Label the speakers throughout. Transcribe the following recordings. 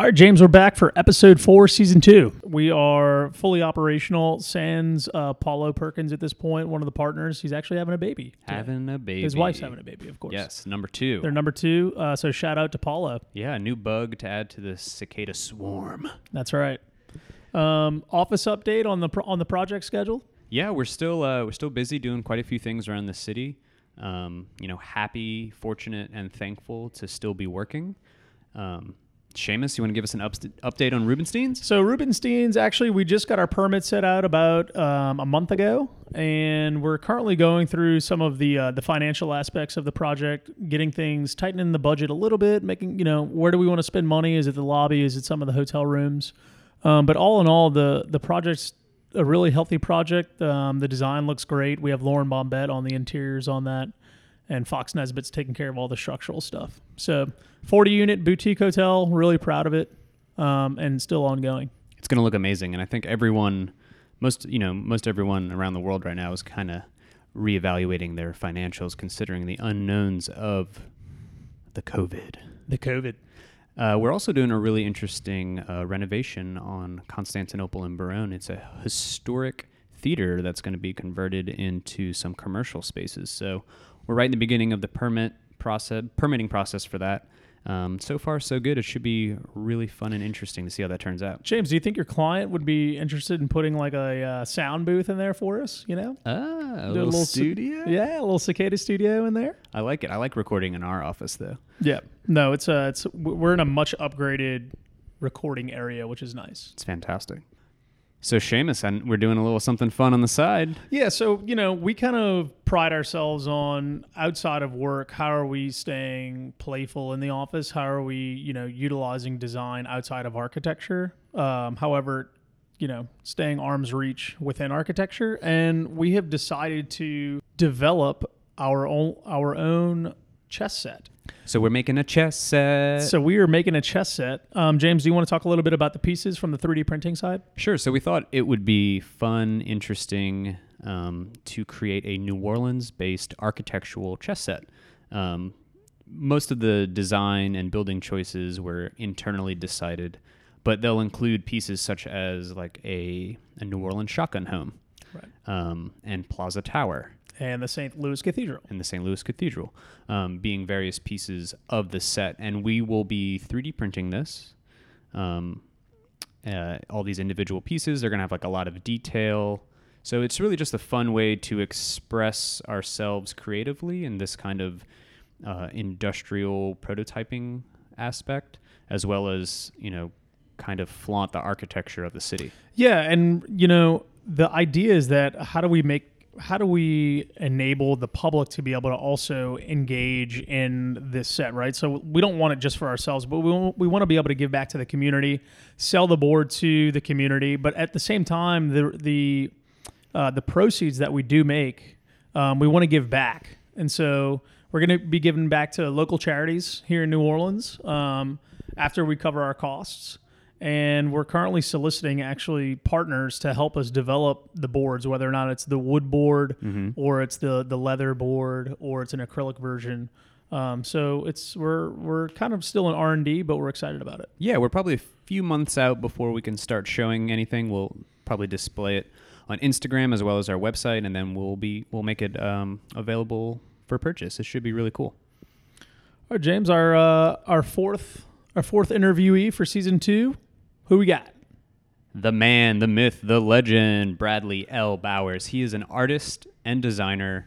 Speaker 1: All right, James, we're back for episode four, season two. We are fully operational. Sans uh, Paulo Perkins at this point, one of the partners. He's actually having a baby. today.
Speaker 2: Having a baby.
Speaker 1: His wife's having a baby, of course.
Speaker 2: Yes, number two.
Speaker 1: They're number two. Uh, so shout out to Paulo.
Speaker 2: yeah, a new bug to add to the cicada swarm.
Speaker 1: That's right. Um, office update on the pro- on the project schedule.
Speaker 2: Yeah, we're still uh, we're still busy doing quite a few things around the city. Um, you know, happy, fortunate, and thankful to still be working. Um, Seamus, you want to give us an update on Rubenstein's?
Speaker 1: So Rubenstein's actually, we just got our permit set out about um, a month ago, and we're currently going through some of the uh, the financial aspects of the project, getting things tightening the budget a little bit, making you know where do we want to spend money? Is it the lobby? Is it some of the hotel rooms? Um, but all in all, the the project's a really healthy project. Um, the design looks great. We have Lauren Bombette on the interiors on that, and Fox Nesbitt's taking care of all the structural stuff. So 40 unit boutique hotel, really proud of it, um, and still ongoing.
Speaker 2: It's going to look amazing, and I think everyone, most you know, most everyone around the world right now is kind of reevaluating their financials, considering the unknowns of the COVID.
Speaker 1: The COVID.
Speaker 2: Uh, we're also doing a really interesting uh, renovation on Constantinople and Baronne. It's a historic theater that's going to be converted into some commercial spaces. So we're right in the beginning of the permit process, permitting process for that. Um, so far, so good. It should be really fun and interesting to see how that turns out.
Speaker 1: James, do you think your client would be interested in putting like a uh, sound booth in there for us? You know,
Speaker 2: Ah, a little,
Speaker 1: little ci-
Speaker 2: studio.
Speaker 1: yeah, a little cicada studio in there.
Speaker 2: I like it. I like recording in our office though.
Speaker 1: Yeah, no, it's uh, it's we're in a much upgraded recording area, which is nice.
Speaker 2: It's fantastic. So Seamus, and we're doing a little something fun on the side.
Speaker 1: Yeah, so you know, we kind of pride ourselves on outside of work. How are we staying playful in the office? How are we, you know, utilizing design outside of architecture? Um, however, you know, staying arm's reach within architecture, and we have decided to develop our own our own chess set.
Speaker 2: So we're making a chess set.
Speaker 1: So we are making a chess set. Um, James, do you want to talk a little bit about the pieces from the 3D printing side?
Speaker 2: Sure. So we thought it would be fun, interesting um, to create a New Orleans based architectural chess set. Um, most of the design and building choices were internally decided, but they'll include pieces such as like a, a New Orleans shotgun home
Speaker 1: Right.
Speaker 2: um, and Plaza Tower
Speaker 1: And the St. Louis Cathedral.
Speaker 2: and the St. Louis Cathedral, um, being various pieces of the set. And we will be 3D printing this. Um, uh, all these individual pieces, they're going to have like a lot of detail. So it's really just a fun way to express ourselves creatively in this kind of uh, industrial prototyping aspect, as well as, you know, kind of flaunt the architecture of the city.
Speaker 1: Yeah, and you know, the idea is that how do we make how do we enable the public to be able to also engage in this set, right? So we don't want it just for ourselves, but we we want to be able to give back to the community, sell the board to the community, but at the same time, the the uh, the proceeds that we do make, um, we want to give back, and so we're going to be giving back to local charities here in New Orleans um, after we cover our costs and we're currently soliciting actually partners to help us develop the boards, whether or not it's the wood board or it's the the leather board or it's an acrylic version. Um, so it's we're we're kind of still in R and D, but we're excited about it.
Speaker 2: Yeah, we're probably a few months out before we can start showing anything. We'll probably display it on Instagram as well as our website, and then we'll be we'll make it um, available for purchase. It should be really cool.
Speaker 1: All right, James, our uh, our fourth our fourth interviewee for season two. Who we got?
Speaker 2: The man, the myth, the legend, Bradley L. Bowers. He is an artist and designer,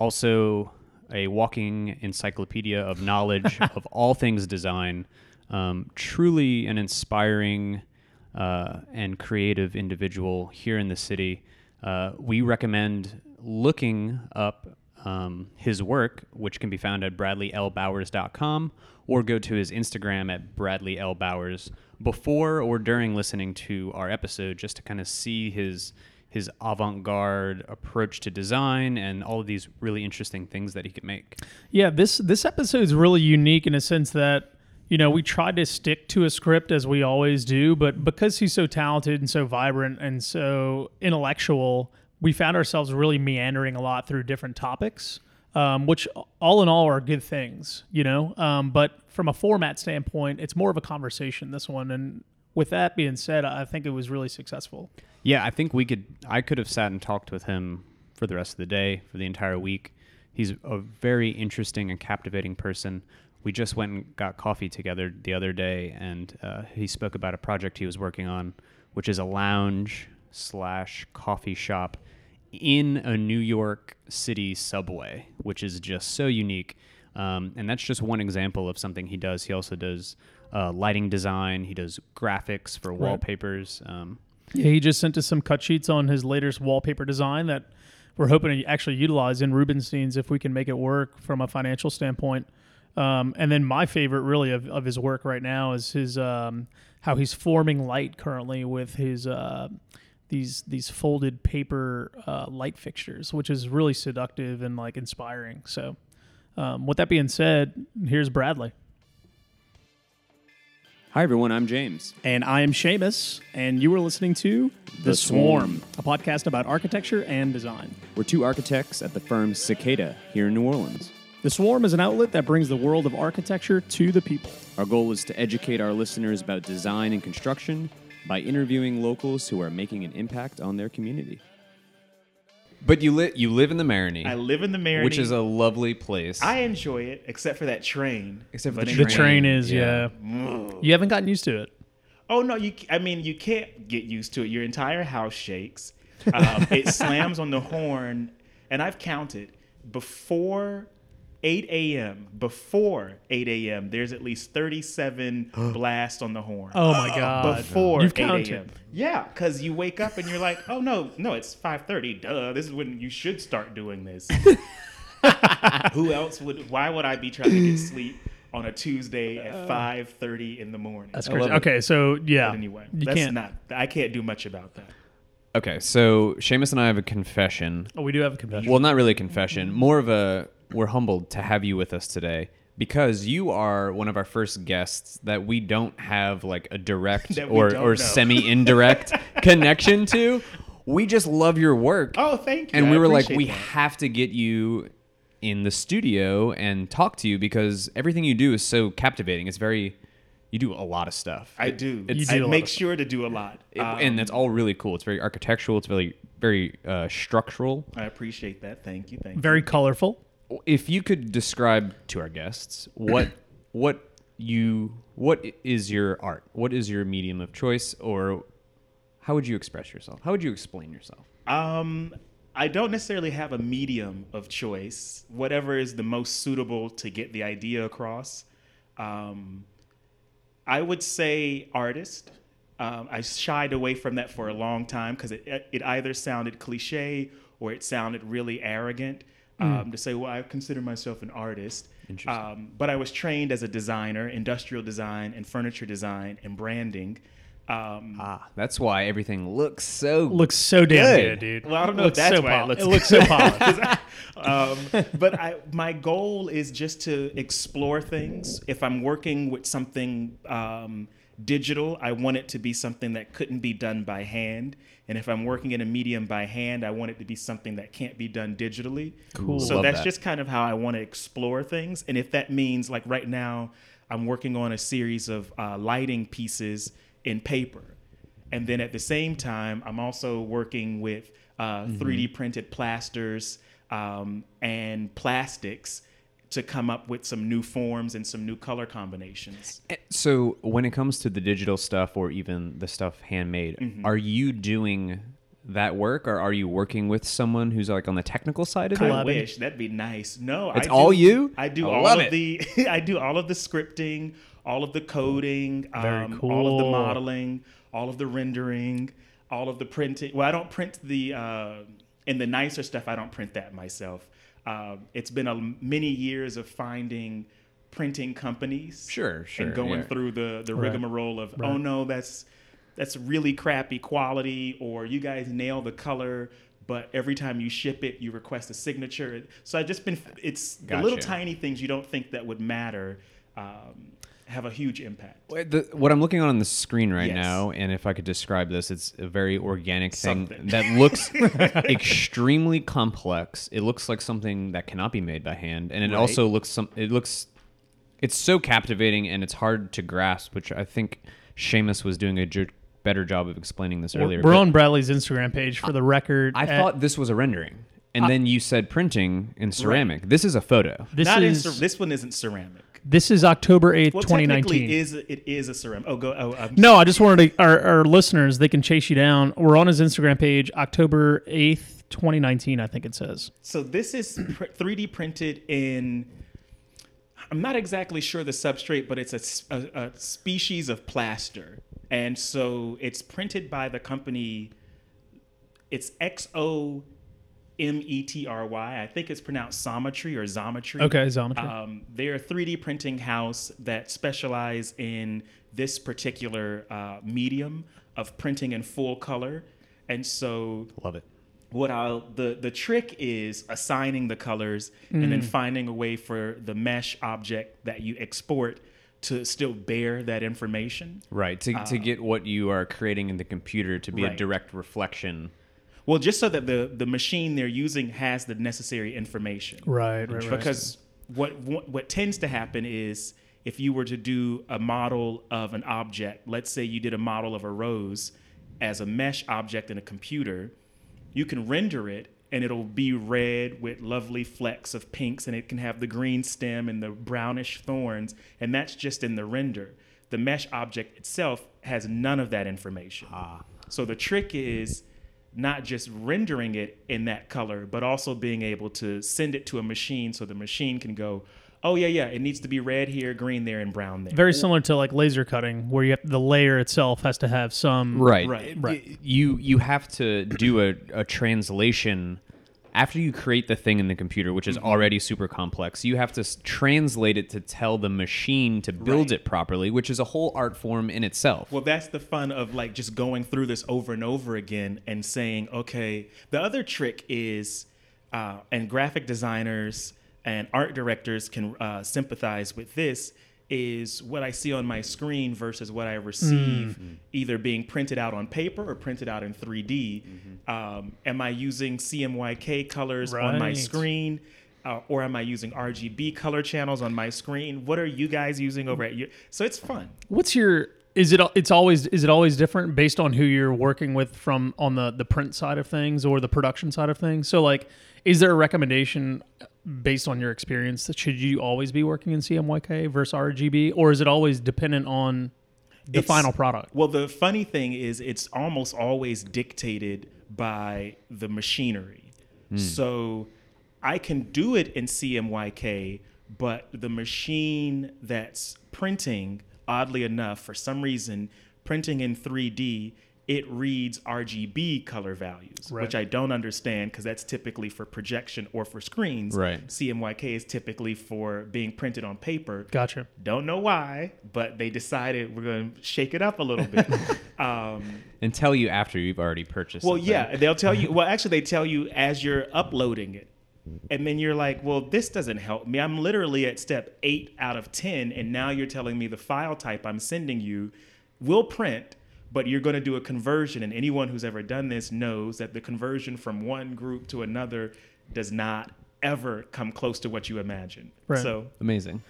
Speaker 2: also a walking encyclopedia of knowledge of all things design. Um, truly an inspiring uh, and creative individual here in the city. Uh, we recommend looking up um, his work, which can be found at bradleylbowers.com, or go to his Instagram at Bradley L. Bowers before or during listening to our episode, just to kind of see his his avant-garde approach to design and all of these really interesting things that he could make.
Speaker 1: Yeah, this this episode is really unique in a sense that you know we tried to stick to a script as we always do, but because he's so talented and so vibrant and so intellectual, we found ourselves really meandering a lot through different topics. Um, which all in all are good things, you know. Um, but from a format standpoint, it's more of a conversation. This one, and with that being said, I think it was really successful.
Speaker 2: Yeah, I think we could. I could have sat and talked with him for the rest of the day, for the entire week. He's a very interesting and captivating person. We just went and got coffee together the other day, and uh, he spoke about a project he was working on, which is a lounge slash coffee shop in a New York City subway, which is just so unique. Um, and that's just one example of something he does. He also does uh, lighting design. He does graphics for wallpapers. Um,
Speaker 1: Yeah, he just sent us some cut sheets on his latest wallpaper design that we're hoping to actually utilize in Rubenstein's if we can make it work from a financial standpoint. Um, and then my favorite, really, of, of his work right now is his um, how he's forming light currently with his uh, these these folded paper uh, light fixtures, which is really seductive and like inspiring. So, um, with that being said, here's Bradley.
Speaker 2: Hi, everyone. I'm James.
Speaker 1: And I am Seamus, and you are listening to
Speaker 3: The Swarm.
Speaker 1: a podcast about architecture and design.
Speaker 3: We're two architects at the firm Cicada here in New Orleans.
Speaker 1: The Swarm is an outlet that brings the world of architecture to the people.
Speaker 3: Our goal is to educate our listeners about design and construction by interviewing locals who are making an impact on their community.
Speaker 2: But you live you live in the Marigny,
Speaker 4: I live in the Marigny.
Speaker 2: which is a lovely place.
Speaker 4: I enjoy it, except for that train.
Speaker 2: Except for
Speaker 4: But
Speaker 2: the
Speaker 1: The train is,
Speaker 2: yeah.
Speaker 1: yeah. You haven't gotten used to it.
Speaker 4: Oh no, you. I mean, you can't get used to it. Your entire house shakes. Um, it slams on the horn, and I've counted before 8 a.m. Before 8 a.m. There's at least 37 blasts on the horn.
Speaker 1: Oh my god!
Speaker 4: before
Speaker 1: you've
Speaker 4: 8
Speaker 1: counted.
Speaker 4: a.m. Yeah, because you wake up and you're like, oh no, no, it's 5:30. Duh, this is when you should start doing this. Who else would? Why would I be trying to get sleep on a Tuesday at uh. 5:30 in the morning?
Speaker 1: That's crazy. Okay, so yeah,
Speaker 4: But anyway,
Speaker 1: you
Speaker 4: that's
Speaker 1: can't.
Speaker 4: not. I can't do much about that.
Speaker 2: okay, so Seamus and I have a confession.
Speaker 1: oh, we do have a confession.
Speaker 2: Well, not really a confession. More of a we're humbled to have you with us today because you are one of our first guests that we don't have like a direct or, or semi indirect connection to. We just love your work.
Speaker 4: Oh, thank you.
Speaker 2: and
Speaker 4: I
Speaker 2: we were like,
Speaker 4: appreciate
Speaker 2: we
Speaker 4: that.
Speaker 2: have to get you in the studio and talk to you because everything you do is so captivating. It's very, you do a lot of stuff.
Speaker 4: I
Speaker 2: It-
Speaker 4: do.
Speaker 2: It's,
Speaker 1: do
Speaker 4: I
Speaker 1: a
Speaker 4: make
Speaker 1: of stuff.
Speaker 4: sure to do a lot.
Speaker 2: it-
Speaker 4: Um,
Speaker 2: and that's all really cool. It's very architectural. It's very, very uh, structural.
Speaker 4: I appreciate that. Thank you. Thank you.
Speaker 1: Very colorful.
Speaker 2: If you could describe to our guests what what you what is your art what is your medium of choice or how would you express yourself how would you explain yourself
Speaker 4: Um, I don't necessarily have a medium of choice. Whatever is the most suitable to get the idea across. Um, I would say artist. Um, I shied away from that for a long time because it, it either sounded cliche or it sounded really arrogant um, to say, well, I consider myself an artist.
Speaker 2: Interesting.
Speaker 4: Um, but I was trained as a designer, industrial design and furniture design and branding. Um,
Speaker 2: ah that's why everything looks so
Speaker 1: Looks so damn
Speaker 2: Good.
Speaker 1: good, dude.
Speaker 4: Well, I don't know
Speaker 1: Looks
Speaker 4: if that's
Speaker 1: so
Speaker 4: why it
Speaker 1: pol-
Speaker 4: looks
Speaker 1: it looks so polished.
Speaker 4: um, but I, my goal is just to explore things. If I'm working with something um, digital, I want it to be something that couldn't be done by hand. And if I'm working in a medium by hand, I want it to be something that can't be done digitally.
Speaker 1: Cool.
Speaker 4: So
Speaker 2: Love
Speaker 4: that's
Speaker 2: that.
Speaker 4: just kind of how I want to explore things. And if that means, like right now, I'm working on a series of uh, lighting pieces in paper. And then at the same time, I'm also working with uh, 3D printed plasters um, and plastics to come up with some new forms and some new color combinations.
Speaker 2: Eh, so when it comes to the digital stuff or even the stuff handmade
Speaker 4: Mm-hmm.
Speaker 2: are you doing that work or are you working with someone who's like on the technical side of it
Speaker 4: I wish that'd be nice. No,
Speaker 2: It's
Speaker 4: I
Speaker 2: all you?
Speaker 4: I do
Speaker 2: I
Speaker 4: all
Speaker 2: love
Speaker 4: of
Speaker 2: it.
Speaker 4: the. I do all of the scripting, all of the coding,
Speaker 1: Very
Speaker 4: um, all of the modeling, all of the rendering, all of the printing. Well, I don't print the uh, in the nicer stuff. I don't print that myself. Um, it's been a many years of finding printing companies.
Speaker 2: Sure, sure,
Speaker 4: And going
Speaker 2: yeah.
Speaker 4: through the the
Speaker 1: Right.
Speaker 4: rigmarole of
Speaker 1: Right.
Speaker 4: oh no, that's that's really crappy quality, or you guys nail the color, but every time you ship it, you request a signature. So I've just been it's the little tiny things you don't think that would matter. Um, have a huge impact.
Speaker 2: Wait, the, what I'm looking on on the screen right
Speaker 4: Yes.
Speaker 2: now, and if I could describe this, it's a very organic thing
Speaker 4: Something.
Speaker 2: that looks extremely complex. It looks like something that cannot be made by hand, and it
Speaker 4: Right.
Speaker 2: also looks some. It looks, it's so captivating and it's hard to grasp, which I think Seamus was doing a jo- better job of explaining this earlier.
Speaker 1: we're on Bradley's Instagram page for the record.
Speaker 2: I
Speaker 1: at-
Speaker 2: thought this was a rendering, and then you said printing in ceramic. This is a photo.
Speaker 1: this
Speaker 4: Not in
Speaker 1: is
Speaker 4: cer- this one isn't ceramic.
Speaker 1: This is October eighth,
Speaker 4: Well,
Speaker 1: twenty
Speaker 4: technically,
Speaker 1: nineteen.
Speaker 4: is it is a ceramic? Oh, go. Oh,
Speaker 1: No, I just wanted to, our, our listeners, they can chase you down. We're on his Instagram page, October 8th, 2019, I think it says.
Speaker 4: So this is 3D printed in. I'm not exactly sure the substrate, but it's a a species of plaster, and so it's printed by the company. It's X O M E T R Y. I think it's pronounced Xometry or Zometry.
Speaker 1: Okay, Zometry.
Speaker 4: Um, they're a 3D printing house that specialize in this particular uh, medium of printing in full color, and so
Speaker 2: Love it.
Speaker 4: what I'll the the trick is assigning the colors and
Speaker 1: Mm.
Speaker 4: then finding a way for the mesh object that you export to still bear that information.
Speaker 2: Right to to get what you are creating in the computer to be a direct reflection.
Speaker 4: Well, just so that the the machine they're using has the necessary information.
Speaker 1: right, right, right.
Speaker 4: Because what, what what tends to happen is if you were to do a model of an object, let's say you did a model of a rose as a mesh object in a computer, you can render it and it'll be red with lovely flecks of pinks and it can have the green stem and the brownish thorns and that's just in the render. The mesh object itself has none of that information. Ah. So the trick is not just rendering it in that color, but also being able to send it to a machine so the machine can go, oh yeah, yeah, it needs to be red here, green there, and brown there.
Speaker 1: Very similar to like laser cutting, where you have the layer itself has to have some.
Speaker 2: Right.
Speaker 4: Right.
Speaker 1: Right.
Speaker 2: You you have to do a, a translation after you create the thing in the computer, which is
Speaker 4: Mm-hmm.
Speaker 2: already super complex. You have to s- translate it to tell the machine to build
Speaker 4: Right.
Speaker 2: it properly, which is a whole art form in itself.
Speaker 4: Well, that's the fun of like just going through this over and over again and saying, okay, the other trick is, uh, and graphic designers and art directors can uh, sympathize with this, is what I see on my screen versus what I receive either being printed out on paper or printed out in 3D. Um, am I using CMYK colors on my screen? Uh, or am I using RGB color channels on my screen? What are you guys using over at you? So it's fun.
Speaker 1: What's your is it it's always is it always different based on who you're working with from on the the print side of things or the production side of things? So like is there a recommendation based on your experience should you always be working in CMYK versus RGB or is it always dependent on the
Speaker 4: It's-
Speaker 1: final product?
Speaker 4: Well, the funny thing is, it's almost always dictated by the machinery. Hmm. So I can do it in CMYK, but the machine that's printing, oddly enough, for some reason, printing in 3D, it reads RGB color values,
Speaker 1: Right.
Speaker 4: which I don't understand because that's typically for projection or for screens.
Speaker 2: Right.
Speaker 4: CMYK is typically for being printed on paper.
Speaker 1: Gotcha.
Speaker 4: Don't know why, but they decided we're going to shake it up a little bit. um,
Speaker 2: and tell you after you've already purchased.
Speaker 4: well,
Speaker 2: something.
Speaker 4: yeah, they'll tell you. Well, actually, they tell you as you're uploading it. And then you're like, well, this doesn't help me. I'm literally at step eight out of 10. And now you're telling me the file type I'm sending you will print, but you're going to do a conversion. And anyone who's ever done this knows that the conversion from one group to another does not ever come close to what you imagine.
Speaker 1: Right.
Speaker 4: So
Speaker 2: amazing.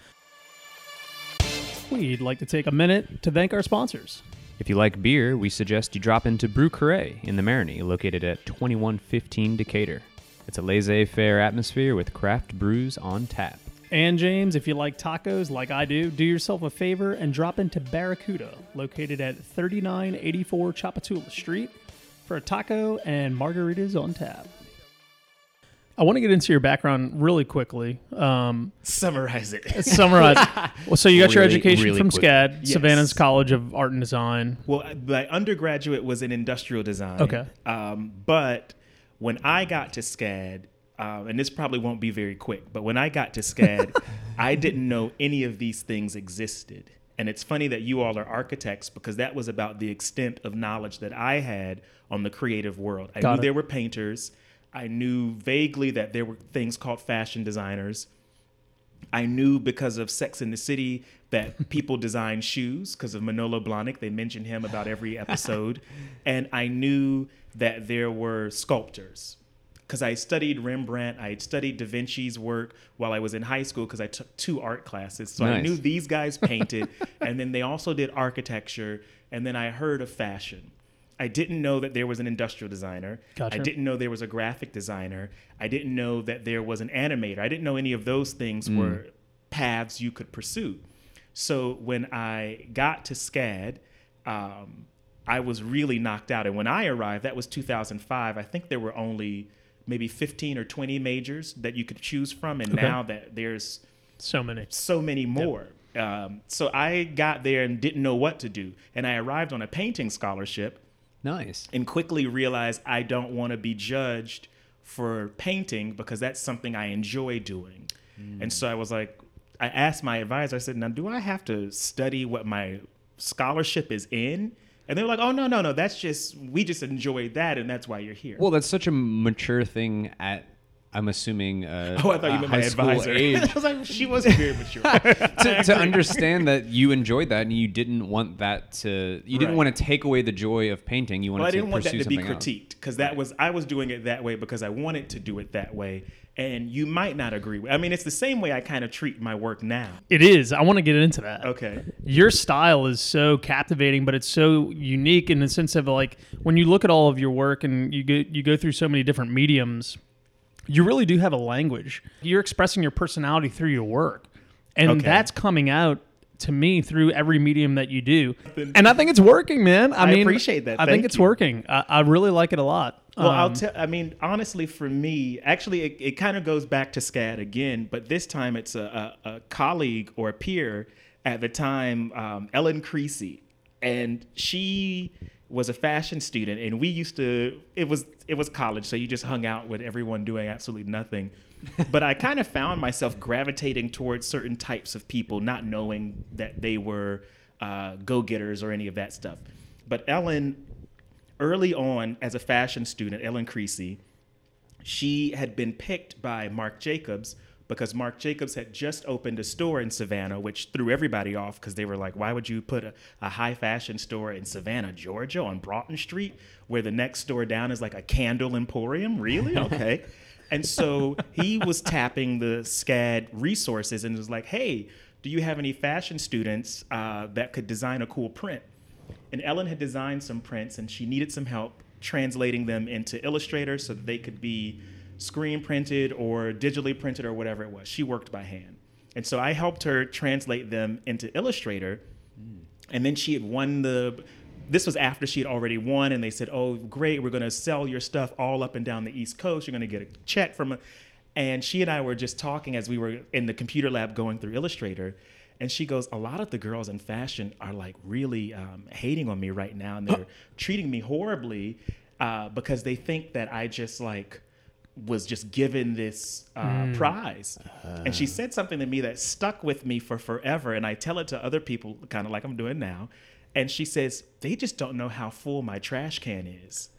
Speaker 1: We'd like to take a minute to thank our sponsors.
Speaker 2: If you like beer, we suggest you drop into Brieux Carré in the Marigny, located at 2115 Decatur. It's a laissez-faire atmosphere with craft brews on tap.
Speaker 1: And James, if you like tacos like I do, do yourself a favor and drop into Barracuda, located at 3984 Tchoupitoulas Street, for a taco and margaritas on tap. I want to get into your background really quickly. Um,
Speaker 4: summarize it.
Speaker 1: summarize. well, so you got your education
Speaker 2: really
Speaker 1: from
Speaker 2: quick.
Speaker 1: SCAD,
Speaker 4: Yes.
Speaker 1: Savannah's College of Art and Design.
Speaker 4: Well, my undergraduate was in industrial design.
Speaker 1: Okay.
Speaker 4: Um, but when I got to SCAD, um, and this probably won't be very quick, but when I got to SCAD, I didn't know any of these things existed. And it's funny that you all are architects because that was about the extent of knowledge that I had on the creative world. I
Speaker 1: Got
Speaker 4: knew
Speaker 1: it.
Speaker 4: there were painters. I knew vaguely that there were things called fashion designers. I knew because of Sex in the City that people design shoes because of Manolo Blahnik. They mentioned him about every episode. and I knew that there were sculptors because I studied Rembrandt. I had studied Da Vinci's work while I was in high school because I took two art classes. So I knew these guys painted. and then they also did architecture. And then I heard of fashion. I didn't know that there was an industrial designer.
Speaker 1: Gotcha.
Speaker 4: I didn't know there was a graphic designer. I didn't know that there was an animator. I didn't know any of those things were paths you could pursue. So when I got to SCAD, um, I was really knocked out. And when I arrived, that was 2005. I think there were only maybe 15 or 20 majors that you could choose from. And
Speaker 1: Okay.
Speaker 4: now that there's
Speaker 1: So many.
Speaker 4: so many more. Um, so I got there and didn't know what to do. And I arrived on a painting scholarship
Speaker 2: Nice.
Speaker 4: and quickly realized I don't want to be judged for painting because that's something I enjoy doing. And so I was like, I asked my advisor, I said, now do I have to study what my scholarship is in? And they were like, oh, no, no, no, that's just, we just enjoy that and that's why you're here.
Speaker 2: Well, that's such a mature thing at. I'm assuming. Uh,
Speaker 4: oh, I thought you meant my advisor.
Speaker 2: age.
Speaker 4: I was like, she wasn't very mature.
Speaker 2: to, to understand that you enjoyed that and you didn't want that to you didn't
Speaker 4: Right.
Speaker 2: want to take away the joy of painting you wanted
Speaker 4: Well, I didn't want that to be critiqued because that was I was doing it that way because I wanted to do it that way, and you might not agree. with I mean, it's the same way I kind of treat my work now.
Speaker 1: It is. I want to get into that.
Speaker 4: Okay.
Speaker 1: Your style is so captivating, but it's so unique in the sense of like when you look at all of your work and you go you go through so many different mediums, you really do have a language. You're expressing your personality through your work, and
Speaker 4: Okay.
Speaker 1: that's coming out to me through every medium that you do. And I think it's working, man. I,
Speaker 4: I
Speaker 1: mean,
Speaker 4: appreciate that.
Speaker 1: I think it's
Speaker 4: you.
Speaker 1: working. I, I really like it a lot.
Speaker 4: Well, I'll
Speaker 1: Um,
Speaker 4: tell. I mean, honestly, for me, actually, it, it kind of goes back to SCAD again, but this time it's a, a, a colleague or a peer at the time, um, Ellen Creasy, and she was a fashion student, and we used to. It was it was college, so you just hung out with everyone doing absolutely nothing. But I kind of found myself gravitating towards certain types of people, not knowing that they were uh, go getters or any of that stuff. But Ellen early on as a fashion student, Ellen Creasy, she had been picked by Marc Jacobs because Marc Jacobs had just opened a store in Savannah, which threw everybody off because they were like, why would you put a, a high fashion store in Savannah, Georgia on Broughton Street, where the next store down is like a candle emporium? Really? Okay. And so he was tapping the SCAD resources and was like, hey, do you have any fashion students uh, that could design a cool print? And Ellen had designed some prints and she needed some help translating them into Illustrator so that they could be screen printed or digitally printed or whatever it was. She worked by hand. And so I helped her translate them into Illustrator. And then she had won the. This was after she had already won, and they said, "Oh, great! We're going to sell your stuff all up and down the East Coast. You're going to get a check from." A, and she and I were just talking as we were in the computer lab going through Illustrator, and she goes, "A lot of the girls in fashion are like really um, hating on me right now, and they're treating me horribly uh, because they think that I just like." was just given this uh, prize. And she said something to me that stuck with me for forever. And I tell it to other people, kind of like I'm doing now. And she says, they just don't know how full my trash can is.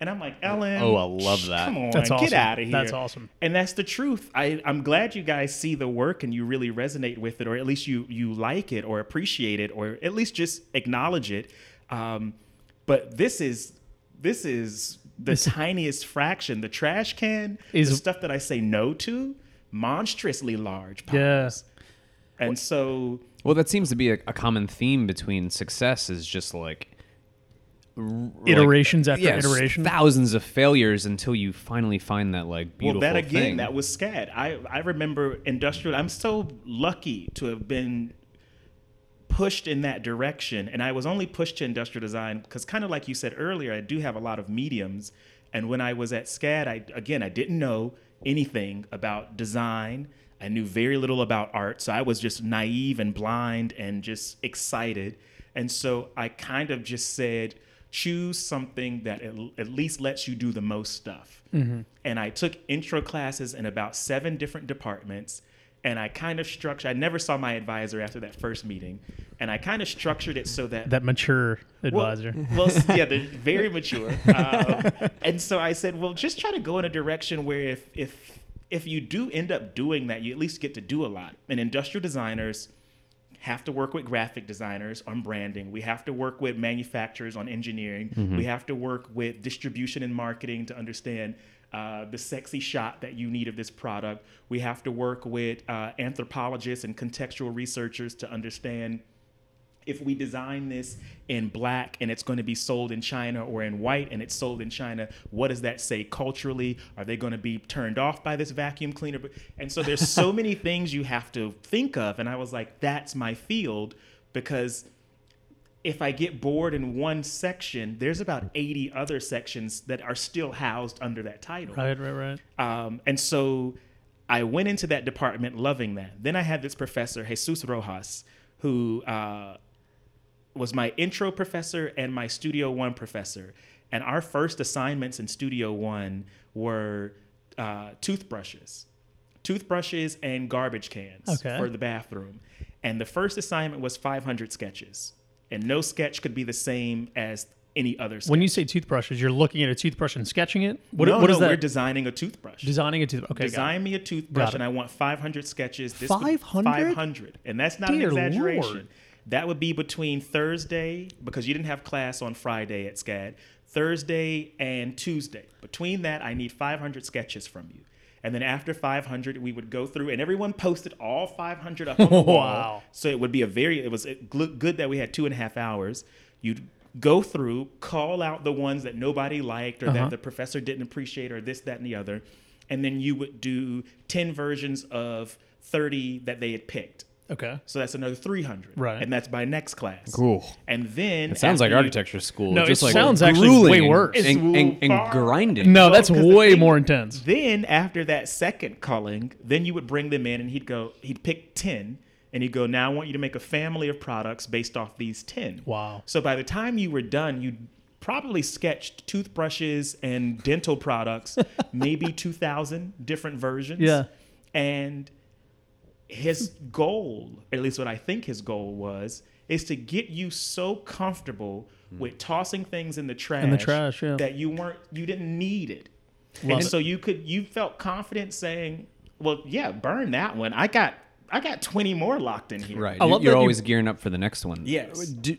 Speaker 4: And I'm like, Ellen.
Speaker 2: Oh, I love that.
Speaker 4: Come on,
Speaker 1: That's
Speaker 4: get
Speaker 1: awesome.
Speaker 4: out of here.
Speaker 1: That's awesome.
Speaker 4: And that's the truth. I, I'm glad you guys see the work and you really resonate with it, or at least you you like it or appreciate it, or at least just acknowledge it. Um, but this is this is the tiniest fraction. The trash can
Speaker 1: Is-
Speaker 4: the stuff that I say no to, monstrously large
Speaker 1: Yeah.
Speaker 4: Piles. And so
Speaker 2: Well, that seems to be a, a common theme between success is just like r- like-
Speaker 1: Iterations after
Speaker 2: yes,
Speaker 1: iteration.
Speaker 2: thousands of failures until you finally find that like beautiful
Speaker 4: well, that again,
Speaker 2: thing.
Speaker 4: that was SCAD. I I remember industrial. I'm so lucky to have been pushed in that direction, and I was only pushed to industrial design because, kind of like you said earlier, I do have a lot of mediums. And when I was at SCAD, I again I didn't know anything about design. I knew very little about art, so I was just naive and blind and just excited. And so I kind of just said, choose something that at, least lets you do the most stuff. And I took intro classes in about seven different departments. And I kind of structured, I never saw my advisor after that first meeting. And I kind of structured it so that
Speaker 1: that mature advisor.
Speaker 4: Well, s- yeah, they're very mature. Um, and so I said, well, just try to go in a direction where if if if you do end up doing that, you at least get to do a lot. And industrial designers have to work with graphic designers on branding. We have to work with manufacturers on engineering. We have to work with distribution and marketing to understand uh, the sexy shot that you need of this product. We have to work with uh, anthropologists and contextual researchers to understand if we design this in black and it's going to be sold in China or in white and it's sold in China, what does that say culturally? Are they going to be turned off by this vacuum cleaner? And so there's so many things you have to think of. And I was like, that's my field because if I get bored in one section, there's about 80 other sections that are still housed under that title.
Speaker 1: Right, right, right.
Speaker 4: Um, and so I went into that department loving that. Then I had this professor, Jesus Rojas, who uh, was my intro professor and my Studio One professor. And our first assignments in Studio One were uh, toothbrushes, toothbrushes and garbage cans
Speaker 1: Okay.
Speaker 4: for the bathroom. And the first assignment was 500 sketches, and no sketch could be the same as any other. Sketch.
Speaker 1: When you say toothbrushes, you're looking at a toothbrush and sketching it. What,
Speaker 4: no,
Speaker 1: what is
Speaker 4: no, we're designing a toothbrush.
Speaker 1: Designing a toothbrush. Okay.
Speaker 4: Design me a toothbrush, and I want 500 sketches. This would-
Speaker 1: 500?
Speaker 4: 500, and that's not
Speaker 1: Dear
Speaker 4: an exaggeration.
Speaker 1: Lord.
Speaker 4: That would be between Thursday because you didn't have class on Friday at SCAD. Thursday and Tuesday. Between that, I need 500 sketches from you. And then after 500, we would go through, and everyone posted all 500 up on the wall.
Speaker 1: Wow.
Speaker 4: So it would be a very, it was good that we had two and a half hours. You'd go through, call out the ones that nobody liked or
Speaker 1: Uh-huh.
Speaker 4: that the professor didn't appreciate or this, that, and the other. And then you would do 10 versions of 30 that they had picked.
Speaker 1: Okay.
Speaker 4: So that's another 300.
Speaker 1: Right.
Speaker 4: And that's by next class.
Speaker 2: Cool.
Speaker 4: And then.
Speaker 2: It sounds like
Speaker 4: you-
Speaker 2: architecture school.
Speaker 1: No,
Speaker 2: just
Speaker 1: it
Speaker 2: like
Speaker 1: sounds actually way worse.
Speaker 2: And, and, and
Speaker 4: Far-
Speaker 2: grinding.
Speaker 1: No,
Speaker 4: Well,
Speaker 1: that's
Speaker 4: 'cause the
Speaker 1: way
Speaker 4: thing-
Speaker 1: more intense.
Speaker 4: Then after that second culling, then you would bring them in and he'd go, he'd pick 10 and he'd go, now I want you to make a family of products based off these 10.
Speaker 1: Wow.
Speaker 4: So by the time you were done, you probably sketched toothbrushes and dental products, maybe 2,000 different versions.
Speaker 1: Yeah.
Speaker 4: And his goal, at least what I think his goal was, is to get you so comfortable hmm. with tossing things in the trash, in the
Speaker 1: trash, yeah.
Speaker 4: that you weren't, you didn't need it.
Speaker 1: Love
Speaker 4: and
Speaker 1: it.
Speaker 4: so you could, you felt confident saying, "Well, yeah, burn that one. I got, I got 20 more locked in here."
Speaker 2: Right.
Speaker 1: I
Speaker 2: You-
Speaker 1: love
Speaker 2: You're
Speaker 1: that you-
Speaker 2: always gearing up for the next one.
Speaker 4: Yes.
Speaker 2: Did,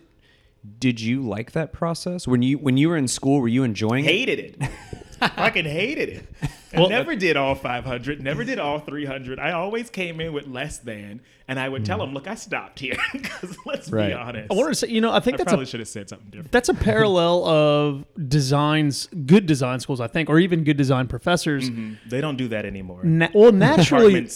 Speaker 2: did you like that process when you when you were in school? Were you enjoying it?
Speaker 4: hated it. Fucking hated it. I
Speaker 1: Well-
Speaker 4: never did all 500, never did all 300. I always came in with less than, and I would tell mm. them, look, I stopped here. Because let's
Speaker 2: Right.
Speaker 4: be honest.
Speaker 1: I wanted to say, you know, I think
Speaker 4: I
Speaker 1: that's
Speaker 4: probably
Speaker 1: a
Speaker 4: should have said something different.
Speaker 1: that's a parallel of designs, good design schools, I think, or even good design professors. Mm-hmm.
Speaker 4: They don't do that anymore.
Speaker 1: Na- well, naturally,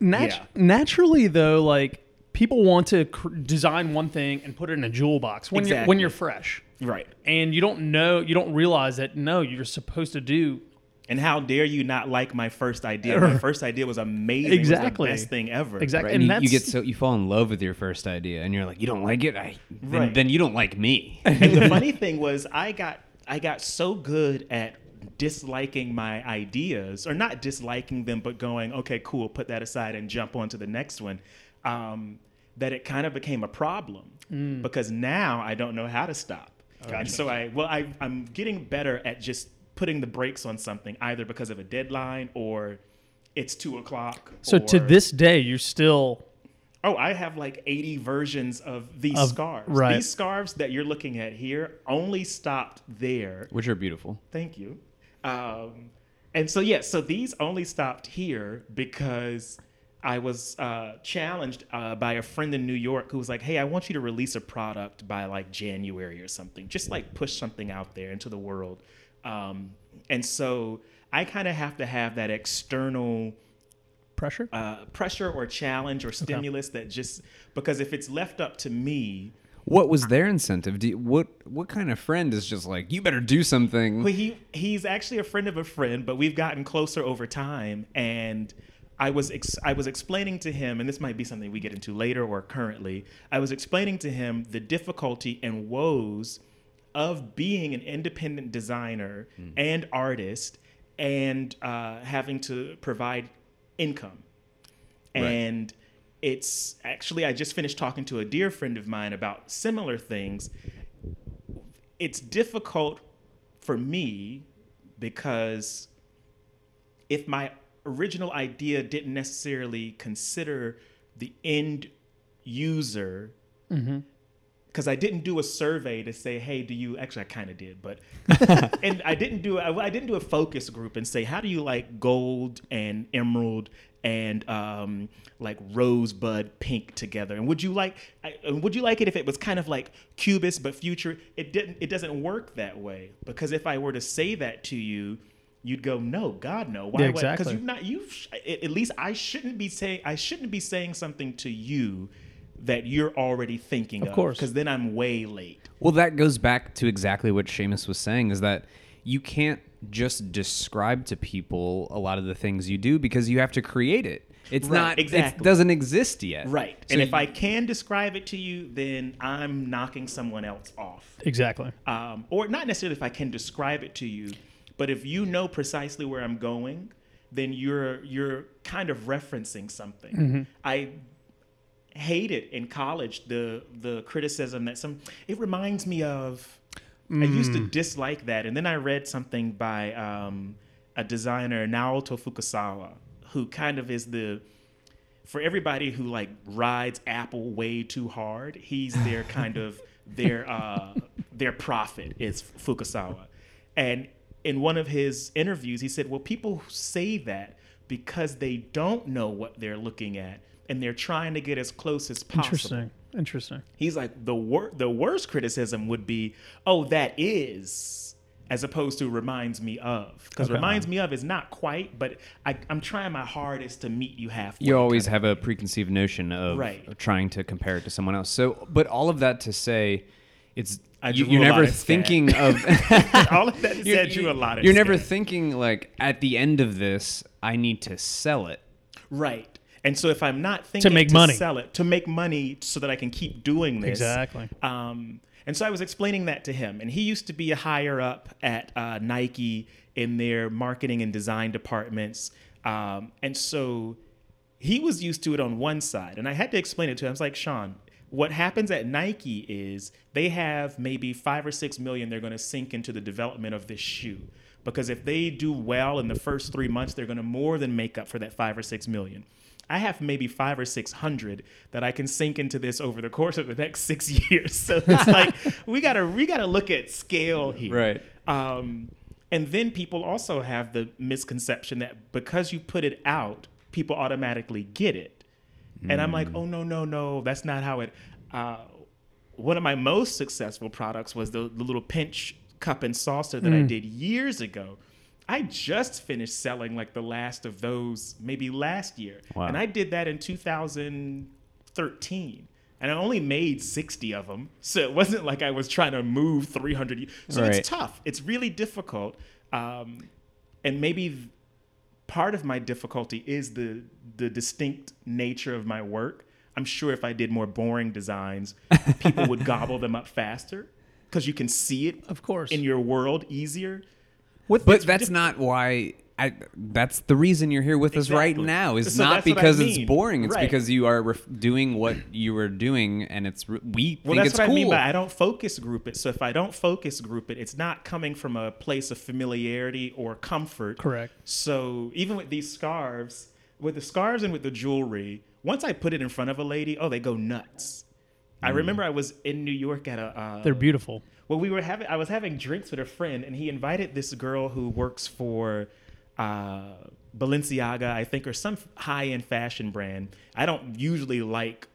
Speaker 1: nat-
Speaker 4: yeah.
Speaker 1: naturally though, like people want to cr- design one thing and put it in a jewel box when you're when you're fresh,
Speaker 4: Right.
Speaker 1: and you don't know, you don't realize that no, you're supposed to do
Speaker 4: And how dare you not like my first idea? My first idea was amazing.
Speaker 1: Exactly.
Speaker 4: It was the best thing ever.
Speaker 1: exactly,
Speaker 2: Right,
Speaker 1: and,
Speaker 2: and you,
Speaker 1: that's
Speaker 2: you get so you fall in love with your first idea, and you're like, you don't like it, I then,
Speaker 4: Right.
Speaker 2: then you don't like me.
Speaker 4: and the funny thing was I got I got so good at disliking my ideas or not disliking them but going okay cool put that aside and jump on to the next one um, that it kind of became a problem because now I don't know how to stop and so I well I, I'm getting better at just putting the brakes on something either because of a deadline or it's two o'clock
Speaker 1: so to this day you're still
Speaker 4: Oh, I have like 80 versions of these
Speaker 1: Of-
Speaker 4: scarves.
Speaker 1: right.
Speaker 4: These scarves that you're looking at here only stopped there.
Speaker 2: Which are beautiful.
Speaker 4: Thank you. Um, and so, yeah, so these only stopped here because I was uh, challenged uh, by a friend in New York who was like, hey, I want you to release a product by like January or something. Just like push something out there into the world. Um, and so I kind of have to have that external
Speaker 1: pressure.
Speaker 4: uh, pressure or challenge or stimulus that just because if it's left up to me,
Speaker 2: What was their incentive? Do you, what what kind of friend is just like you better do something?
Speaker 4: well, he he's actually a friend of a friend, but we've gotten closer over time. And I was ex- I was explaining to him, and this might be something we get into later or currently. I was explaining to him the difficulty and woes of being an independent designer and artist, and uh, having to provide income. And it's actually, I just finished talking to a dear friend of mine about similar things. It's difficult for me because if my original idea didn't necessarily consider the end user because I didn't do a survey to say, hey, do you actually I kind of did, but and I didn't do I, I didn't do a focus group and say, how do you like gold and emerald and um, like rosebud pink together? And would you like I, would you like it if it was kind of like cubist but future? It didn't. It doesn't work that way because if I were to say that to you. You'd go no, God no. Why?
Speaker 1: Yeah,
Speaker 4: Because
Speaker 1: exactly.
Speaker 4: you've not. You've at least I shouldn't be saying. I shouldn't be saying something to you that you're already thinking of.
Speaker 1: Of course.
Speaker 4: because then I'm way late.
Speaker 2: Well, that goes back to exactly what Seamus was saying is that you can't just describe to people a lot of the things you do because you have to create it. It's
Speaker 4: Right,
Speaker 2: not,
Speaker 4: exactly.
Speaker 2: it doesn't exist yet.
Speaker 4: Right.
Speaker 2: So
Speaker 4: and if
Speaker 2: you-
Speaker 4: I can describe it to you, then I'm knocking someone else off.
Speaker 1: Exactly.
Speaker 4: Um, or not necessarily if I can describe it to you, but if you know precisely where I'm going, then you're you're kind of referencing something. I hated in college the the criticism that some it reminds me of I used to dislike that and then I read something by um, a designer Naoto Fukasawa who kind of is the for everybody who like rides Apple way too hard, he's their kind of their uh, their prophet is Fukasawa. And in one of his interviews, he said, "Well, people say that because they don't know what they're looking at, and they're trying to get as close as possible."
Speaker 1: Interesting. Interesting.
Speaker 4: He's like the wor- the worst criticism would be, "Oh, that is," as opposed to reminds me of, because
Speaker 1: Okay.
Speaker 4: reminds me of is not quite, but I, I'm trying my hardest to meet you halfway.
Speaker 2: you always have a preconceived notion of
Speaker 4: Right.
Speaker 2: trying to compare it to someone else. So, but all of that to say, it's
Speaker 4: I
Speaker 2: you,
Speaker 4: drew
Speaker 2: you're
Speaker 4: a lot
Speaker 2: never
Speaker 4: of stat.
Speaker 2: thinking of
Speaker 4: All of that
Speaker 2: You're-
Speaker 4: said you a lot of
Speaker 2: You're never thinking like at the end of this, I need to sell it.
Speaker 4: right. And so if I'm not thinking to
Speaker 1: make money.
Speaker 4: sell it to make money so that I can keep doing this
Speaker 1: Exactly.
Speaker 4: Um, and so I was explaining that to him, and he used to be a higher up at uh, Nike in their marketing and design departments, um, and so he was used to it on one side, and I had to explain it to him. I was like, Sean, what happens at Nike is they have maybe five or six million they're going to sink into the development of this shoe. Because if they do well in the first three months, they're going to more than make up for that five or six million. I have maybe five or six hundred that I can sink into this over the course of the next six years. So it's like we gotta we gotta look at scale here.
Speaker 2: Right.
Speaker 4: Um, and then people also have the misconception that because you put it out, people automatically get it. And I'm like, oh no, no, no, that's not how it. Uh, one of my most successful products was the, the little pinch cup and saucer that I did years ago. I just finished selling like the last of those maybe last year,
Speaker 2: Wow.
Speaker 4: and I did that in 2013. And I only made 60 of them. So it wasn't like I was trying to move 300. So
Speaker 2: Right.
Speaker 4: it's tough. It's really difficult. Um, and maybe part of my difficulty is the the distinct nature of my work. I'm sure if I did more boring designs, people would gobble them up faster because you can see it
Speaker 1: Of course.
Speaker 4: in your world easier.
Speaker 2: but that's not why. I, that's the reason you're here with us right now. Is
Speaker 4: So
Speaker 2: not
Speaker 4: that's what I
Speaker 2: because it's boring. It's
Speaker 4: Right.
Speaker 2: because you are ref- doing what you were doing, and it's re- we
Speaker 4: Well,
Speaker 2: think
Speaker 4: that's
Speaker 2: it's
Speaker 4: what
Speaker 2: cool.
Speaker 4: I mean by I don't focus group it. So if I don't focus group it, it's not coming from a place of familiarity or comfort.
Speaker 1: Correct.
Speaker 4: So even with these scarves, with the scarves and with the jewelry, once I put it in front of a lady, oh, they go nuts. I remember I was in New York at a. Uh,
Speaker 1: They're beautiful.
Speaker 4: well, we were having. I was having drinks with a friend, and he invited this girl who works for uh, Balenciaga, I think, or some high-end fashion brand. I don't usually like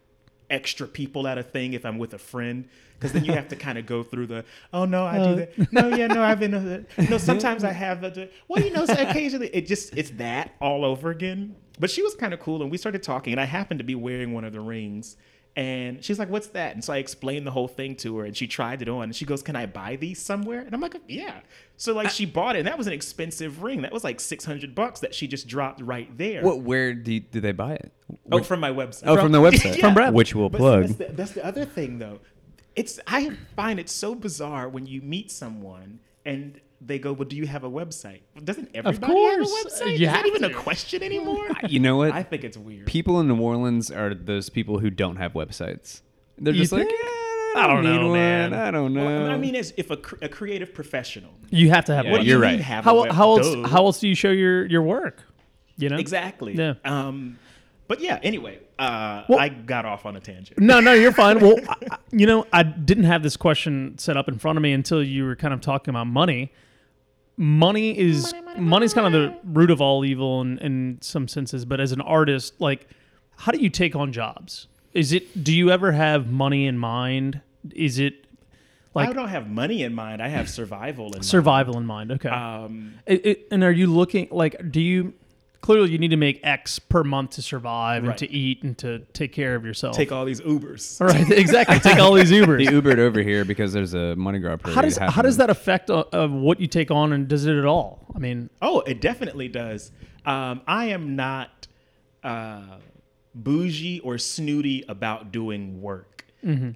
Speaker 4: extra people at a thing if I'm with a friend, because then you have to kind of go through the. Oh no, I do that. No, yeah, no, I've been. Uh, no, sometimes I have. Uh, well, you know, so occasionally it just it's that all over again. But she was kind of cool, and we started talking, and I happened to be wearing one of the rings. And she's like, "What's that?" And so I explained the whole thing to her, and she tried it on. And she goes, "Can I buy these somewhere?" And I'm like, "Yeah." So like, she bought it, and that was an expensive ring. That was like six hundred bucks that she just dropped right there.
Speaker 2: What? Where do did they buy it?
Speaker 4: Oh, from my website.
Speaker 2: Oh, from the website.
Speaker 1: From Brad.
Speaker 2: which we'll
Speaker 4: But
Speaker 2: plug.
Speaker 4: That's the, that's the other thing, though. It's I find it so bizarre when you meet someone and they go, "Well, do you have a website?" Doesn't everybody
Speaker 1: course.
Speaker 4: have a website?
Speaker 1: You
Speaker 4: Is that
Speaker 1: have
Speaker 4: even a question anymore?
Speaker 2: You know what?
Speaker 4: I think it's weird.
Speaker 2: people in New Orleans are those people who don't have websites. They're
Speaker 1: You
Speaker 2: just like,
Speaker 1: think?
Speaker 2: "Eh, I
Speaker 1: I
Speaker 2: don't,
Speaker 1: don't
Speaker 2: need
Speaker 1: know,
Speaker 2: one.
Speaker 1: man.
Speaker 2: I don't know.
Speaker 4: Well, I mean, as if a, cr- a creative professional.
Speaker 1: You have to have
Speaker 2: Yeah.
Speaker 4: What do
Speaker 2: you're
Speaker 4: you
Speaker 2: right.
Speaker 4: mean have a
Speaker 1: How
Speaker 4: web-
Speaker 1: how else
Speaker 4: Duh.
Speaker 1: how else do you show your your work? You know?
Speaker 4: Exactly.
Speaker 1: Yeah.
Speaker 4: Um, but yeah. Anyway, uh,
Speaker 1: Well-
Speaker 4: I got off on a tangent.
Speaker 1: No, no, you're fine. Well, I, I- you know, I didn't have this question set up in front of me until you were kind of talking about money. Money is money money's kind of the root of all evil in, in some senses, but as an artist, like how do you take on jobs? Is it do you ever have money in mind? Is it like
Speaker 4: I don't have money in mind. I have survival in mind.
Speaker 1: survival in mind? Okay.
Speaker 4: Um,
Speaker 1: It, it, and are you looking like do you clearly you need to make X per month to survive and to eat and to take care of yourself?
Speaker 4: take all these Ubers.
Speaker 1: all right, exactly. Take all these Ubers.
Speaker 2: The Ubered over here because there's a Money Grab parade.
Speaker 1: how does how does that affect uh, uh, what you take on and does it at all? I mean,
Speaker 4: Oh, it definitely does. Um, I am not uh, bougie or snooty about doing work.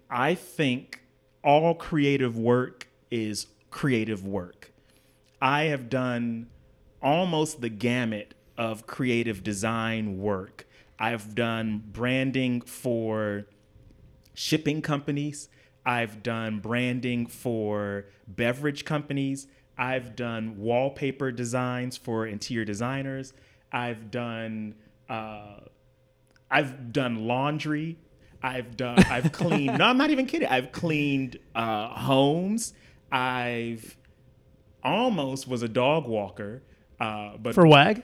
Speaker 4: I think all creative work is creative work. I have done almost the gamut of creative design work. I've done branding for shipping companies. I've done branding for beverage companies. I've done wallpaper designs for interior designers. I've done uh, I've done laundry. I've done I've cleaned. no, I'm not even kidding. I've cleaned uh, homes. I've almost was a dog walker. Uh, but
Speaker 1: for WAG,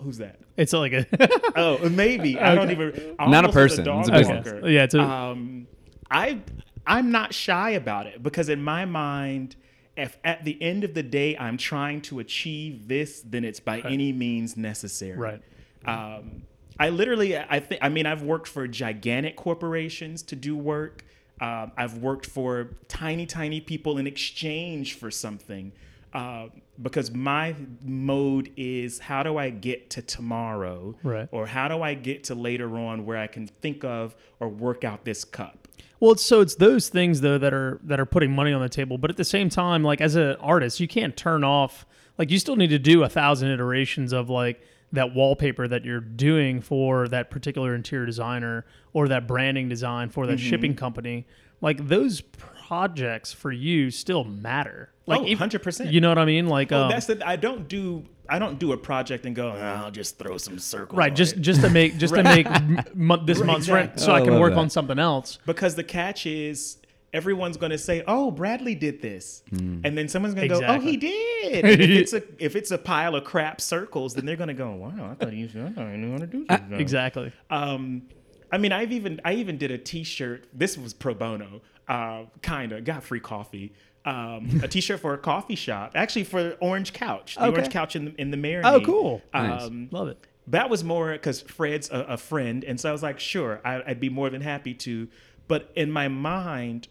Speaker 4: who's that?
Speaker 1: it's like a
Speaker 4: Oh, maybe I don't even. I
Speaker 2: Not a
Speaker 4: almost was
Speaker 2: person,
Speaker 4: dog
Speaker 2: it's a
Speaker 1: business.
Speaker 4: walker.
Speaker 1: Okay. Yeah, it's a-
Speaker 4: um, I I'm not shy about it because in my mind, if at the end of the day I'm trying to achieve this, then it's by any means necessary.
Speaker 1: Right.
Speaker 4: Um, I literally, I think, I mean, I've worked for gigantic corporations to do work. Um, I've worked for tiny, tiny people in exchange for something. Uh, because my mode is how do I get to tomorrow?
Speaker 1: Right.
Speaker 4: Or how do I get to later on where I can think of or work out this cup?
Speaker 1: Well, it's, so it's those things though that are that are putting money on the table, but at the same time, like as an artist, you can't turn off. Like you still need to do a thousand iterations of like that wallpaper that you're doing for that particular interior designer or that branding design for that shipping company. Like those projects for you still matter. Like
Speaker 4: Oh,
Speaker 1: ev-
Speaker 4: 100%.
Speaker 1: You know what I mean? Like
Speaker 4: Well,
Speaker 1: um,
Speaker 4: that's the, I don't do I don't do a project and go "Ah, I'll just throw some circles.
Speaker 1: right.
Speaker 4: on
Speaker 1: Just
Speaker 4: it."
Speaker 1: just to make just to make m- m- this
Speaker 4: Right,
Speaker 1: month's rent, so
Speaker 2: Oh,
Speaker 1: I
Speaker 2: I
Speaker 1: can
Speaker 2: love
Speaker 1: work
Speaker 2: that.
Speaker 1: on something else.
Speaker 4: Because the catch is everyone's going to say, "Oh, Bradley did this," and then someone's going to go, "Oh, he did." And if it's a if it's a pile of crap circles, then they're going to go, "Wow, I thought you I thought you knew how to do
Speaker 1: Uh,
Speaker 4: something."
Speaker 1: Exactly.
Speaker 4: Um, I mean, I've even I even did a T-shirt. This was pro bono, uh, kind of got free coffee. Um, a T-shirt for a coffee shop, actually for Orange Couch, the
Speaker 1: Okay.
Speaker 4: Orange Couch in the, in the Marigny.
Speaker 1: Oh, cool.
Speaker 2: Nice.
Speaker 4: Um,
Speaker 1: Love it.
Speaker 4: that was more because Fred's a, a friend, and so I was like, sure, I, I'd be more than happy to. But in my mind,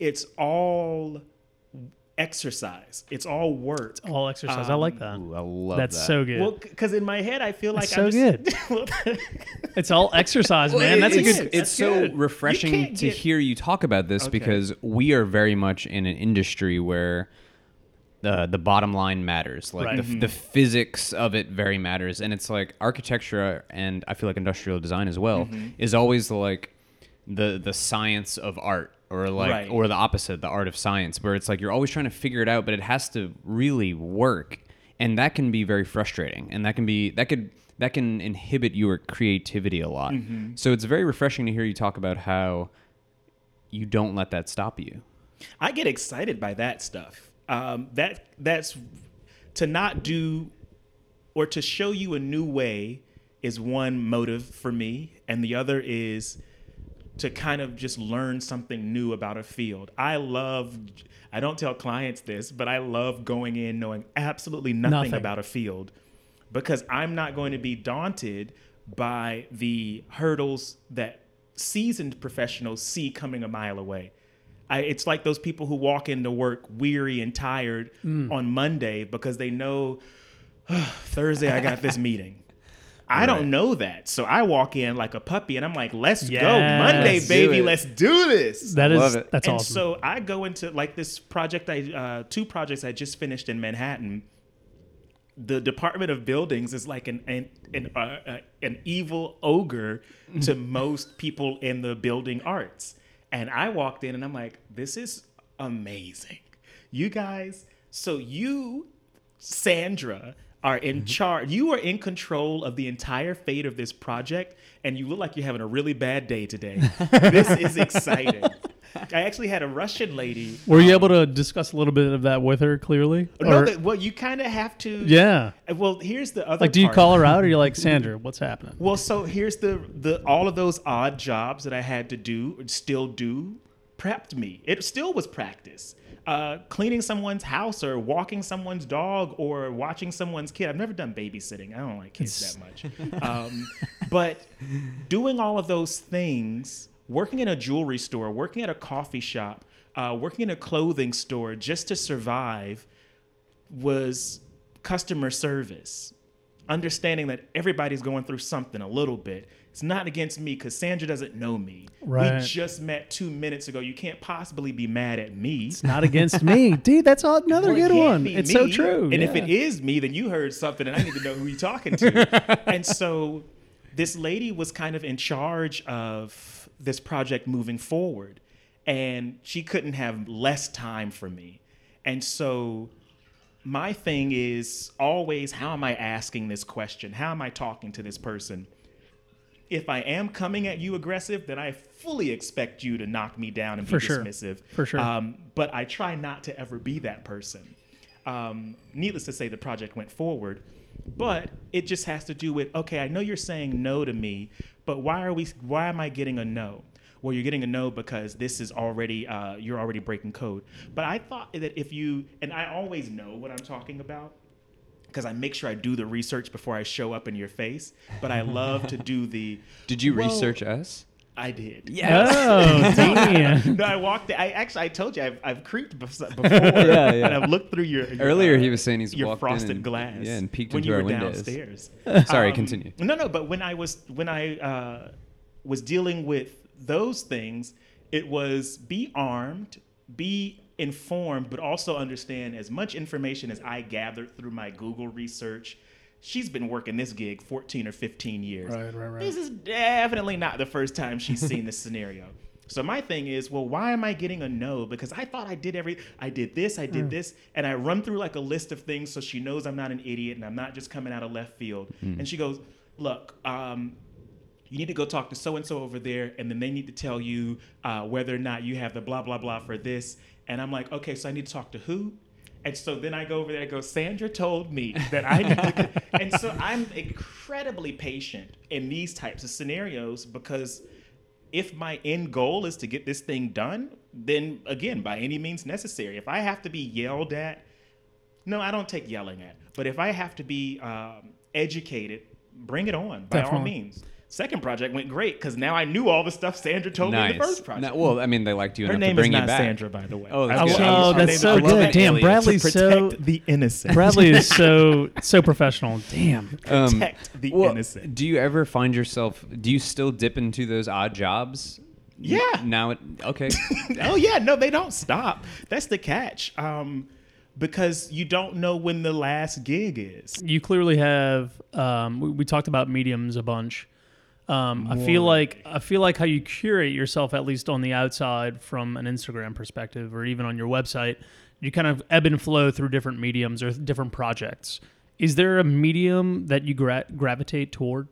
Speaker 4: it's all exercise. It's all work.
Speaker 1: All exercise. I um, like that.
Speaker 2: Ooh, I love that.
Speaker 1: That's
Speaker 2: that.
Speaker 1: so good.
Speaker 4: Well, because in my head, I feel like
Speaker 1: so
Speaker 4: I'm just, good.
Speaker 1: It's all exercise, man. That's a
Speaker 2: it's,
Speaker 1: good.
Speaker 2: It's
Speaker 4: that's
Speaker 2: so
Speaker 4: good.
Speaker 2: Refreshing to
Speaker 4: get-
Speaker 2: hear you talk about this
Speaker 4: Okay.
Speaker 2: because we are very much in an industry where the the bottom line matters. Like
Speaker 1: Right.
Speaker 2: the, the physics of it very matters, and it's like architecture and I feel like industrial design as well mm-hmm. is always like the the science of art or like
Speaker 4: Right.
Speaker 2: or the opposite the art of science where it's like you're always trying to figure it out but it has to really work. And that can be very frustrating. And that can be that could that can inhibit your creativity a lot. So it's very refreshing to hear you talk about how you don't let that stop you.
Speaker 4: I get excited by that stuff. Um, that that's to not do or to show you a new way is one motive for me, and the other is to kind of just learn something new about a field. I love. I don't tell clients this, but I love going in knowing absolutely nothing,
Speaker 1: Nothing.
Speaker 4: about a field because I'm not going to be daunted by the hurdles that seasoned professionals see coming a mile away. I, it's like those people who walk into work weary and tired mm. on Monday because they know Thursday I got this meeting. I don't know that. So I walk in like a puppy and I'm like, let's go. Monday,
Speaker 2: Let's
Speaker 4: baby,
Speaker 2: it.
Speaker 4: let's do this.
Speaker 1: That is
Speaker 2: Love it.
Speaker 1: that's
Speaker 4: and
Speaker 1: awesome.
Speaker 4: so I go into like this project I uh, two projects I just finished in Manhattan. The Department of Buildings is like an an an, uh, uh, an evil ogre to most people in the building arts. And I walked in and I'm like, this is amazing. You guys, so you, Sandra, are in mm-hmm. charge. You are in control of the entire fate of this project, and you look like you're having a really bad day today. this is exciting. I actually had a Russian lady.
Speaker 1: Were you um, able to discuss a little bit of that with her clearly?
Speaker 4: No,
Speaker 1: Or-
Speaker 4: that, well, you kind of have to.
Speaker 1: yeah.
Speaker 4: Uh, well, here's the other.
Speaker 1: Like, do you
Speaker 4: part.
Speaker 1: call her out or you're like, Sandra, what's happening?
Speaker 4: Well, so here's the the all of those odd jobs that I had to do, still do, prepped me. It still was practice. Uh, cleaning someone's house or walking someone's dog or watching someone's kid. I've never done babysitting. I don't like kids that much. Um, but doing all of those things, working in a jewelry store, working at a coffee shop, uh, working in a clothing store just to survive was customer service. Understanding that everybody's going through something a little bit. It's not against me because Sandra doesn't know me.
Speaker 1: Right.
Speaker 4: We just met two minutes ago. You can't possibly be mad at me.
Speaker 1: It's not against me. Dude, that's all, another
Speaker 4: Well,
Speaker 1: good
Speaker 4: can't
Speaker 1: one. It's so true.
Speaker 4: And if it is me, then you heard something and I need to know who you're talking to. and so this lady was kind of in charge of this project moving forward. And she couldn't have less time for me. And so my thing is always how am I asking this question? How am I talking to this person? If I am coming at you aggressive, then I fully expect you to knock me down and be
Speaker 1: For sure.
Speaker 4: dismissive.
Speaker 1: For sure.
Speaker 4: Um, but I try not to ever be that person. Um, needless to say, the project went forward, but it just has to do with okay. I know you're saying no to me, but why are we? Why am I getting a no? Well, you're getting a no because this is already uh, you're already breaking code. But I thought that if you and I always know what I'm talking about because I make sure I do the research before I show up in your face. But I love to do the.
Speaker 2: Did you
Speaker 4: Well,
Speaker 2: research us?
Speaker 4: I did.
Speaker 1: Oh, damn.
Speaker 4: No, I walked. I actually, I told you, I've, I've creeped before,
Speaker 2: Yeah, yeah.
Speaker 4: and I've looked through your. your,
Speaker 2: Earlier,
Speaker 4: uh,
Speaker 2: he was saying he's
Speaker 4: your
Speaker 2: walked in
Speaker 4: frosted
Speaker 2: and-
Speaker 4: glass.
Speaker 2: yeah, and peeked
Speaker 4: when
Speaker 2: into
Speaker 4: you
Speaker 2: our
Speaker 4: were
Speaker 2: windows.
Speaker 4: downstairs.
Speaker 2: Sorry,
Speaker 4: Um,
Speaker 2: continue.
Speaker 4: No, no, but when I was when I uh, was dealing with those things, it was be armed, be informed, but also understand as much information as I gathered through my Google research. She's been working this gig 14 or 15 years.
Speaker 1: Right, right, right.
Speaker 4: This is definitely not the first time she's seen this scenario. So my thing is, well, why am I getting a no? Because I thought I did every, I did this, I did this, and I run through like a list of things so she knows I'm not an idiot and I'm not just coming out of left field. And she goes, look, um, you need to go talk to so and so over there, and then they need to tell you uh, whether or not you have the blah blah blah for this. And I'm like, okay, so I need to talk to who? And so then I go over there. I go, Sandra told me that I need to. and so I'm incredibly patient in these types of scenarios because if my end goal is to get this thing done, then again, by any means necessary. If I have to be yelled at, no, I don't take yelling at. But if I have to be um, educated, bring it on by all means. Second project went great because now I knew all the stuff Sandra told me in the first project.
Speaker 2: No, well, I mean, they liked you
Speaker 4: Her
Speaker 2: enough
Speaker 4: name
Speaker 2: to bring
Speaker 4: is
Speaker 2: you
Speaker 4: not
Speaker 2: back.
Speaker 4: Sandra, by the way.
Speaker 2: Oh, that's
Speaker 4: I
Speaker 2: good. Oh,
Speaker 1: that's so
Speaker 4: name-
Speaker 1: good.
Speaker 4: protect-
Speaker 1: Damn,
Speaker 4: to
Speaker 1: Bradley's so-
Speaker 4: the innocent.
Speaker 1: Bradley is so so professional. Damn.
Speaker 2: Um,
Speaker 4: protect the
Speaker 2: well,
Speaker 4: innocent.
Speaker 2: Do you ever find yourself? Do you still dip into those odd jobs?
Speaker 4: Yeah.
Speaker 2: Now it okay.
Speaker 4: oh yeah, no, they don't stop. That's the catch. Um, because you don't know when the last gig is.
Speaker 1: You clearly have. Um, we, we talked about mediums a bunch. Um, I feel like I feel like how you curate yourself, at least on the outside, from an Instagram perspective, or even on your website, you kind of ebb and flow through different mediums or different projects. Is there a medium that you gra- gravitate toward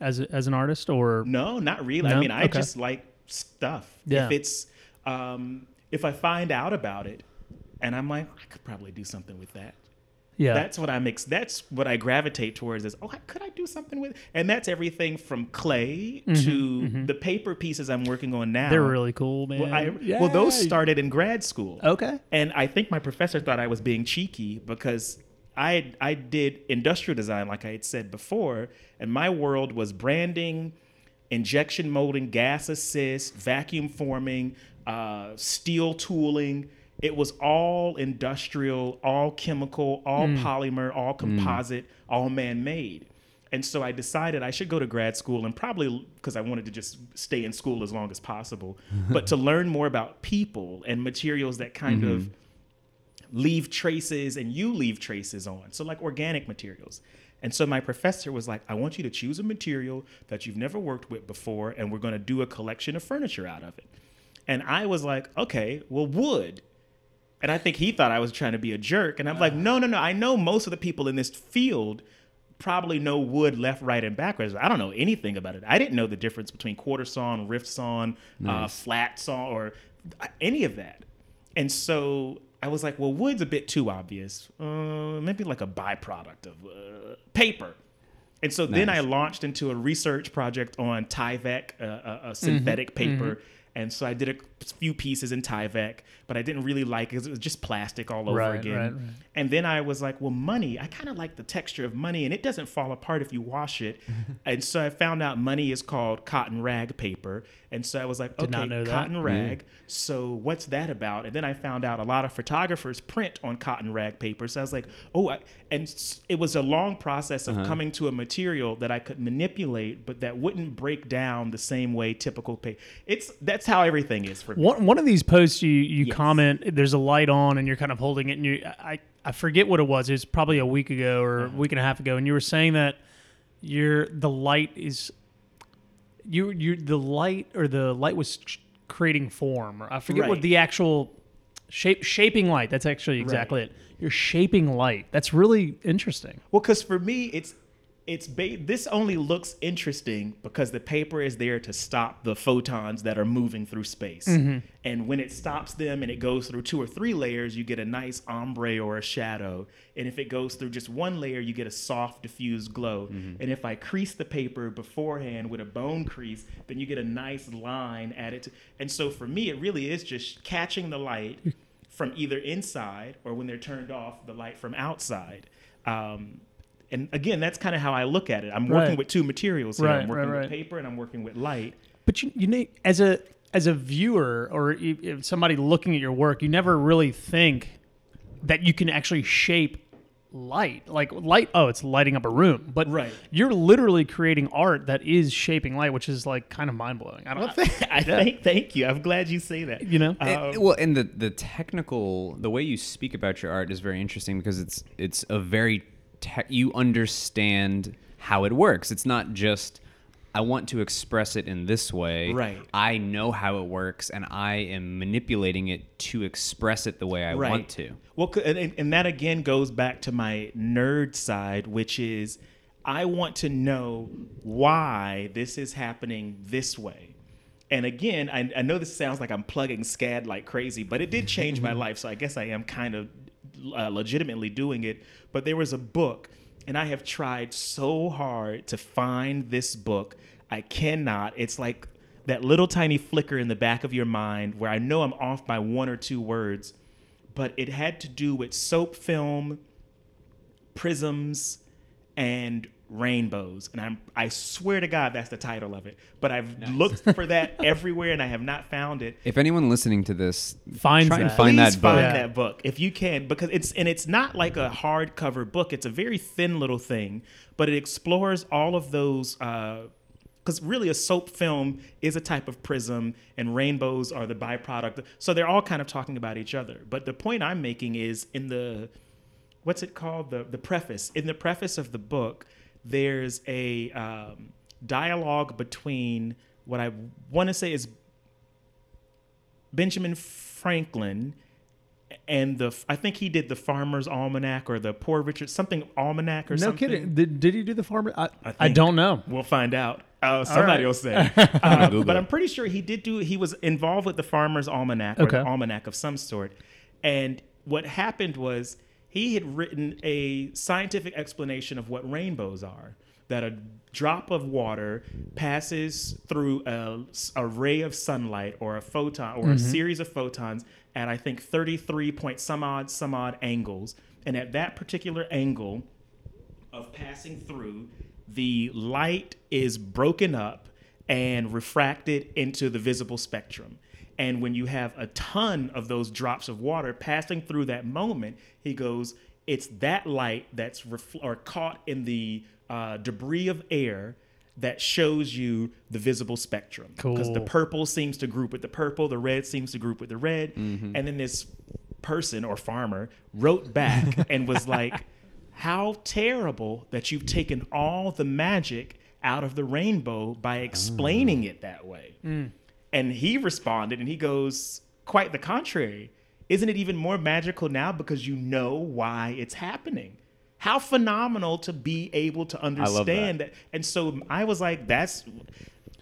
Speaker 1: as a, as an artist, or
Speaker 4: No, not really.
Speaker 1: No?
Speaker 4: I mean, I
Speaker 1: Okay.
Speaker 4: just like stuff.
Speaker 1: Yeah.
Speaker 4: If it's um, if I find out about it, and I'm like, I could probably do something with that.
Speaker 1: Yeah,
Speaker 4: That's what I mix. That's what I gravitate towards. Is oh, could I do something with? And that's everything from clay to the paper pieces I'm working on now.
Speaker 1: Mm-hmm, they're really cool, man.
Speaker 4: Well, I, well, those started in grad school.
Speaker 1: Okay.
Speaker 4: And I think my professor thought I was being cheeky because I I did industrial design, like I had said before, and my world was branding, injection molding, gas assist, vacuum forming, uh, steel tooling. It was all industrial, all chemical, all mm. polymer, all mm. composite, all man made. And so I decided I should go to grad school and probably because I wanted to just stay in school as long as possible, but to learn more about people and materials that kind of mm-hmm. leave traces and you leave traces on. So, like organic materials. And so, my professor was like, I want you to choose a material that you've never worked with before, and we're going to do a collection of furniture out of it. And I was like, okay, well, wood. And I think he thought I was trying to be a jerk. And I'm like, no, no, no. I know most of the people in this field probably know wood left, right, and backwards. I don't know anything about it. I didn't know the difference between quarter sawn, rift sawn, uh, flat saw, or any of that. And so I was like, well, wood's a bit too obvious. Uh, maybe like a byproduct of uh, paper. And so then I launched into a research project on Tyvek, uh, a, a synthetic paper. And so I did a few pieces in Tyvek, but I didn't really like it it was just plastic all over
Speaker 1: Right,
Speaker 4: again.
Speaker 1: right, right.
Speaker 4: And then I was like, well, money, I kind of like the texture of money and it doesn't fall apart if you wash it. and so I found out money is called cotton rag paper. And so I was like,
Speaker 1: Did
Speaker 4: okay,
Speaker 1: know that.
Speaker 4: cotton rag. So what's that about? And then I found out a lot of photographers print on cotton rag paper. So I was like, oh, I, and it was a long process of uh-huh. coming to a material that I could manipulate, but that wouldn't break down the same way typical paper. It's that's how everything is for me.
Speaker 1: One one of these posts you you
Speaker 4: Yes.
Speaker 1: comment there's a light on and you're kind of holding it and you I I forget what it was. It was probably a week ago or
Speaker 4: Uh-huh.
Speaker 1: a week and a half ago and you were saying that your the light is you you the light or the light was creating form or I forget what the actual shape shaping light. That's actually exactly it. You're shaping light. That's really interesting.
Speaker 4: Well, because for me, it's it's ba- this only looks interesting because the paper is there to stop the photons that are moving through space. And when it stops them and it goes through two or three layers, you get a nice ombre or a shadow. And if it goes through just one layer, you get a soft diffused glow. And if I crease the paper beforehand with a bone crease, then you get a nice line added to. And so for me, it really is just catching the light from either inside or when they're turned off, the light from outside. Um, and again, that's kind of how I look at it. I'm working
Speaker 1: Right.
Speaker 4: with two materials here.
Speaker 1: Right,
Speaker 4: I'm working
Speaker 1: right,
Speaker 4: with paper and I'm working with light.
Speaker 1: But you, you know, as a as a viewer or if if somebody looking at your work, you never really think that you can actually shape light. Like light, oh, it's lighting up a room, but
Speaker 4: Right.
Speaker 1: you're literally creating art that is shaping light, which is like kind of mind blowing. I don't, Well,
Speaker 4: I thank, thank you. I'm glad you say that.
Speaker 1: you know,
Speaker 2: And- um, well, and the the technical, the way you speak about your art is very interesting because it's it's a very te- you understand how it works. It's not just I want to express it in this way.
Speaker 4: Right.
Speaker 2: I know how it works, and I am manipulating it to express it the way I want to.
Speaker 4: Well, and, and- and that again goes back to my nerd side, which is I want to know why this is happening this way. And again, I, I know this sounds like I'm plugging SCAD like crazy, but it did change my life. So I guess I am kind of uh, legitimately doing it. But there was a book, and I have tried so hard to find this book. I cannot. It's like that little tiny flicker in the back of your mind where I know I'm off by one or two words but it had to do with soap film, prisms, and rainbows. And I'm I swear to God that's the title of it. But I've looked for that everywhere and I have not found it.
Speaker 2: If anyone listening to this
Speaker 1: Finds
Speaker 2: try and find that book,
Speaker 4: find
Speaker 1: Yeah.
Speaker 4: that book if you can, because it's and it's not like a hardcover book. It's a very thin little thing, but it explores all of those. Uh, because really, a soap film is a type of prism, and rainbows are the byproduct. So they're all kind of talking about each other. But the point I'm making is in the what's it called the the preface in the preface of the book there's a um, dialogue between what i want to say is benjamin franklin and the i think he did the farmer's almanac or the poor richard something almanac or
Speaker 1: no
Speaker 4: something No
Speaker 1: kidding. Did, did he do the farmer? I, I,
Speaker 4: think-
Speaker 1: don't know.
Speaker 4: We'll find out. Uh, somebody
Speaker 1: right.
Speaker 4: will say. Uh,
Speaker 2: Google
Speaker 4: but. I'm pretty sure he did do. He was involved with the Farmer's Almanac or
Speaker 1: Okay.
Speaker 4: an almanac of some sort. And what happened was he had written a scientific explanation of what rainbows are. That a drop of water passes through a, a ray of sunlight or a photon or a mm-hmm. series of photons at I think 33 point some odd some odd angles. And at that particular angle, of passing through, the light is broken up and refracted into the visible spectrum. And when you have a ton of those drops of water passing through that moment, he goes, it's that light that's ref- or caught in the uh, debris of air that shows you the visible spectrum. Because the purple seems to group with the purple, the red seems to group with the red.
Speaker 1: Mm-hmm.
Speaker 4: And then this person or farmer wrote back and was like, How terrible that you've taken all the magic out of the rainbow by explaining it that way. And he responded and he goes, Quite the contrary. isn't it even more magical now because you know why it's happening? How phenomenal to be able to understand that. And so I was like, that's,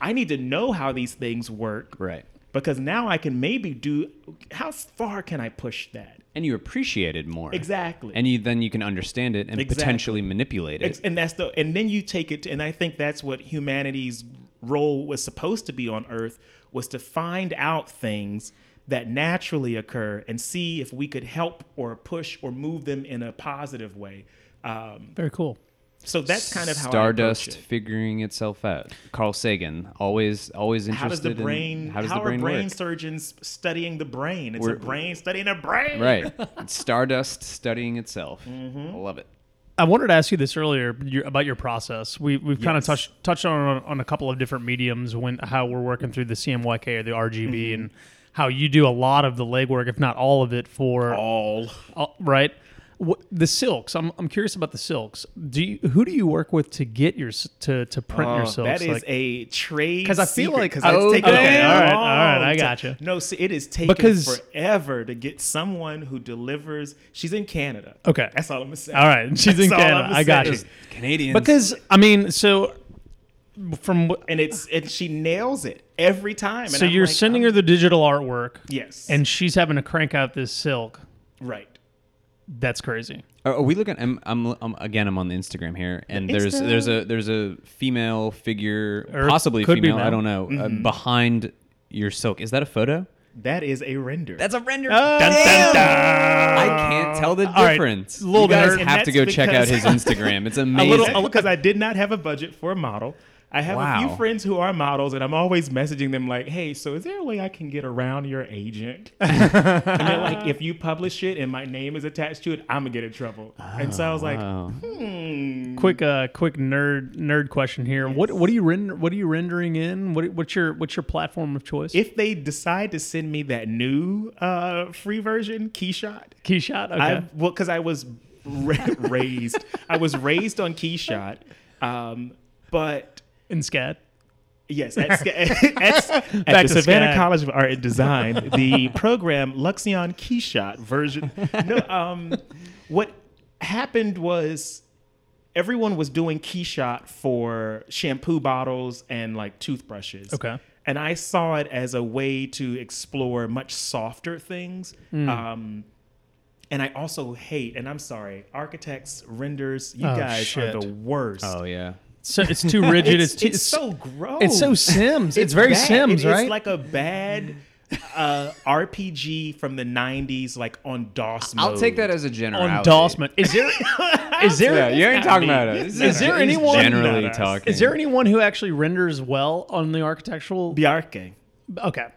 Speaker 4: I need to know how these things work.
Speaker 2: Right.
Speaker 4: Because now I can maybe do, how far can I push that?
Speaker 2: And you appreciate it more.
Speaker 4: Exactly.
Speaker 2: And you then you can understand it and
Speaker 4: Exactly.
Speaker 2: potentially manipulate it.
Speaker 4: And that's the and then you take it to, and i think that's what humanity's role was supposed to be on earth was to find out things that naturally occur and see if we could help or push or move them in a positive way um,
Speaker 1: Very cool.
Speaker 4: so that's kind of how
Speaker 2: Stardust
Speaker 4: I approach it.
Speaker 2: figuring itself out. Carl Sagan, always always interested
Speaker 4: how does the
Speaker 2: in-
Speaker 4: brain
Speaker 2: how does
Speaker 4: how
Speaker 2: the brain
Speaker 4: are brain
Speaker 2: work?
Speaker 4: surgeons studying the brain it's
Speaker 2: We're-
Speaker 4: a brain studying a brain
Speaker 2: Right. It's Stardust studying itself.
Speaker 4: Mm-hmm.
Speaker 2: I love it.
Speaker 1: I wanted to ask you this earlier your, about your process. We we've kind of touched touched on on a couple of different mediums when how we're working through the CMYK or the RGB
Speaker 4: Mm-hmm.
Speaker 1: and how you do a lot of the legwork, if not all of it, for
Speaker 4: all
Speaker 1: all- right. What, the silks. I'm, I'm curious about the silks. Do you, who do you work with to get your to to print your
Speaker 4: Oh,
Speaker 1: silks?
Speaker 4: That is
Speaker 1: Like-
Speaker 4: a trade
Speaker 1: 'Cause I feel like-
Speaker 4: because
Speaker 1: Oh,
Speaker 4: it's taken
Speaker 1: okay,
Speaker 4: a
Speaker 1: all right, all
Speaker 4: long
Speaker 1: right, I
Speaker 4: ti-
Speaker 1: gotcha.
Speaker 4: No, see, it is taken
Speaker 1: Because-
Speaker 4: forever to get someone who delivers. She's in Canada.
Speaker 1: Okay.
Speaker 4: that's all I'm gonna say.
Speaker 1: all right. She's in
Speaker 4: That's all
Speaker 1: Canada.
Speaker 4: I'ma
Speaker 1: got
Speaker 4: say.
Speaker 1: you.
Speaker 2: Canadians.
Speaker 1: Because I mean, so from
Speaker 4: And it's and she nails it every time. And
Speaker 1: so
Speaker 4: I'm
Speaker 1: you're
Speaker 4: like,
Speaker 1: sending
Speaker 4: I'm-
Speaker 1: her the digital artwork,
Speaker 4: yes,
Speaker 1: and she's having to crank out this silk.
Speaker 4: right.
Speaker 1: That's crazy.
Speaker 2: Are, are we looking? I'm, I'm, I'm again. I'm on the Instagram here, and there's
Speaker 4: Insta.
Speaker 2: there's a there's a female figure,
Speaker 1: Or
Speaker 2: possibly
Speaker 1: could be
Speaker 2: female. I don't know.
Speaker 4: Mm-hmm.
Speaker 2: Uh, behind your silk, is that a photo?
Speaker 4: That is a render.
Speaker 2: That's a render.
Speaker 1: Dun, dun,
Speaker 2: I can't tell the
Speaker 1: All right,
Speaker 2: difference.
Speaker 1: little
Speaker 2: you guys
Speaker 1: nerd.
Speaker 2: Have to go check out his Instagram. It's amazing.
Speaker 4: because I did not have a budget for a model. I have a few friends who are models, and I'm always messaging them like, "Hey, so is there a way I can get around your agent?" and they're like, "If you publish it and my name is attached to it, I'm gonna get in trouble." and so I was like, "Hmm."
Speaker 1: Quick, uh, quick nerd nerd question here. What what are you render, What are you rendering in? What what's your what's your platform of choice?
Speaker 4: If they decide to send me that new uh, free version, Keyshot,
Speaker 1: Keyshot. Okay.
Speaker 4: I well, because I was ra- raised, I was raised on Keyshot, um, but
Speaker 1: in SCAD.
Speaker 4: Yes, at, at, at the Savannah. College of Art and Design, the program Luxion Keyshot version. No, um, what happened was everyone was doing Keyshot for shampoo bottles and like toothbrushes.
Speaker 1: Okay.
Speaker 4: And I saw it as a way to explore much softer things.
Speaker 1: Hmm.
Speaker 4: Um, and I also hate, and I'm sorry, architects, renders, you
Speaker 1: Oh,
Speaker 4: guys
Speaker 1: shit.
Speaker 4: are the worst.
Speaker 2: oh yeah.
Speaker 1: So it's too rigid. it's,
Speaker 4: it's,
Speaker 1: too,
Speaker 4: it's so gross.
Speaker 1: It's so Sims. It's, very
Speaker 4: bad.
Speaker 1: Sims,
Speaker 4: It-
Speaker 1: right?
Speaker 4: It's like a bad uh, RPG from the '90s, like on DOS mode.
Speaker 2: I'll take that as a general.
Speaker 1: on Dawsman. Is there is there
Speaker 2: Yeah, you ain't talking
Speaker 4: me.
Speaker 2: about it.
Speaker 1: Is there anyone-
Speaker 2: generally talking?
Speaker 1: is there anyone who actually renders well on the architectural?
Speaker 4: Bjarke.
Speaker 1: Okay.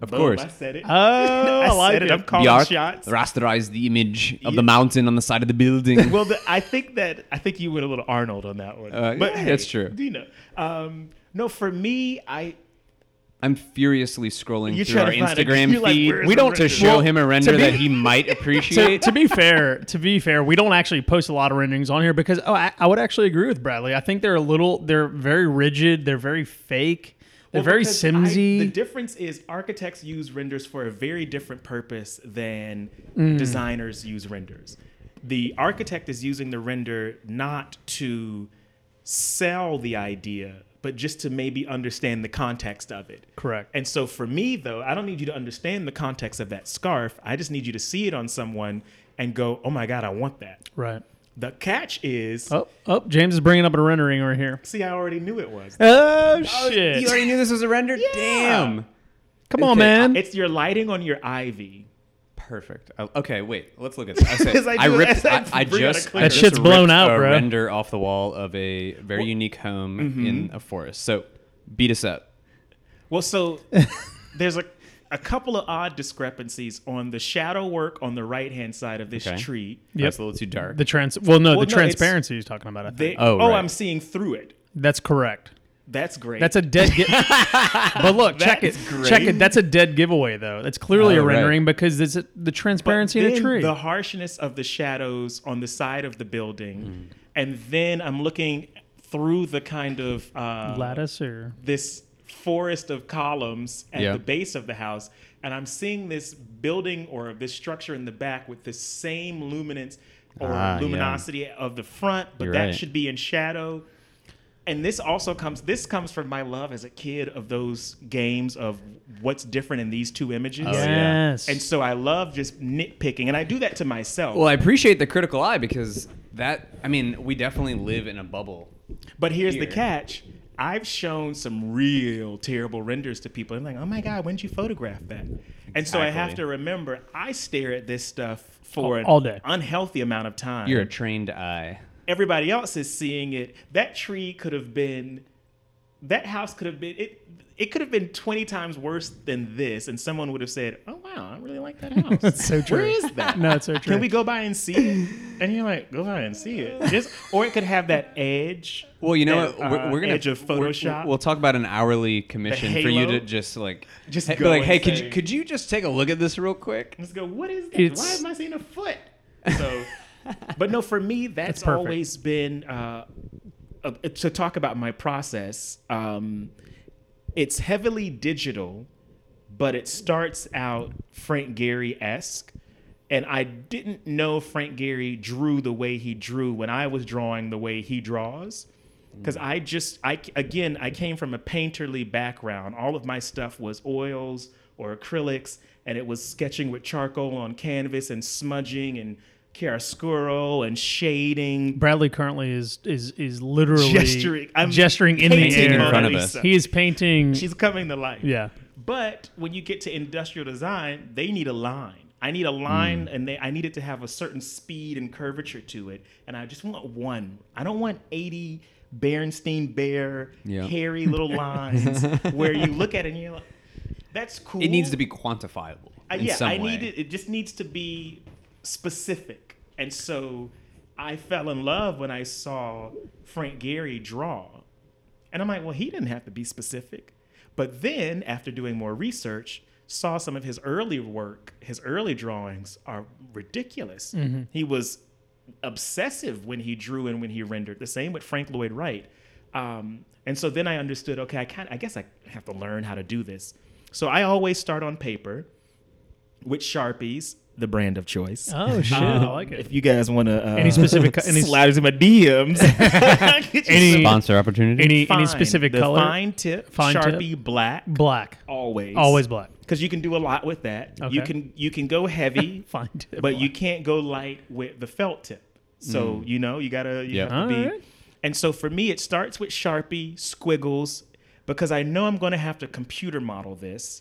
Speaker 2: Of
Speaker 4: Boom,
Speaker 2: course.
Speaker 4: I said it.
Speaker 1: Oh, I,
Speaker 4: I
Speaker 1: like
Speaker 4: said
Speaker 1: it.
Speaker 4: it. I'm calling
Speaker 2: Bjarke
Speaker 4: shots.
Speaker 2: rasterized the image of the mountain on the side of the building.
Speaker 4: Well, the, I think that I think you went a little Arnold on that one.
Speaker 2: Uh,
Speaker 4: but
Speaker 2: yeah,
Speaker 4: hey,
Speaker 2: that's true.
Speaker 4: You know, um, no, for me, I
Speaker 2: I'm furiously scrolling
Speaker 4: You're
Speaker 2: through our
Speaker 4: trying to find a-
Speaker 2: Instagram
Speaker 4: like,
Speaker 2: feed. we don't to show
Speaker 1: Well,
Speaker 2: him a render
Speaker 1: be-
Speaker 2: that he might
Speaker 1: to,
Speaker 2: appreciate.
Speaker 1: to be fair, to be fair, we don't actually post a lot of renderings on here because oh, I, I would actually agree with Bradley. I think they're a little, they're very rigid, they're very fake, they're
Speaker 4: Well,
Speaker 1: very
Speaker 4: because I- the difference is architects use renders for a very different purpose than
Speaker 1: Mm.
Speaker 4: designers use renders. The architect is using the render not to sell the idea, but just to maybe understand the context of it.
Speaker 1: Correct.
Speaker 4: And so for me, though, I don't need you to understand the context of that scarf. I just need you to see it on someone and go, oh my God, I want that.
Speaker 1: right.
Speaker 4: The catch is,
Speaker 1: Oh, oh, James is bringing up a rendering right here.
Speaker 4: see, I already knew it was.
Speaker 1: Oh, shit!
Speaker 2: you already knew this was a render. Damn.
Speaker 1: Come on,
Speaker 2: Okay,
Speaker 1: man.
Speaker 4: It's your lighting on your ivy.
Speaker 2: Perfect. I- okay, wait. Let's look at this. I, said,
Speaker 4: I
Speaker 2: I
Speaker 4: do-
Speaker 2: ripped.
Speaker 4: as I
Speaker 2: I, I
Speaker 4: bring out a
Speaker 2: just.
Speaker 4: clip.
Speaker 2: I
Speaker 1: That
Speaker 2: just
Speaker 1: shit's blown
Speaker 2: ripped
Speaker 1: out,
Speaker 2: a
Speaker 1: bro.
Speaker 2: Render off the wall of a very unique home
Speaker 4: Mm-hmm.
Speaker 2: in a forest. So, beat us up.
Speaker 4: Well, so there's a, a couple of odd discrepancies on the shadow work on the right hand side of this
Speaker 2: Okay.
Speaker 4: tree.
Speaker 1: Yep.
Speaker 2: That's a little too dark.
Speaker 1: the trans. Well, no,
Speaker 4: Well,
Speaker 1: the
Speaker 4: no, it's-
Speaker 1: transparency he's talking about. I think
Speaker 4: They,
Speaker 2: Oh,
Speaker 4: oh,
Speaker 2: right.
Speaker 4: I'm seeing through it.
Speaker 1: that's correct.
Speaker 4: That's great.
Speaker 1: That's a dead. Gi- but look, check it.
Speaker 4: That's great.
Speaker 1: Check it. That's a dead giveaway, though. That's clearly
Speaker 2: Oh,
Speaker 1: a
Speaker 2: right.
Speaker 1: rendering because it's a, the transparency of the
Speaker 4: then
Speaker 1: tree.
Speaker 4: The harshness of the shadows on the side of the building,
Speaker 2: Hmm.
Speaker 4: and then I'm looking through the kind of uh,
Speaker 1: Lattice or
Speaker 4: this forest of columns at
Speaker 2: Yeah.
Speaker 4: the base of the house, and I'm seeing this building or this structure in the back with the same luminance or
Speaker 2: Ah, yeah.
Speaker 4: luminosity of the front, but
Speaker 2: You're
Speaker 4: that
Speaker 2: right.
Speaker 4: should be in shadow. And this also comes this comes from my love as a kid of those games of what's different in these two images.
Speaker 2: Oh, yeah.
Speaker 1: yes.
Speaker 4: And so I love just nitpicking, and I do that to myself.
Speaker 2: Well, I appreciate the critical eye because that, I mean, we definitely live in a bubble.
Speaker 4: But here's the catch. I've shown some real terrible renders to people. I'm like, oh my God, when did you photograph that? And so I have to remember, I stare at this stuff for an
Speaker 1: All day.
Speaker 4: unhealthy amount of time.
Speaker 2: You're a trained eye.
Speaker 4: Everybody else is seeing it. That tree could have been, that house could have been, it, it could have been 20 times worse than this. And someone would have said, oh wow, I really like that house.
Speaker 1: That's so true.
Speaker 4: Where is that?
Speaker 1: No, it's so true.
Speaker 4: Can we go by and see it? And you're like, go by and see it. Just, or it could have that edge.
Speaker 2: Well, you know
Speaker 4: that,
Speaker 2: what? We're,
Speaker 4: uh,
Speaker 2: we're gonna
Speaker 4: edge of
Speaker 2: we're-
Speaker 4: Photoshop.
Speaker 2: We'll talk about an hourly commission for you to just like
Speaker 4: Just
Speaker 2: hey, be
Speaker 4: go
Speaker 2: like,
Speaker 4: and
Speaker 2: hey, could you could you just take a look at this real quick?
Speaker 4: Let's go. What is that?
Speaker 1: It's-
Speaker 4: Why am I seeing a foot? So, but no, for me, that's,
Speaker 1: perfect.
Speaker 4: always been uh, uh, to talk about my process. Um, it's heavily digital, but it starts out Frank Gehry esque. And I didn't know Frank Gehry drew the way he drew when I was drawing the way he draws. Because I just, I again, I came from a painterly background. All of my stuff was oils or acrylics, and it was sketching with charcoal on canvas and smudging and chiaroscuro and shading.
Speaker 1: Bradley currently is is is literally
Speaker 4: Gesturing. I'm
Speaker 1: gesturing in the air.
Speaker 2: in front of us.
Speaker 1: He is painting.
Speaker 4: She's coming to life.
Speaker 1: yeah.
Speaker 4: But when you get to industrial design, they need a line. I need a line,
Speaker 2: Hmm.
Speaker 4: and they, I need it to have a certain speed and curvature to it. And I just want one. I don't want 80 Berenstain Bear,
Speaker 2: Yeah.
Speaker 4: hairy little lines where you look at it and you're like, that's cool.
Speaker 2: It needs to be quantifiable.
Speaker 4: Uh, yeah,
Speaker 2: some
Speaker 4: I
Speaker 2: way.
Speaker 4: need it. It just needs to be specific. And so I fell in love when I saw Frank Gehry draw. And I'm like, well, he didn't have to be specific. But then, after doing more research, saw some of his early work, his early drawings are ridiculous. He was obsessive when he drew and when he rendered. The same with Frank Lloyd Wright. Um, and so then I understood, okay, I kind I guess I have to learn how to do this. So I always start on paper with Sharpies, the brand of choice.
Speaker 1: Oh shit! I like it.
Speaker 4: If you guys want to uh,
Speaker 1: Any specific co- any-
Speaker 4: slide into my DMs,
Speaker 1: Any-
Speaker 2: Sponsor opportunity.
Speaker 1: Any
Speaker 4: fine.
Speaker 1: any specific
Speaker 4: the
Speaker 1: color?
Speaker 4: Fine tip,
Speaker 1: Fine tip?
Speaker 4: Sharpie black,
Speaker 1: Black.
Speaker 4: always,
Speaker 1: Always black.
Speaker 4: because you can do a lot with that. You can you can go heavy,
Speaker 1: Fine tip.
Speaker 4: but you can't go light with the felt tip. So you know you gotta you
Speaker 2: Yep.
Speaker 4: have to be.
Speaker 1: Alright.
Speaker 4: And so for me, it starts with Sharpie squiggles because I know I'm going to have to computer model this.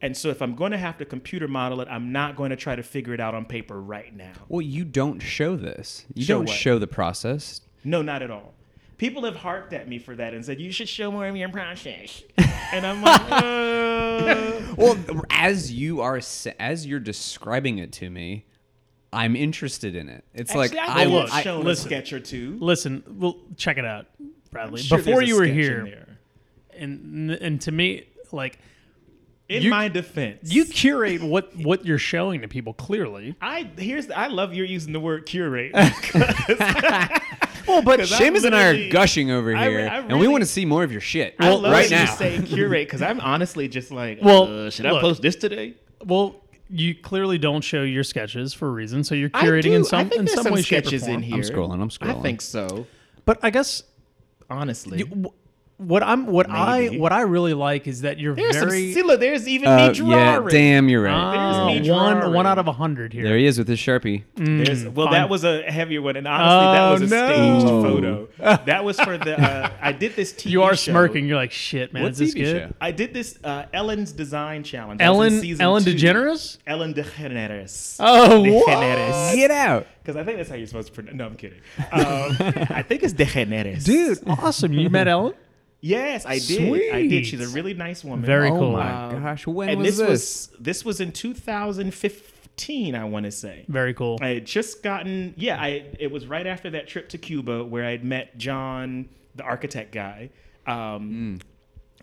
Speaker 4: And so if I'm going to have to computer model it, I'm not going to try to figure it out on paper right now.
Speaker 2: Well, you don't show this. You
Speaker 4: Show
Speaker 2: don't
Speaker 4: what?
Speaker 2: show the process.
Speaker 4: No, not at all. People have harped at me for that and said you should show more of your process. and I'm like, uh,
Speaker 2: Well, as you are as you're describing it to me, I'm interested in it. It's like I
Speaker 4: I've
Speaker 2: will.
Speaker 1: look,
Speaker 2: I,
Speaker 1: listen.
Speaker 4: a sketch or two.
Speaker 1: Listen, well, check it out, Bradley.
Speaker 4: Sure
Speaker 1: Before you were here, and and to me, like
Speaker 4: in
Speaker 1: you-
Speaker 4: my defense,
Speaker 1: you curate what what you're showing to people clearly.
Speaker 4: I here's I love you're using the word curate.
Speaker 2: well, but
Speaker 4: I
Speaker 2: Seamus and I are gushing over
Speaker 4: I re-
Speaker 2: here,
Speaker 4: I
Speaker 2: and we want to see more of your shit
Speaker 4: I love
Speaker 2: right
Speaker 4: you
Speaker 2: now.
Speaker 4: say curate because I'm honestly just like,
Speaker 1: Well,
Speaker 4: uh, should I post this today?
Speaker 1: Well, you clearly don't show your sketches for a reason, so you're curating
Speaker 4: do.
Speaker 1: in
Speaker 4: I
Speaker 1: some
Speaker 4: think
Speaker 1: in some,
Speaker 4: some
Speaker 1: way, shape, or
Speaker 4: sketches
Speaker 1: form.
Speaker 4: in here.
Speaker 2: I'm scrolling. I'm scrolling.
Speaker 4: I think so.
Speaker 1: But I guess
Speaker 4: Honestly,
Speaker 1: you, wh- what I'm what I what I really like is that you're
Speaker 4: there's some.
Speaker 1: very
Speaker 4: See, look, there's even
Speaker 2: Uh,
Speaker 4: me
Speaker 2: yeah, damn, you're right.
Speaker 1: Ah,
Speaker 4: There's me
Speaker 1: one
Speaker 4: drawing.
Speaker 1: one out of a hundred here.
Speaker 2: there he is with his sharpie.
Speaker 4: There's, well,
Speaker 1: fine.
Speaker 4: that was a heavier one, and honestly, that
Speaker 1: Oh,
Speaker 4: was a
Speaker 1: no.
Speaker 4: staged photo. That was for the. Uh, I did this TV
Speaker 1: you are
Speaker 4: show.
Speaker 1: smirking. You're like, shit, man.
Speaker 2: What
Speaker 1: is this
Speaker 2: TV
Speaker 1: good?
Speaker 2: show?
Speaker 4: I did this uh, Ellen's Design Challenge. I was in
Speaker 1: Ellen
Speaker 4: season
Speaker 1: Ellen
Speaker 4: two.
Speaker 1: DeGeneres.
Speaker 4: Ellen DeGeneres.
Speaker 1: Oh, what?
Speaker 2: Get out,
Speaker 4: Because I think that's how you're supposed to pronounce. No, I'm kidding. Um, I think it's DeGeneres.
Speaker 1: dude, awesome. You met Ellen?
Speaker 4: Yes, I did. I did. She's a really nice woman.
Speaker 1: Very
Speaker 2: oh
Speaker 1: cool.
Speaker 2: my
Speaker 4: Um,
Speaker 2: gosh, when
Speaker 4: and
Speaker 2: was
Speaker 4: this
Speaker 2: this?
Speaker 4: was this was in 2015, I want to say.
Speaker 1: Very cool.
Speaker 4: I had just gotten yeah, I it was right after that trip to Cuba where I'd met John, the architect guy. Um,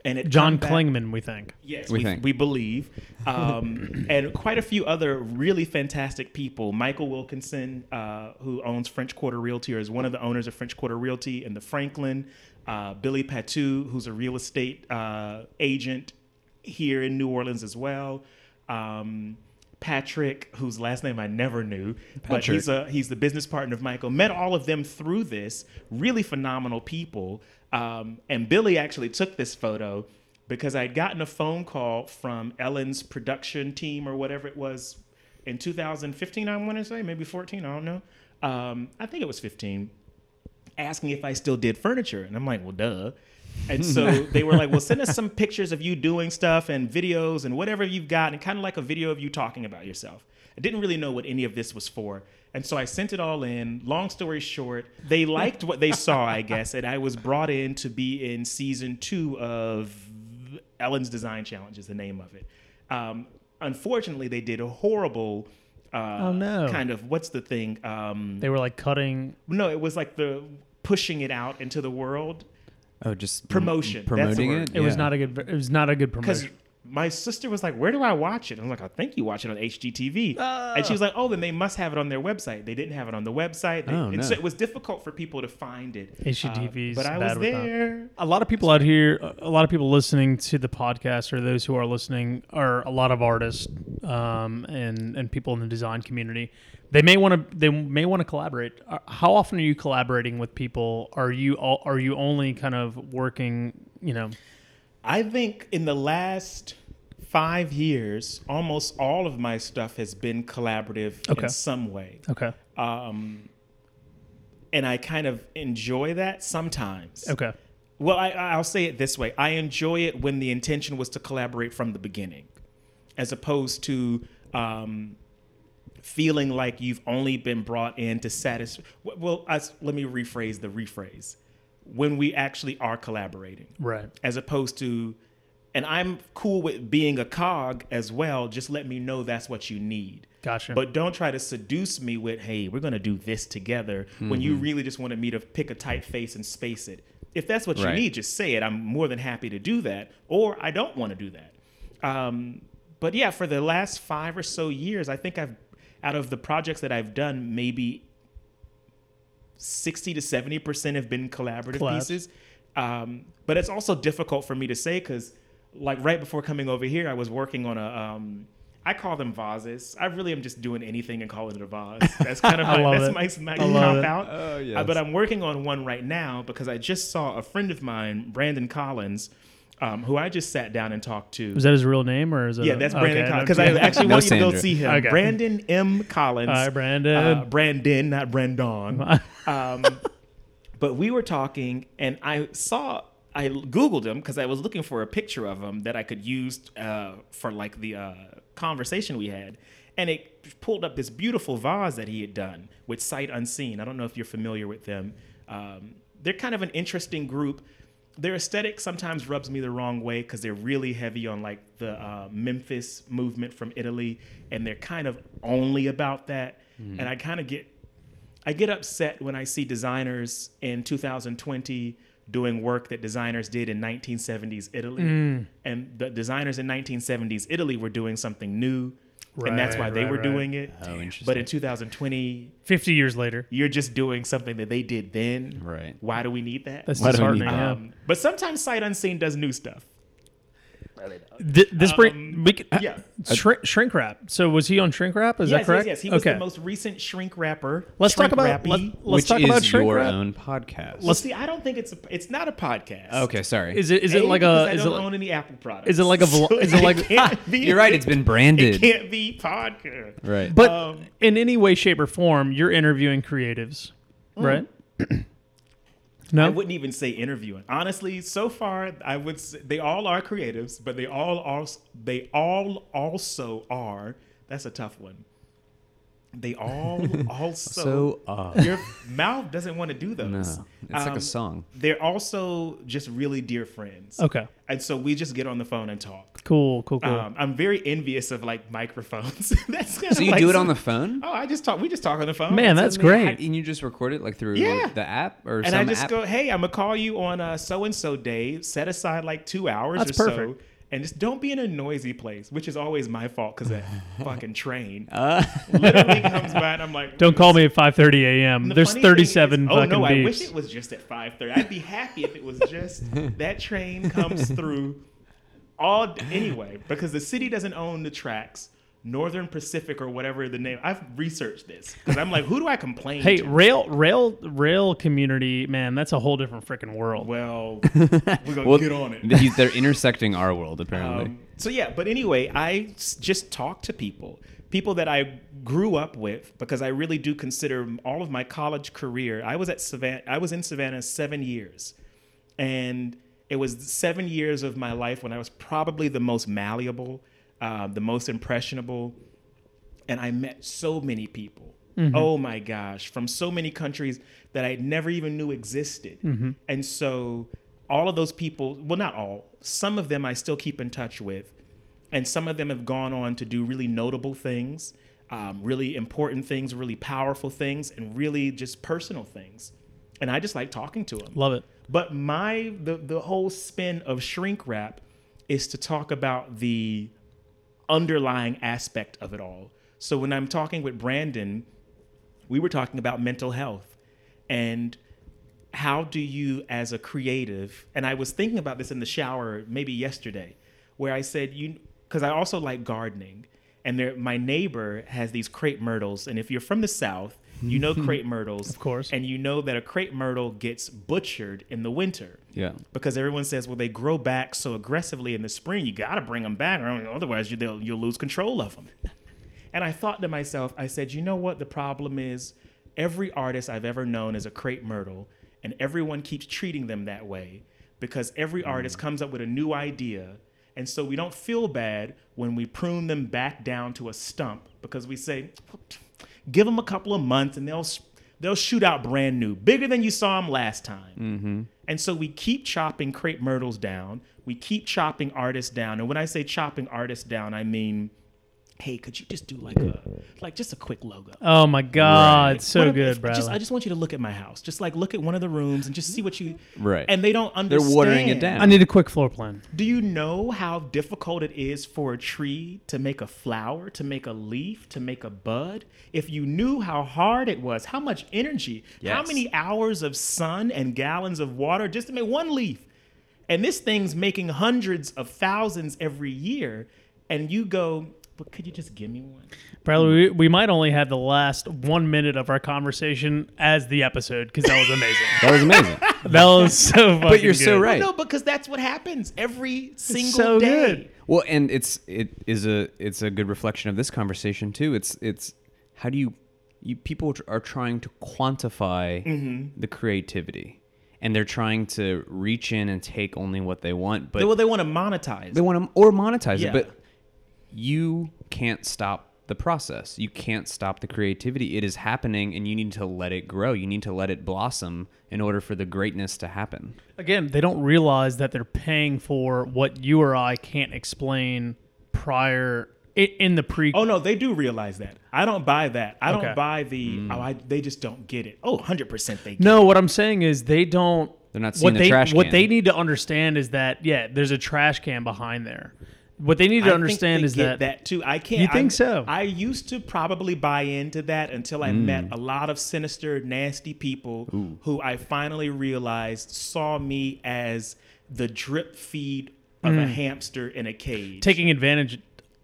Speaker 4: and it
Speaker 1: John Klingman, we think.
Speaker 4: Yes,
Speaker 2: We
Speaker 4: we,
Speaker 2: think.
Speaker 4: we believe, um, and quite a few other really fantastic people. Michael Wilkinson, uh, who owns French Quarter Realty, or is one of the owners of French Quarter Realty in the Franklin. Uh, Billy Patu, who's a real estate uh, agent here in New Orleans as well. Um, Patrick, whose last name I never knew, but he's a he's the business partner of Michael. Met all of them through this. Really phenomenal people. Um, and Billy actually took this photo because I'd gotten a phone call from Ellen's production team or whatever it was in 2015. I want to say maybe 14. I don't know. Um, I think it was 15 asking if I still did furniture. And I'm like, well, duh. And so they were like, well, send us some pictures of you doing stuff and videos and whatever you've got, and kind of like a video of you talking about yourself. I didn't really know what any of this was for. And so I sent it all in. Long story short, they liked what they saw, I guess, and I was brought in to be in season two of Ellen's Design Challenge, is the name of it. Um, unfortunately, they did a horrible. Uh,
Speaker 1: Oh, no.
Speaker 4: Kind of what's the thing? Um,
Speaker 1: They were like cutting.
Speaker 4: no, it was like the pushing it out into the world
Speaker 2: Oh, just
Speaker 4: Promotion, that's
Speaker 2: promoting
Speaker 4: word.
Speaker 2: it.
Speaker 1: It was not a good. It was not a good
Speaker 4: because
Speaker 1: promotion.
Speaker 4: My sister was like, "Where do I watch it?" I was like, "I think you watch it on HGTV." and she was like, "Oh, then they must have it on their website." They didn't have it on the website, They-
Speaker 2: Oh,
Speaker 4: and
Speaker 2: no.
Speaker 4: so it was difficult for people to find it.
Speaker 1: HGTV 's
Speaker 4: Uh, but I
Speaker 1: bad
Speaker 4: was
Speaker 1: with that.
Speaker 4: there.
Speaker 1: a lot of people out here, a lot of people listening to the podcast, or those who are listening, are a lot of artists um, and and people in the design community. They may want to they may want to collaborate. Uh, How often are you collaborating with people? Are you all, are you only kind of working? You know,
Speaker 4: I think in the last five years, almost all of my stuff has been collaborative
Speaker 1: Okay.
Speaker 4: in some way.
Speaker 1: okay,
Speaker 4: Um, and I kind of enjoy that sometimes.
Speaker 1: okay,
Speaker 4: Well, I, I'll say it this way: I enjoy it when the intention was to collaborate from the beginning, as opposed to um, feeling like you've only been brought in to satisfy. Well, I, let me rephrase the rephrase: when we actually are collaborating,
Speaker 1: right,
Speaker 4: as opposed to, and I'm cool with being a cog as well. Just let me know that's what you need.
Speaker 1: gotcha.
Speaker 4: But don't try to seduce me with, hey, we're going to do this together when you really just wanted me to pick a typeface and space it. If that's what you need, just say it. I'm more than happy to do that. Or I don't want to do that. Um, but yeah, for the last five or so years, I think I've, out of the projects that I've done, maybe 60 to 70% have been collaborative
Speaker 1: Collabs.
Speaker 4: pieces. Um, but it's also difficult for me to say because, like, right before coming over here, I was working on a. Um, I call them vases. I really am just doing anything and calling it a vase. That's kind of
Speaker 1: I
Speaker 4: my, that's
Speaker 1: it.
Speaker 4: my, my
Speaker 1: I
Speaker 4: cop out.
Speaker 2: Oh,
Speaker 4: Uh,
Speaker 2: yes.
Speaker 4: but I'm working on one right now because I just saw a friend of mine, Brandon Collins, um, who I just sat down and talked to.
Speaker 1: Is that his real name or is it?
Speaker 4: yeah, that's
Speaker 1: okay,
Speaker 4: Brandon Collins. Because I actually
Speaker 2: No
Speaker 4: want you to go see him.
Speaker 1: Okay.
Speaker 4: Brandon M. Collins.
Speaker 1: Hi, Brandon.
Speaker 4: Uh, Brandon, not Brandon. um, but we were talking, and I saw, I Googled him because I was looking for a picture of him that I could use uh, for like the uh, conversation we had. And it pulled up this beautiful vase that he had done with Sight Unseen. I don't know if you're familiar with them. Um, they're kind of an interesting group. Their aesthetic sometimes rubs me the wrong way because they're really heavy on like the uh, Memphis movement from Italy, and they're kind of only about that. And I kind of get I get upset when I see designers in 2020 doing work that designers did in 1970s Italy.
Speaker 1: Mm.
Speaker 4: And the designers in 1970s Italy were doing something new. And that's why
Speaker 1: Right,
Speaker 4: they
Speaker 1: right,
Speaker 4: were
Speaker 1: right.
Speaker 4: doing it.
Speaker 2: Oh, interesting.
Speaker 4: But in 2020,
Speaker 1: Fifty years later.
Speaker 4: you're just doing something that they did then.
Speaker 2: Right.
Speaker 4: Why do we need that?
Speaker 1: That's
Speaker 2: Why do we need
Speaker 1: disheartening.
Speaker 4: Um, but sometimes Sight Unseen does new stuff.
Speaker 1: Th- this bring
Speaker 4: Um,
Speaker 1: we can,
Speaker 4: yeah.
Speaker 1: shrink, shrink wrap. So was he on shrink wrap? Is
Speaker 4: yes,
Speaker 1: that correct?
Speaker 4: yes, yes. He was
Speaker 1: okay.
Speaker 4: the most recent shrink rapper.
Speaker 1: Let's talk about
Speaker 4: rappy.
Speaker 1: let, us
Speaker 2: Which
Speaker 1: talk
Speaker 2: is
Speaker 1: about shrink
Speaker 2: your
Speaker 1: wrap.
Speaker 2: own podcast.
Speaker 4: Well, see, I don't think it's a, it's not a podcast.
Speaker 2: okay, sorry.
Speaker 1: Is it is it
Speaker 4: A,
Speaker 1: like
Speaker 4: because
Speaker 1: a
Speaker 4: I
Speaker 1: is it
Speaker 4: don't
Speaker 1: like,
Speaker 4: own any Apple products.
Speaker 1: is it like a
Speaker 4: So
Speaker 1: is it like-
Speaker 4: can't be-
Speaker 2: You're right. It's been
Speaker 4: It
Speaker 2: branded.
Speaker 4: can't be podcast.
Speaker 2: Right.
Speaker 1: but
Speaker 4: um,
Speaker 1: in any way, shape, or form, you're interviewing creatives, right?
Speaker 4: I wouldn't even say interviewing. Honestly, so far I would say they all are creatives, but they all also they all also are. That's a tough one. They all also.
Speaker 2: So, uh.
Speaker 4: your mouth doesn't want to do those.
Speaker 2: No, it's like
Speaker 4: Um,
Speaker 2: a song.
Speaker 4: They're also just really dear friends.
Speaker 1: okay,
Speaker 4: And so we just get on the phone and talk.
Speaker 1: cool, cool, cool.
Speaker 4: Um, I'm very envious of like microphones. that's kinda
Speaker 2: So you
Speaker 4: like
Speaker 2: do it
Speaker 4: some-
Speaker 2: on the phone?
Speaker 4: Oh, I just talk. We just talk on the phone.
Speaker 1: Man, that's
Speaker 2: I
Speaker 1: great.
Speaker 2: how- And you just record it like through
Speaker 4: Yeah.
Speaker 2: the app or
Speaker 4: and
Speaker 2: some
Speaker 4: I just
Speaker 2: app?
Speaker 4: go, hey, I'm gonna call you on a so and so day. Set aside like two hours
Speaker 1: That's
Speaker 4: or
Speaker 1: perfect.
Speaker 4: so, and just don't be in a noisy place, which is always my fault because that fucking train
Speaker 2: Uh,
Speaker 4: literally comes by, and I'm like,
Speaker 1: Don't call me at 5:30 a.m.
Speaker 4: The
Speaker 1: There's 37
Speaker 4: is-
Speaker 1: fucking
Speaker 4: Oh no, I wish it was just at 5:30. I'd be happy if it was just that train comes through all anyway because the city doesn't own the tracks. Northern Pacific or whatever the name. I've researched this because I'm like, who do I complain
Speaker 1: Hey,
Speaker 4: to?
Speaker 1: rail, rail, rail community, man, that's a whole different freaking world.
Speaker 4: Well, we're gonna
Speaker 2: Well,
Speaker 4: get on it.
Speaker 2: th- they're intersecting our world apparently.
Speaker 4: Um, so yeah, but anyway, I s- just talk to people, people that I grew up with, because I really do consider all of my college career. I was at Savannah. I was in Savannah seven years, and it was seven years of my life when I was probably the most malleable, uh, the most impressionable, and I met so many people. Oh my gosh, from so many countries that I never even knew existed. And so all of those people, well, not all, some of them I still keep in touch with. And some of them have gone on to do really notable things, um, really important things, really powerful things, and really just personal things. And I just like talking to them.
Speaker 1: Love it.
Speaker 4: But my the the whole spin of shrink wrap is to talk about the underlying aspect of it all. So when I'm talking with Brandon, we were talking about mental health and how do you as a creative and I was thinking about this in the shower maybe yesterday where I said you cuz I also like gardening and there my neighbor has these crepe myrtles and if you're from the south you know crepe myrtles
Speaker 1: Of course.
Speaker 4: and you know that a crepe myrtle gets butchered in the winter
Speaker 2: yeah.
Speaker 4: because everyone says, well, they grow back so aggressively in the spring, you got to bring them back, or otherwise you, they'll, you'll lose control of them. And I thought to myself, I said, you know what the problem is? Every artist I've ever known is a crepe myrtle, and everyone keeps treating them that way because every mm. artist comes up with a new idea. And so we don't feel bad when we prune them back down to a stump because we say, give them a couple of months and they'll they'll shoot out brand new, bigger than you saw them last time. Mm-hmm. And so we keep chopping crepe myrtles down. We keep chopping artists down. And when I say chopping artists down, I mean, hey, could you just do like a like just a quick logo?
Speaker 1: Oh my God, so
Speaker 4: What if-
Speaker 1: good,
Speaker 4: if-
Speaker 1: Bradley.
Speaker 4: Just, I just want you to look at my house. Just like look at one of the rooms and just see what you
Speaker 2: Right.
Speaker 4: And they don't understand.
Speaker 2: They're watering it down.
Speaker 1: I need a quick floor plan.
Speaker 4: Do you know how difficult it is for a tree to make a flower, to make a leaf, to make a bud? If you knew how hard it was, how much energy, how many hours of sun and gallons of water just to make one leaf. And this thing's making hundreds of thousands every year. And you go, but could you just give me one?
Speaker 1: Bradley, we, we might only have the last one minute of our conversation as the episode because that was amazing.
Speaker 2: That was amazing.
Speaker 1: that was so fucking
Speaker 2: but you're so
Speaker 1: good.
Speaker 2: right.
Speaker 4: No, because that's what happens every single
Speaker 1: so
Speaker 4: day.
Speaker 1: good.
Speaker 2: Well, and it's it is a it's a good reflection of this conversation too. It's it's how do you you people are trying to quantify
Speaker 4: Mm-hmm.
Speaker 2: the creativity, and they're trying to reach in and take only what they want, but
Speaker 4: well, they want to monetize.
Speaker 2: they want to or monetize
Speaker 4: Yeah.
Speaker 2: it. But you can't stop the process. You can't stop the creativity. It is happening, and you need to let it grow. You need to let it blossom in order for the greatness to happen.
Speaker 1: Again, they don't realize that they're paying for what you or I can't explain prior in the pre.
Speaker 4: Oh no, they do realize that. I don't buy that. I
Speaker 1: Okay.
Speaker 4: don't buy the. Mm. Oh, I, they just don't get it. Oh, 100 percent they. Get
Speaker 1: No, what I'm saying is they don't.
Speaker 2: They're not
Speaker 1: what
Speaker 2: seeing the
Speaker 1: they,
Speaker 2: trash can.
Speaker 1: What they need to understand is that yeah, there's a trash can behind there. What they need
Speaker 4: I
Speaker 1: to
Speaker 4: think
Speaker 1: understand is
Speaker 4: get
Speaker 1: that,
Speaker 4: too. I can't.
Speaker 1: You think
Speaker 4: I'm-
Speaker 1: so?
Speaker 4: I used to probably buy into that until I met mm. a lot of sinister, nasty people who I finally realized saw me as the drip feed of a mm. hamster in a cage.
Speaker 1: taking advantage,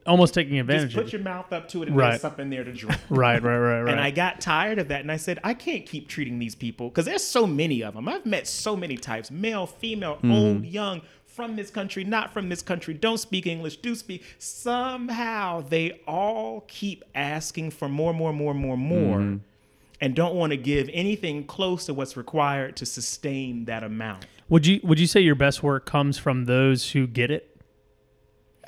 Speaker 1: almost taking advantage.
Speaker 4: just put
Speaker 1: of
Speaker 4: your mouth up to it and
Speaker 1: Right.
Speaker 4: there's something there to drink.
Speaker 1: right, right, right, right.
Speaker 4: And I got tired of that, and I said, I can't keep treating these people because there's so many of them. I've met so many types: male, female, old, mm-hmm. young, from this country, not from this country, don't speak English, do speak. Somehow they all keep asking for more, more, more, more, more, mm-hmm. and don't want to give anything close to what's required to sustain that amount.
Speaker 1: Would you would you say your best work comes from those who get it?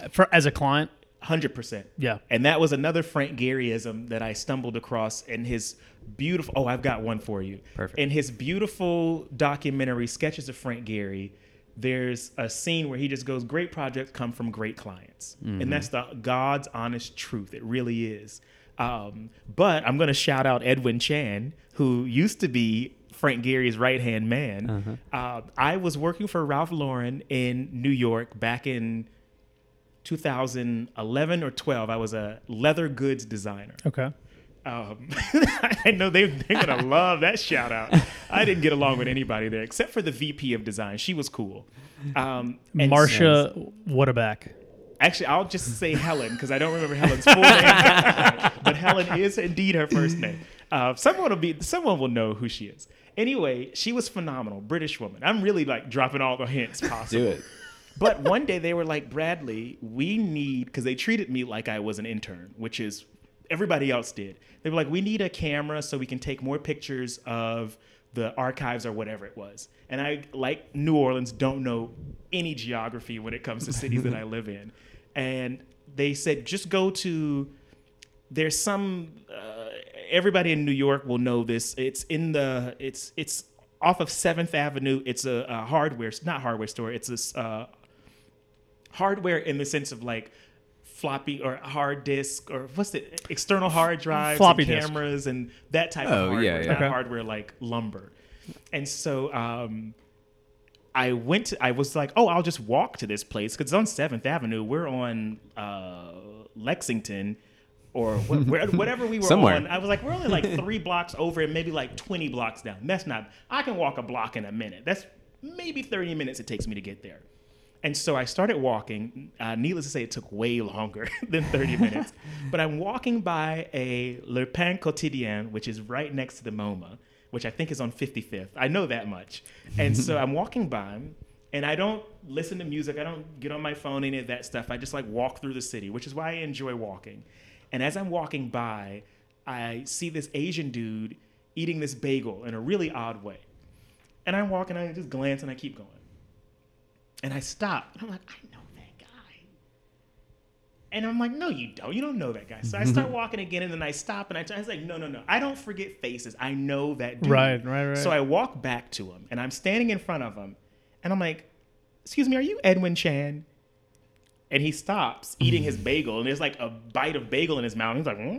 Speaker 1: For as a client,
Speaker 4: Hundred percent.
Speaker 1: Yeah.
Speaker 4: And that was another Frank Gehryism that I stumbled across in his beautiful. Oh, I've got one for you.
Speaker 2: Perfect.
Speaker 4: In his beautiful documentary, Sketches of Frank Gehry, there's a scene where he just goes, "Great projects come from great clients," and that's the God's honest truth. It really is. Um, but I'm going to shout out Edwin Chan, who used to be Frank Gehry's right hand man. Uh, I was working for Ralph Lauren in New York back in 2011 or 12. I was a leather goods designer.
Speaker 1: okay.
Speaker 4: Um, I know they, they're going to love that shout out. I didn't get along with anybody there except for the VP of design. She was cool. Um, and
Speaker 1: Marsha Whataback.
Speaker 4: Actually, I'll just say Helen because I don't remember Helen's full name. but Helen is indeed her first name. Uh, someone will be, someone will know who she is. Anyway, she was phenomenal, British woman. I'm really like dropping all the hints possible.
Speaker 3: Do it.
Speaker 4: But one day they were like, Bradley, we need because they treated me like I was an intern, which is everybody else did. They were like, we need a camera so we can take more pictures of the archives or whatever it was. And I, like New Orleans, don't know any geography when it comes to cities that I live in. And they said, just go to, there's some, uh, everybody in New York will know this. It's in the, it's, it's off of 7th Avenue. It's a, a hardware, not hardware store. It's this uh, hardware in the sense of like floppy or hard disk or what's the external hard drives,
Speaker 1: Floppy
Speaker 4: and
Speaker 1: disk.
Speaker 4: cameras, and that type
Speaker 3: Oh,
Speaker 4: of hardware.
Speaker 3: yeah, yeah.
Speaker 4: not
Speaker 1: Okay.
Speaker 4: hardware like lumber. And so um, I went. To, I was like, oh, I'll just walk to this place because it's on Seventh Avenue. We're on uh, Lexington. Or what, where, whatever we were
Speaker 3: Somewhere.
Speaker 4: on, I was like, we're only like three blocks over and maybe like 20 blocks down. That's not, I can walk a block in a minute. That's maybe 30 minutes it takes me to get there. And so I started walking. Uh, needless to say, it took way longer than 30 minutes. but I'm walking by a Le Pain Quotidien, which is right next to the MoMA, which I think is on 55th. I know that much. And so I'm walking by, and I don't listen to music. I don't get on my phone, any of that stuff. I just like walk through the city, which is why I enjoy walking. And as I'm walking by, I see this Asian dude eating this bagel in a really odd way. And I'm walking, I just glance and I keep going. And I stop. I'm like, I know that guy. And I'm like, no, you don't. You don't know that guy. So I start walking again, and then I stop, and I, I was like, no, no, no. I don't forget faces. I know that dude.
Speaker 1: Right, right, right.
Speaker 4: So I walk back to him, and I'm standing in front of him, and I'm like, excuse me, are you Edwin Chan? And he stops eating his bagel, and there's like a bite of bagel in his mouth. He's like, hmm?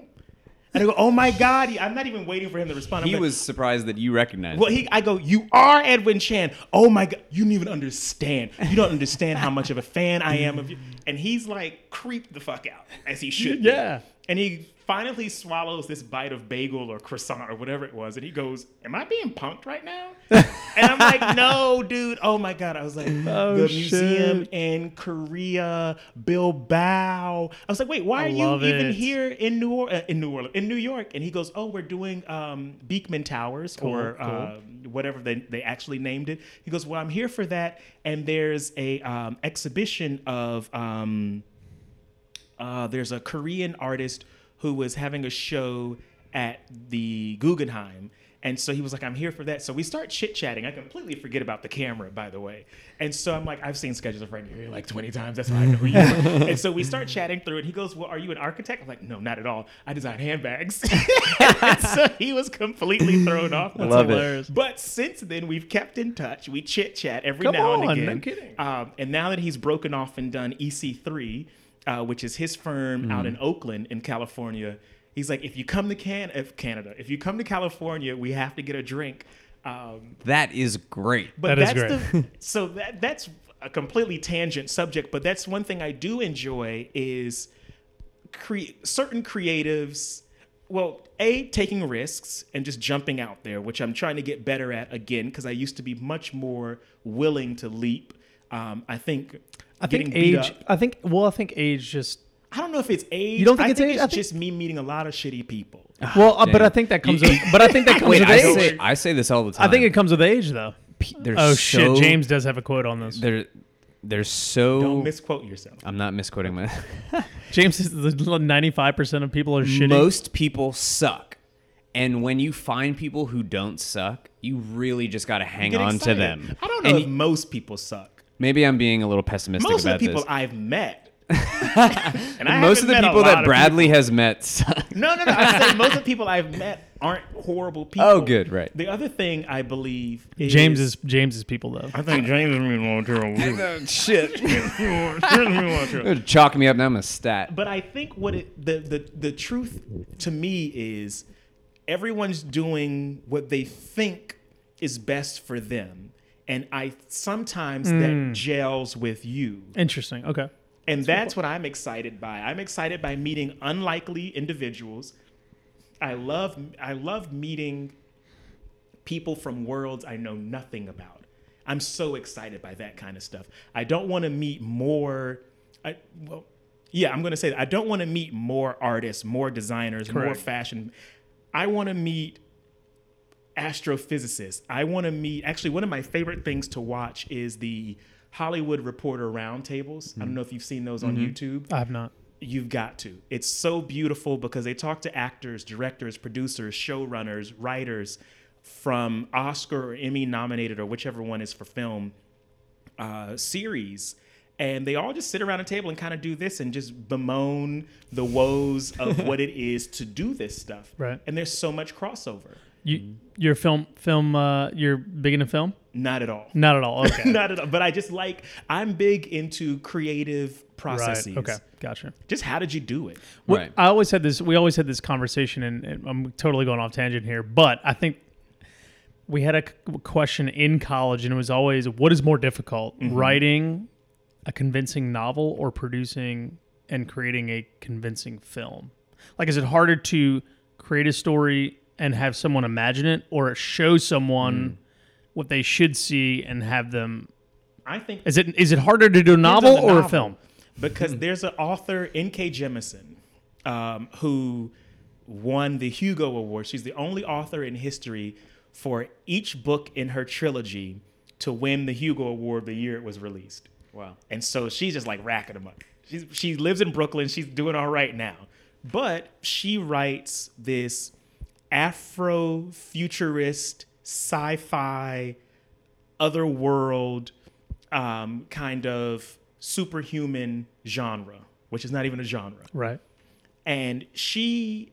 Speaker 4: And I go, oh my god! I'm not even waiting for him to respond. I'm
Speaker 3: He
Speaker 4: like,
Speaker 3: was surprised that you recognized
Speaker 4: well,
Speaker 3: him.
Speaker 4: he, I go, you are Edwin Chan. Oh my God, you don't even understand. You don't understand how much of a fan I am of you. And he's like creeped the fuck out, as he should. be.
Speaker 1: Yeah.
Speaker 4: And he finally swallows this bite of bagel or croissant or whatever it was, and he goes, "Am I being punked right now?" and I'm like, "No, dude. Oh my God." I was like,
Speaker 1: Oh,
Speaker 4: "The museum in Korea, Bilbao." I was like, "Wait, why
Speaker 1: I
Speaker 4: are you
Speaker 1: love
Speaker 4: even here in New or- uh, in New Orleans, in New York?" And he goes, "Oh, we're doing um, Beekman Towers or
Speaker 1: cool.
Speaker 4: Uh, whatever they, they actually named it." He goes, "Well, I'm here for that, and there's a um, exhibition of." Um, uh, there's a Korean artist who was having a show at the Guggenheim. And so he was like, I'm here for that. So we start chit chatting. I completely forget about the camera, by the way. And so I'm like, I've seen Sketches of Frank here like 20 times. That's why I know who you are. and so we start chatting through it. He goes, Well, are you an architect? I'm like, No, not at all. I design handbags. so he was completely thrown off. by
Speaker 3: Love it.
Speaker 4: But since then, we've kept in touch. We chit chat every
Speaker 1: Come
Speaker 4: now
Speaker 1: on,
Speaker 4: and
Speaker 1: no
Speaker 4: again.
Speaker 1: kidding.
Speaker 4: Um, and now that he's broken off and done EC3, uh, which is his firm out in Oakland in California, he's like, if you come to Can- if Canada, if you come to California, we have to get a drink. Um,
Speaker 3: That is great.
Speaker 4: but
Speaker 1: That is
Speaker 4: that's
Speaker 1: great.
Speaker 4: the so that that's a completely tangent subject. But that's one thing I do enjoy is cre- certain creatives. Well, a taking risks and just jumping out there, which I'm trying to get better at again because I used to be much more willing to leap. Um, I think
Speaker 1: I think age. I think. Well, I think age just.
Speaker 4: I don't know if it's age.
Speaker 1: You don't think
Speaker 4: I
Speaker 1: it's
Speaker 4: think
Speaker 1: age?
Speaker 4: It's
Speaker 1: I think-
Speaker 4: just me meeting a lot of shitty people.
Speaker 1: Well, uh, but I think that comes. with, but I think that comes
Speaker 3: Wait,
Speaker 1: with
Speaker 3: I
Speaker 1: age.
Speaker 3: say, I say this all the time.
Speaker 1: I think it comes with age, though.
Speaker 3: P- they're
Speaker 1: Oh
Speaker 3: so,
Speaker 1: shit! James does have a quote on this.
Speaker 3: They're they're so.
Speaker 4: Don't misquote yourself.
Speaker 3: I'm not misquoting my.
Speaker 1: James is the ninety-five percent of people are shitty.
Speaker 3: Most people suck, and when you find people who don't suck, you really just got to hang
Speaker 4: Get
Speaker 3: on to them.
Speaker 4: I don't know
Speaker 3: And
Speaker 4: if
Speaker 3: y-
Speaker 4: most people suck.
Speaker 3: Maybe I'm being a little pessimistic
Speaker 4: most of
Speaker 3: about
Speaker 4: the people
Speaker 3: this.
Speaker 4: I've met. and I
Speaker 3: most of the
Speaker 4: met
Speaker 3: people that
Speaker 4: of
Speaker 3: Bradley has met suck.
Speaker 4: No, no, no. I'm saying most of the people I've met aren't horrible oh, people.
Speaker 3: Oh, good, right.
Speaker 4: The other thing I believe is
Speaker 1: James is James's people though.
Speaker 4: I think James is more terrible.
Speaker 3: Shit. They're chalking me up now. I'm a stat.
Speaker 4: But I think what it the, the the truth to me is everyone's doing what they think is best for them. And I sometimes
Speaker 1: Hmm.
Speaker 4: that gels with you.
Speaker 1: Interesting. Okay.
Speaker 4: And that's what I'm excited by. I'm excited by meeting unlikely individuals. I love I love meeting people from worlds I know nothing about. I'm so excited by that kind of stuff. I don't want to meet more I well Yeah, I'm going to say that. I don't want to meet more artists, more designers, more fashion. I want to meet astrophysicists. I want to meet. Actually, one of my favorite things to watch is the Hollywood Reporter roundtables. I don't hmm. know if you've seen those on mm-hmm. YouTube.
Speaker 1: I have not.
Speaker 4: You've got to. It's so beautiful because they talk to actors, directors, producers, showrunners, writers from Oscar or Emmy nominated or whichever one is for film uh, series. And they all just sit around a table and kind of do this and just bemoan the woes of what it is to do this stuff.
Speaker 1: Right.
Speaker 4: And there's so much crossover.
Speaker 1: You, mm-hmm. You're film, film. Uh, you're big into film?
Speaker 4: Not at all.
Speaker 1: Not at all. Okay.
Speaker 4: Not at all. But I just like, I'm big into creative processes.
Speaker 1: right. Okay. Gotcha.
Speaker 4: Just how did you do it?
Speaker 1: What-
Speaker 2: Right.
Speaker 1: I always had this. We always had this conversation, and, and I'm totally going off tangent here, but I think we had a question in college, and it was always, what is more difficult, writing a convincing novel or producing and creating a convincing film? Like, is it harder to create a story and have someone imagine it, or show someone what they should see and have them?
Speaker 4: I think
Speaker 1: Is it is it harder to do a novel
Speaker 4: on the
Speaker 1: or a film?
Speaker 4: because there's an author N.K. Jemisin um, who won the Hugo Award. She's the only author in history for each book in her trilogy to win the Hugo Award the year it was released.
Speaker 2: Wow.
Speaker 4: And so she's just like racking them up. She's, she lives in Brooklyn. She's doing all right now. But she writes this Afro futurist sci fi otherworld um, kind of superhuman genre, which is not even a genre.
Speaker 1: Right.
Speaker 4: And she,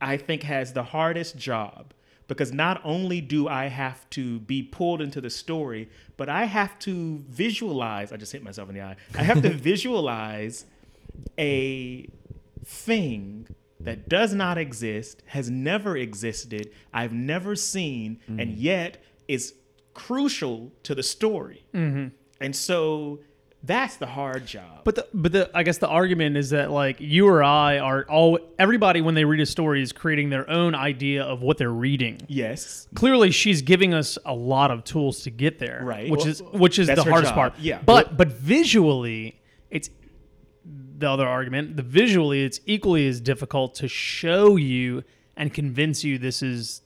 Speaker 4: I think, has the hardest job because not only do I have to be pulled into the story, but I have to visualize. I just hit myself in the eye. I have to visualize a thing that does not exist, has never existed, I've never seen, and mm. yet is crucial to the story. Mm-hmm. And so that's the hard job.
Speaker 1: But the but the I guess the argument is that like you or I are all everybody when they read a story is creating their own idea of what they're reading.
Speaker 4: yes,
Speaker 1: Clearly, she's giving us a lot of tools to get there,
Speaker 4: Right.
Speaker 1: Which
Speaker 4: Well,
Speaker 1: is which is the hardest
Speaker 4: job.
Speaker 1: part.
Speaker 4: Yeah.
Speaker 1: But but visually, it's the other argument. The visually, it's equally as difficult to show you and convince you this is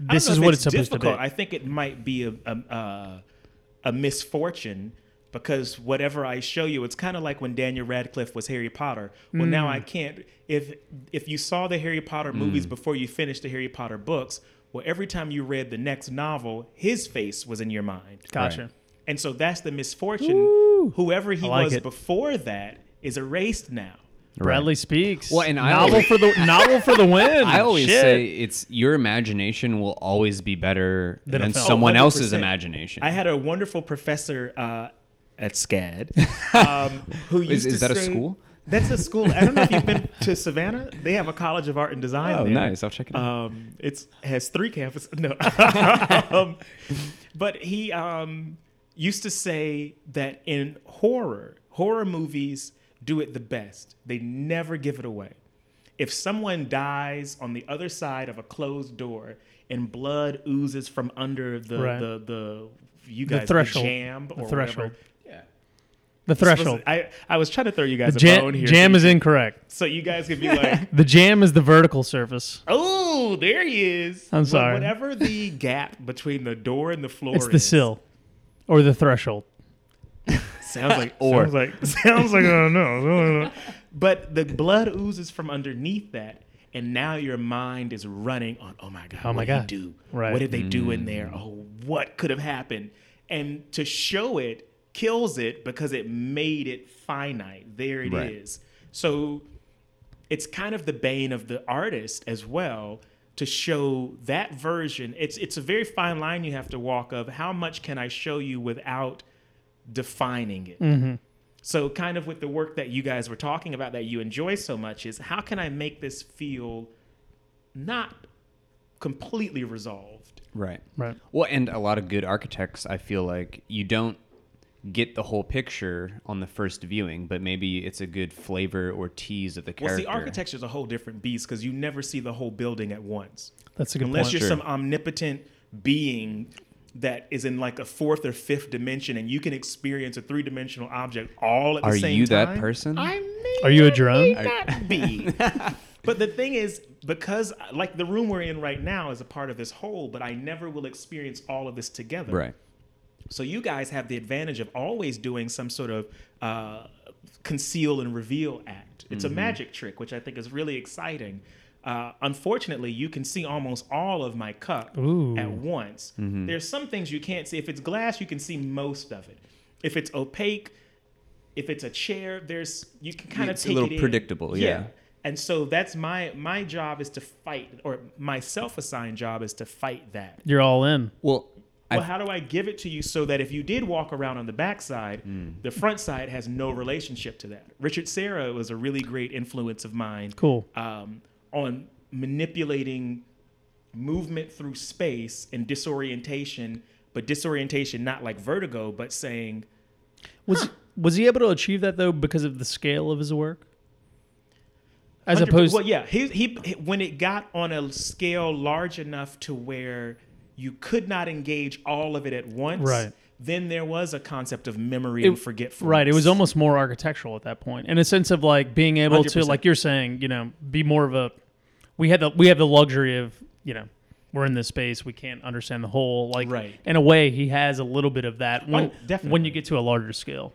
Speaker 1: this is what it's supposed
Speaker 4: difficult.
Speaker 1: to be.
Speaker 4: I think it might be a a, a, a misfortune because whatever I show you, it's kind of like when Daniel Radcliffe was Harry Potter. Well, now
Speaker 1: Mm.
Speaker 4: I can't. If if you saw the Harry Potter movies before you finished the Harry Potter books, well, every time you read the next novel, his face was in your mind.
Speaker 1: Gotcha.
Speaker 2: Right.
Speaker 4: And so that's the misfortune. Whoever he
Speaker 1: like
Speaker 4: was
Speaker 1: it.
Speaker 4: before that is erased now.
Speaker 1: Bradley speaks.
Speaker 2: Well, and I
Speaker 1: novel
Speaker 2: always-
Speaker 1: for the novel for the win.
Speaker 2: I always
Speaker 1: Shit.
Speaker 2: say it's your imagination will always be better
Speaker 1: Than
Speaker 2: than, someone
Speaker 4: Oh,
Speaker 2: else's
Speaker 4: 100%.
Speaker 2: imagination.
Speaker 4: I had a wonderful professor uh, at SCAD um, who used
Speaker 2: is
Speaker 4: to
Speaker 2: that a school?
Speaker 4: That's a school. I don't know if you've been to Savannah. They have a College of Art and Design.
Speaker 2: Oh,
Speaker 4: there.
Speaker 2: nice. I'll check it out.
Speaker 4: Um, it's has three campuses. No, um, but he um, used to say that in horror, horror movies do it the best. They never give it away. If someone dies on the other side of a closed door and blood oozes from under the
Speaker 1: Right.
Speaker 4: the, the you
Speaker 1: The
Speaker 4: guys
Speaker 1: threshold.
Speaker 4: jam
Speaker 1: The threshold.
Speaker 4: whatever.
Speaker 1: the threshold.
Speaker 4: I, I was trying to throw you guys
Speaker 1: The
Speaker 4: a bone here.
Speaker 1: jam
Speaker 4: so,
Speaker 1: is incorrect.
Speaker 4: so you guys could be like,
Speaker 1: The jam is the vertical surface.
Speaker 4: Oh, there he is.
Speaker 1: I'm sorry.
Speaker 4: Whatever the gap between the door and the floor
Speaker 1: It's the
Speaker 4: is,
Speaker 1: sill or the threshold.
Speaker 4: Sounds like
Speaker 2: Or.
Speaker 4: sounds like sounds like I don't know. But the blood oozes from underneath that, and now your mind is running on. Oh my god!
Speaker 1: Oh my
Speaker 4: what
Speaker 1: God.
Speaker 4: Do?
Speaker 1: Right.
Speaker 4: What did they do in there? Mm. Oh, what could have happened? And to show it kills it because it made it finite. There it is.
Speaker 2: Right.
Speaker 4: So it's kind of the bane of the artist as well to show that version. It's it's a very fine line you have to walk of how much can I show you without defining it. Mm-hmm. So kind of with the work that you guys were talking about that you enjoy so much is how can I make this feel not completely resolved?
Speaker 2: right.
Speaker 1: Right.
Speaker 2: Well, and a lot of good architects, I feel like you don't get the whole picture on the first viewing, but maybe it's a good flavor or tease of the character.
Speaker 4: Well, see, architecture is a whole different beast because you never see the whole building at once.
Speaker 1: That's a good
Speaker 4: Unless
Speaker 1: point.
Speaker 4: you're
Speaker 2: Sure.
Speaker 4: some omnipotent being that is in like a fourth or fifth dimension and you can experience a three-dimensional object all at the same time.
Speaker 2: Are you that person?
Speaker 4: I may
Speaker 1: Are you a drone?
Speaker 4: may not be. but the thing is, because like the room we're in right now is a part of this whole, but I never will experience all of this together.
Speaker 2: Right.
Speaker 4: So you guys have the advantage of always doing some sort of uh, conceal and reveal act. It's a magic trick, which I think is really exciting. Uh, unfortunately, you can see almost all of my cup
Speaker 1: Ooh.
Speaker 4: at once. There's some things you can't see. If it's glass, you can see most of it. If it's opaque, if it's a chair, there's you can kind of
Speaker 2: It's a
Speaker 4: take
Speaker 2: little
Speaker 4: it in.
Speaker 2: predictable, yeah.
Speaker 4: And so that's my my job is to fight, or my self-assigned job is to fight that.
Speaker 1: You're all in.
Speaker 2: Well,
Speaker 4: Well,
Speaker 2: I,
Speaker 4: how do I give it to you so that if you did walk around on the backside, the front side has no relationship to that? Richard Serra was a really great influence of mine.
Speaker 1: Cool.
Speaker 4: Um, on manipulating movement through space and disorientation, but disorientation not like vertigo, but saying
Speaker 1: Was was he able to achieve that though because of the scale of his work? As opposed,
Speaker 4: well, yeah, he, he when it got on a scale large enough to where you could not engage all of it at once,
Speaker 1: Right.
Speaker 4: Then there was a concept of memory and forgetfulness.
Speaker 1: right? It was almost more architectural at that point, in a sense of like being able to,
Speaker 4: 100%.
Speaker 1: like you're saying, you know, be more of a. We had the we have the luxury of you know we're in this space we can't understand the whole like
Speaker 4: Right.
Speaker 1: in a way he has a little bit of that when
Speaker 4: Oh, definitely.
Speaker 1: when you get to a larger scale.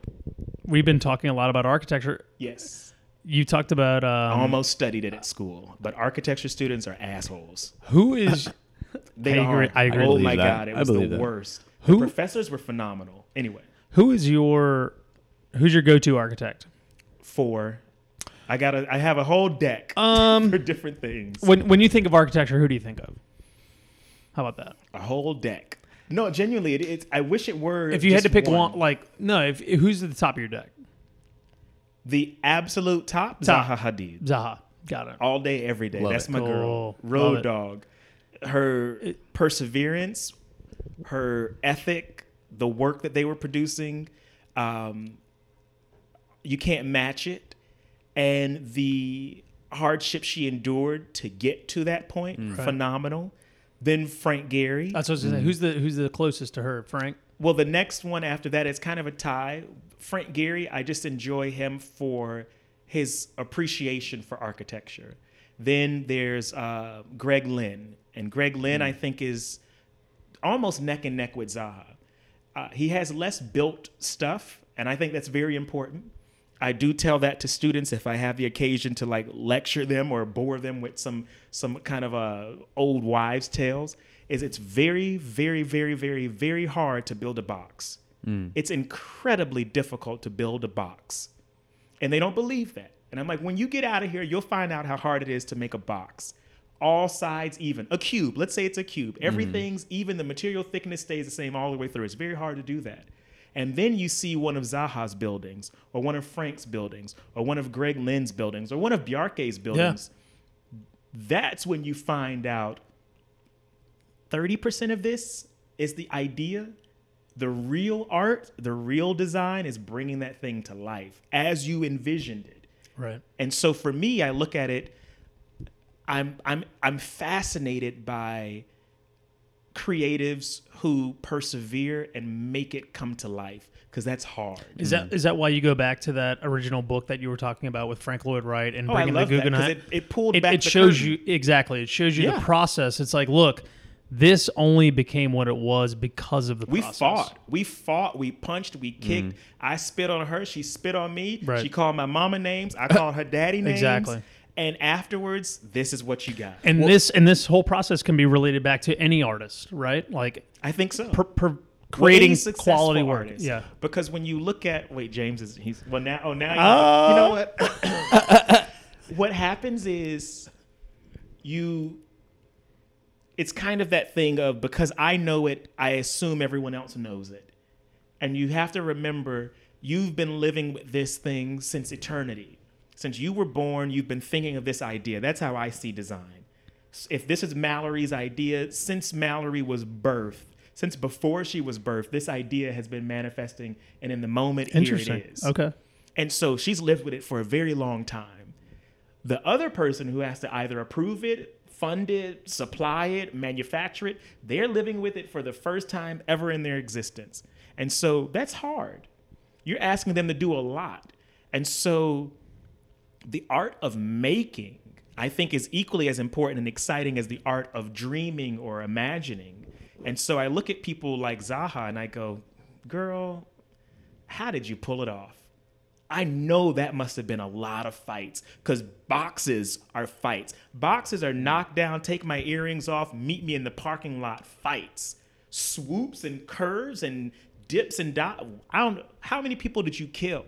Speaker 1: We've been talking a lot about architecture.
Speaker 4: yes.
Speaker 1: You talked about
Speaker 4: I
Speaker 1: um,
Speaker 4: almost studied it at school, but architecture students are assholes.
Speaker 1: who is
Speaker 4: They
Speaker 1: I
Speaker 4: are.
Speaker 1: agree- I agree.
Speaker 4: Oh
Speaker 1: I
Speaker 4: my
Speaker 2: that.
Speaker 4: god, it
Speaker 2: I
Speaker 4: was the
Speaker 2: that.
Speaker 4: worst.
Speaker 1: Who-
Speaker 4: The professors were phenomenal. Anyway,
Speaker 1: who is your who's your go to architect?
Speaker 4: four. I got a. I have a whole deck
Speaker 1: Um,
Speaker 4: for different things.
Speaker 1: when when you think of architecture, who do you think of? How about that?
Speaker 4: A whole deck. No, genuinely, it, it's. I wish it were.
Speaker 1: If you had to pick one, like no, if who's at the top of your deck?
Speaker 4: the absolute top,
Speaker 1: Top.
Speaker 4: Zaha Hadid.
Speaker 1: Zaha, got it.
Speaker 4: all day, every day.
Speaker 2: Love
Speaker 4: That's
Speaker 2: it.
Speaker 4: my
Speaker 1: Cool.
Speaker 4: girl.
Speaker 1: Love
Speaker 4: Road
Speaker 1: it.
Speaker 4: dog. Her perseverance, her ethic, the work that they were producing, um, you can't match it. And the hardship she endured to get to that point,
Speaker 1: Mm.
Speaker 4: phenomenal. Then Frank Gehry.
Speaker 1: That's what I was gonna say. Who's the who's the closest to her? Frank.
Speaker 4: Well, the next one after that is kind of a tie. Frank Gehry, I just enjoy him for his appreciation for architecture. Then there's uh, Greg Lynn, and Greg Lynn, I think, is almost neck and neck with Zaha. Uh, he has less built stuff, and I think that's very important. I do tell that to students if I have the occasion to like lecture them or bore them with some some kind of uh, old wives' tales. Is it's very, very, very, very, very hard to build a box. It's incredibly difficult to build a box, and they don't believe that. And I'm like, when you get out of here, you'll find out how hard it is to make a box. All sides even. A cube. Let's say it's a cube. Everything's even. The material thickness stays the same all the way through. It's very hard to do that. And then you see one of Zaha's buildings, or one of Frank's buildings, or one of Greg Lynn's buildings, or one of Bjarke's buildings. Yeah. That's when you find out 30% of this is the idea. The real art, the real design is bringing that thing to life as you envisioned it.
Speaker 1: Right.
Speaker 4: And so for me, I look at it. I'm I'm I'm fascinated by creatives who persevere and make it come to life because that's hard.
Speaker 1: Is that is that why you go back to that original book that you were talking about with Frank Lloyd Wright and
Speaker 4: Oh, I
Speaker 1: bringing
Speaker 4: love
Speaker 1: the
Speaker 4: that because
Speaker 1: Guggenheim?
Speaker 4: it, it pulled
Speaker 1: it,
Speaker 4: back.
Speaker 1: it
Speaker 4: the
Speaker 1: shows
Speaker 4: curtain.
Speaker 1: you exactly. It shows you
Speaker 4: Yeah.
Speaker 1: the process. It's like, look, this only became what it was because of the
Speaker 4: We
Speaker 1: process.
Speaker 4: fought. We fought. We punched. We kicked. I spit on her. She spit on me.
Speaker 1: Mm-hmm. Right.
Speaker 4: She called my mama names. I called her daddy names.
Speaker 1: Exactly.
Speaker 4: And afterwards, this is what you got.
Speaker 1: And this and this whole process can be related back to any artist, right? Like
Speaker 4: I think so.
Speaker 1: per, per, creating
Speaker 4: any successful
Speaker 1: quality work.
Speaker 4: artist.
Speaker 1: Yeah.
Speaker 4: Because when you look at wait, James is he's well now. Oh, now
Speaker 1: Uh.
Speaker 4: you know what? what happens is you. It's kind of that thing of because I know it, I assume everyone else knows it, and you have to remember you've been living with this thing since eternity. Since you were born, you've been thinking of this idea. That's how I see design. If this is Mallory's idea, since Mallory was birthed, since before she was birthed, this idea has been manifesting, and in the moment, here it is.
Speaker 1: Okay.
Speaker 4: And so she's lived with it for a very long time. The other person who has to either approve it, fund it, supply it, manufacture it. They're living with it for the first time ever in their existence. And so that's hard. You're asking them to do a lot. And so the art of making, I think, is equally as important and exciting as the art of dreaming or imagining. And so I look at people like Zaha and I go, girl, how did you pull it off? I know that must have been a lot of fights because boxes are fights. Boxes are knock down, take my earrings off, meet me in the parking lot fights. Swoops and curves and dips and dot. I don't know. How many people did you kill?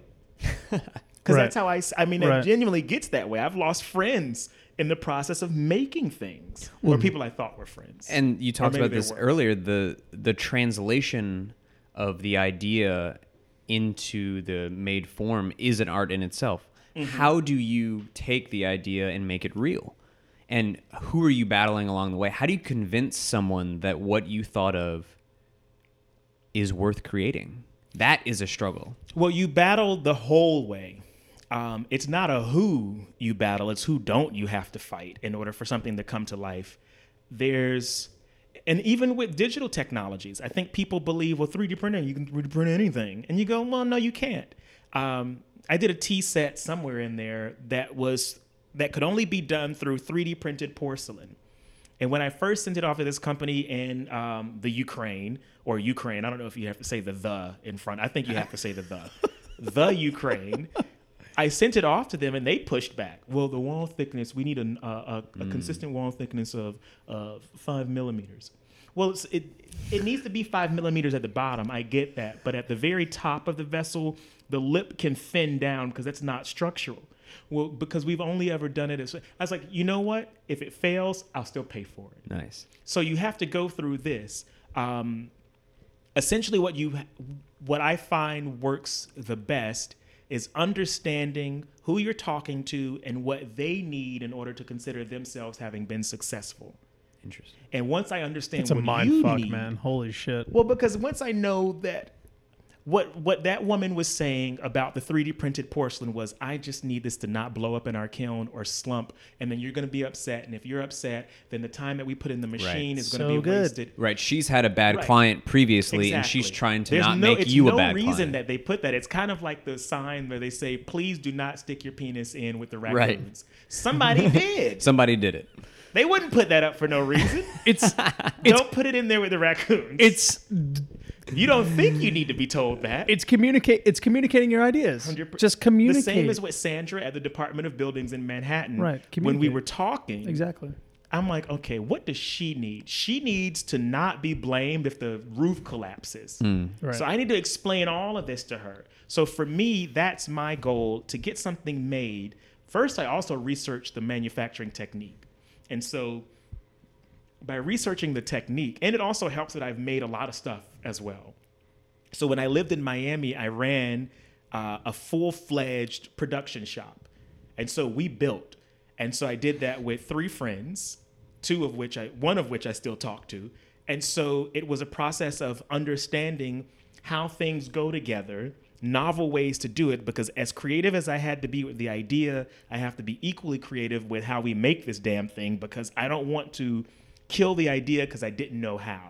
Speaker 4: Because
Speaker 1: Right.
Speaker 4: that's how I. I mean,
Speaker 1: Right.
Speaker 4: it genuinely gets that way. I've lost friends in the process of making things or people I thought were friends.
Speaker 2: And you talked about this
Speaker 4: weren't.
Speaker 2: earlier the the translation of the idea into the made form is an art in itself.
Speaker 4: Mm-hmm.
Speaker 2: How do you take the idea and make it real? And who are you battling along the way? How do you convince someone that what you thought of is worth creating? That is a struggle.
Speaker 4: Well, you battle the whole way. Um, it's not a who you battle, it's who don't you have to fight in order for something to come to life. There's, and even with digital technologies, I think people believe, well, 3D printing, you can 3D print anything. And you go, well, no, you can't. Um, I did a tea set somewhere in there that was, that could only be done through 3D printed porcelain. And when I first sent it off to this company in um, the Ukraine or Ukraine, I don't know if you have to say the the in front. I think you have to say the the. the Ukraine. I sent it off to them and they pushed back. Well, the wall thickness, we need a, a, a, a consistent wall thickness of, of five millimeters. Well, it's, it, it needs to be five millimeters at the bottom. I get that. But at the very top of the vessel, the lip can thin down because that's not structural. Well, because we've only ever done it as I was like, you know what? If it fails, I'll still pay for it.
Speaker 2: Nice.
Speaker 4: So you have to go through this. Um, essentially, what you what I find works the best is understanding who you're talking to and what they need in order to consider themselves having been successful.
Speaker 2: Interesting.
Speaker 4: And once I understand
Speaker 1: It's a mind fuck,
Speaker 4: need,
Speaker 1: man. Holy shit.
Speaker 4: well, because once I know that what what that woman was saying about the 3D printed porcelain was, I just need this to not blow up in our kiln or slump, and then you're going to be upset. And if you're upset, then the time that we put in the machine is going to
Speaker 1: So
Speaker 4: be
Speaker 1: good.
Speaker 4: wasted.
Speaker 2: Right. She's had a bad
Speaker 4: Right.
Speaker 2: client previously, and she's trying to
Speaker 4: There's
Speaker 2: not
Speaker 4: no,
Speaker 2: make you
Speaker 4: no
Speaker 2: a bad client.
Speaker 4: There's no reason that they put that. It's kind of like the sign where they say, "Please do not stick your penis in with the raccoons." Right. Somebody did.
Speaker 2: Somebody did it.
Speaker 4: They wouldn't put that up for no reason.
Speaker 1: It's
Speaker 4: don't put it in there with the raccoons.
Speaker 1: it's
Speaker 4: you don't think you need to be told that.
Speaker 1: it's communicate it's communicating your ideas. Just communicate.
Speaker 4: the same as with Sandra at the Department of Buildings in Manhattan.
Speaker 1: Right,
Speaker 4: When we were talking,
Speaker 1: exactly.
Speaker 4: I'm like, okay, what does she need? She needs to not be blamed if the roof collapses. Hmm.
Speaker 1: Right.
Speaker 4: So I need to explain all of this to her. So for me, that's my goal to get something made. First, I also research the manufacturing technique. And so by researching the technique, and it also helps that I've made a lot of stuff as well. So when I lived in Miami, I ran uh, a full fledged production shop. And so we built. And so I did that with three friends, two of which I, one of which I still talk to. And so it was a process of understanding how things go together, novel ways to do it, because as creative as I had to be with the idea, I have to be equally creative with how we make this damn thing because I don't want to kill the idea because I didn't know how.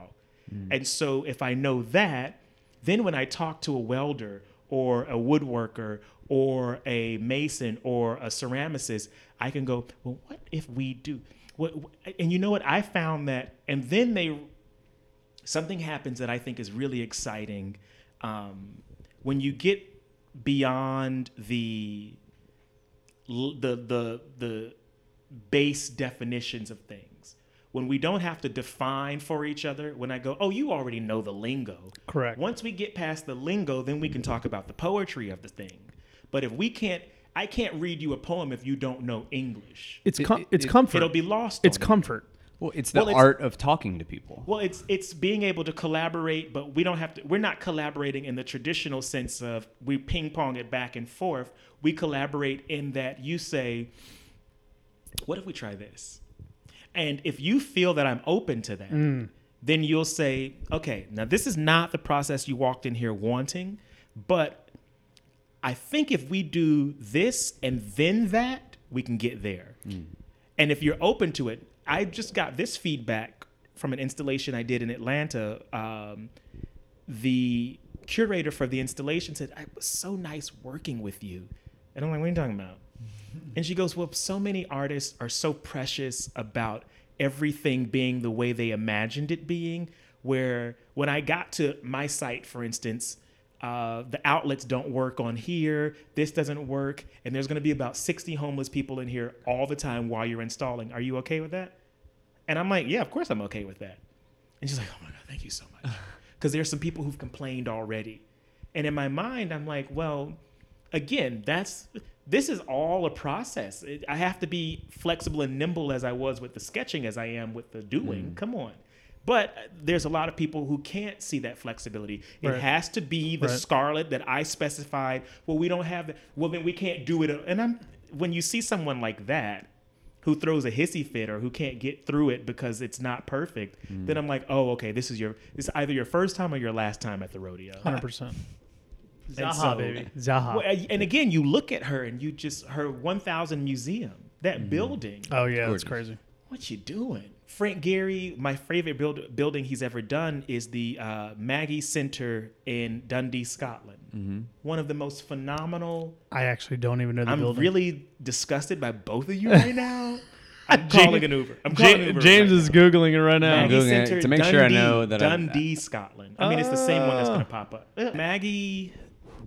Speaker 4: And so if I know that, then when I talk to a welder or a woodworker or a mason or a ceramicist, I can go, well, what if we do? What, and you know what? I found that, and then they, something happens that I think is really exciting. Um, when you get beyond the, the, the, the base definitions of things, when we don't have to define for each other, when I go, oh, you already know the lingo.
Speaker 1: Correct.
Speaker 4: Once we get past the lingo, then we can talk about the poetry of the thing. But if we can't, I can't read you a poem if you don't know English.
Speaker 1: It's com-
Speaker 2: it-
Speaker 1: it's comfort.
Speaker 4: It'll be lost.
Speaker 1: it's
Speaker 4: on you.
Speaker 1: comfort.
Speaker 2: Well, it's the
Speaker 4: Well, it's-
Speaker 2: art of talking to people.
Speaker 4: Well, it's it's being able to collaborate, but we don't have to. We're not collaborating in the traditional sense of we ping pong it back and forth. We collaborate in that you say, "What if we try this?" And if you feel that I'm open to that, then you'll say, "Okay, now this is not the process you walked in here wanting, but I think if we do this and then that, we can get there." And if you're open to it, I just got this feedback from an installation I did in Atlanta. Um, the curator for the installation said, "It was so nice working with you," and I'm like, "What are you talking about?" And she goes, Well, so many artists are so precious about everything being the way they imagined it being. Where when I got to my site, for instance, uh, the outlets don't work on here, this doesn't work, and there's gonna be about 60 homeless people in here all the time while you're installing. Are you okay with that? And I'm like, Yeah, of course I'm okay with that. And she's like, Oh my God, thank you so much. Because there's some people who've complained already. And in my mind, I'm like, Well, again, that's this is all a process. It, I have to be flexible and nimble as I was with the sketching as I am with the doing. Come on. But uh, there's a lot of people who can't see that flexibility. It has to be the
Speaker 1: Right.
Speaker 4: scarlet that I specified. Well, we don't have that. Well, then we can't do it. And I'm when you see someone like that who throws a hissy fit or who can't get through it because it's not perfect, then I'm like, oh, okay, this is your this is either your first time or your last time at the rodeo.
Speaker 1: Hundred percent.
Speaker 4: And
Speaker 1: Zaha,
Speaker 4: so-
Speaker 1: baby. Zaha.
Speaker 4: Well, and again, you look at her and you just her 1,000 museum, that building.
Speaker 1: oh yeah, that's crazy.
Speaker 4: What you doing? Frank Gehry, my favorite build, building he's ever done is the uh, Maggie Center in Dundee, Scotland. One of the most phenomenal.
Speaker 1: I actually don't even know the
Speaker 4: I'm
Speaker 1: building.
Speaker 4: really disgusted by both of you right now. I'm
Speaker 1: James-
Speaker 4: calling an Uber. I'm calling an Uber
Speaker 1: James
Speaker 4: right
Speaker 1: is
Speaker 4: now.
Speaker 1: googling it right now.
Speaker 2: I'm
Speaker 4: Maggie
Speaker 2: Googling it
Speaker 4: Center,
Speaker 2: to make sure I know that I'm-
Speaker 4: Dundee, Scotland. I mean, it's the same one that's going to
Speaker 1: Ah.
Speaker 4: pop up. Maggie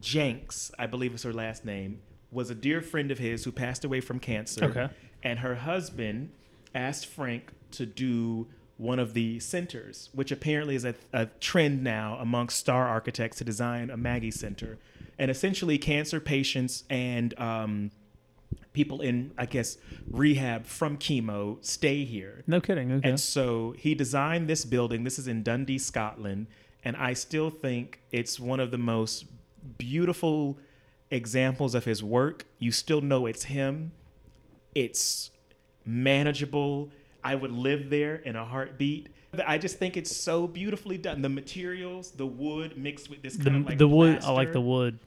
Speaker 4: Jencks, I believe is her last name, was a dear friend of his who passed away from cancer.
Speaker 1: Okay.
Speaker 4: And her husband asked Frank to do one of the centers, which apparently is a, a trend now amongst star architects to design a Maggie Center. And essentially, cancer patients and um, people in, I guess, rehab from chemo stay here.
Speaker 1: No kidding. Okay.
Speaker 4: And so he designed this building. This is in Dundee, Scotland. And I still think it's one of the most beautiful examples of his work. You still know it's him. It's manageable. I would live there in a heartbeat. I just think it's so beautifully done. The materials, the wood mixed with this
Speaker 1: the,
Speaker 4: kind of like
Speaker 1: the wood. I like the wood.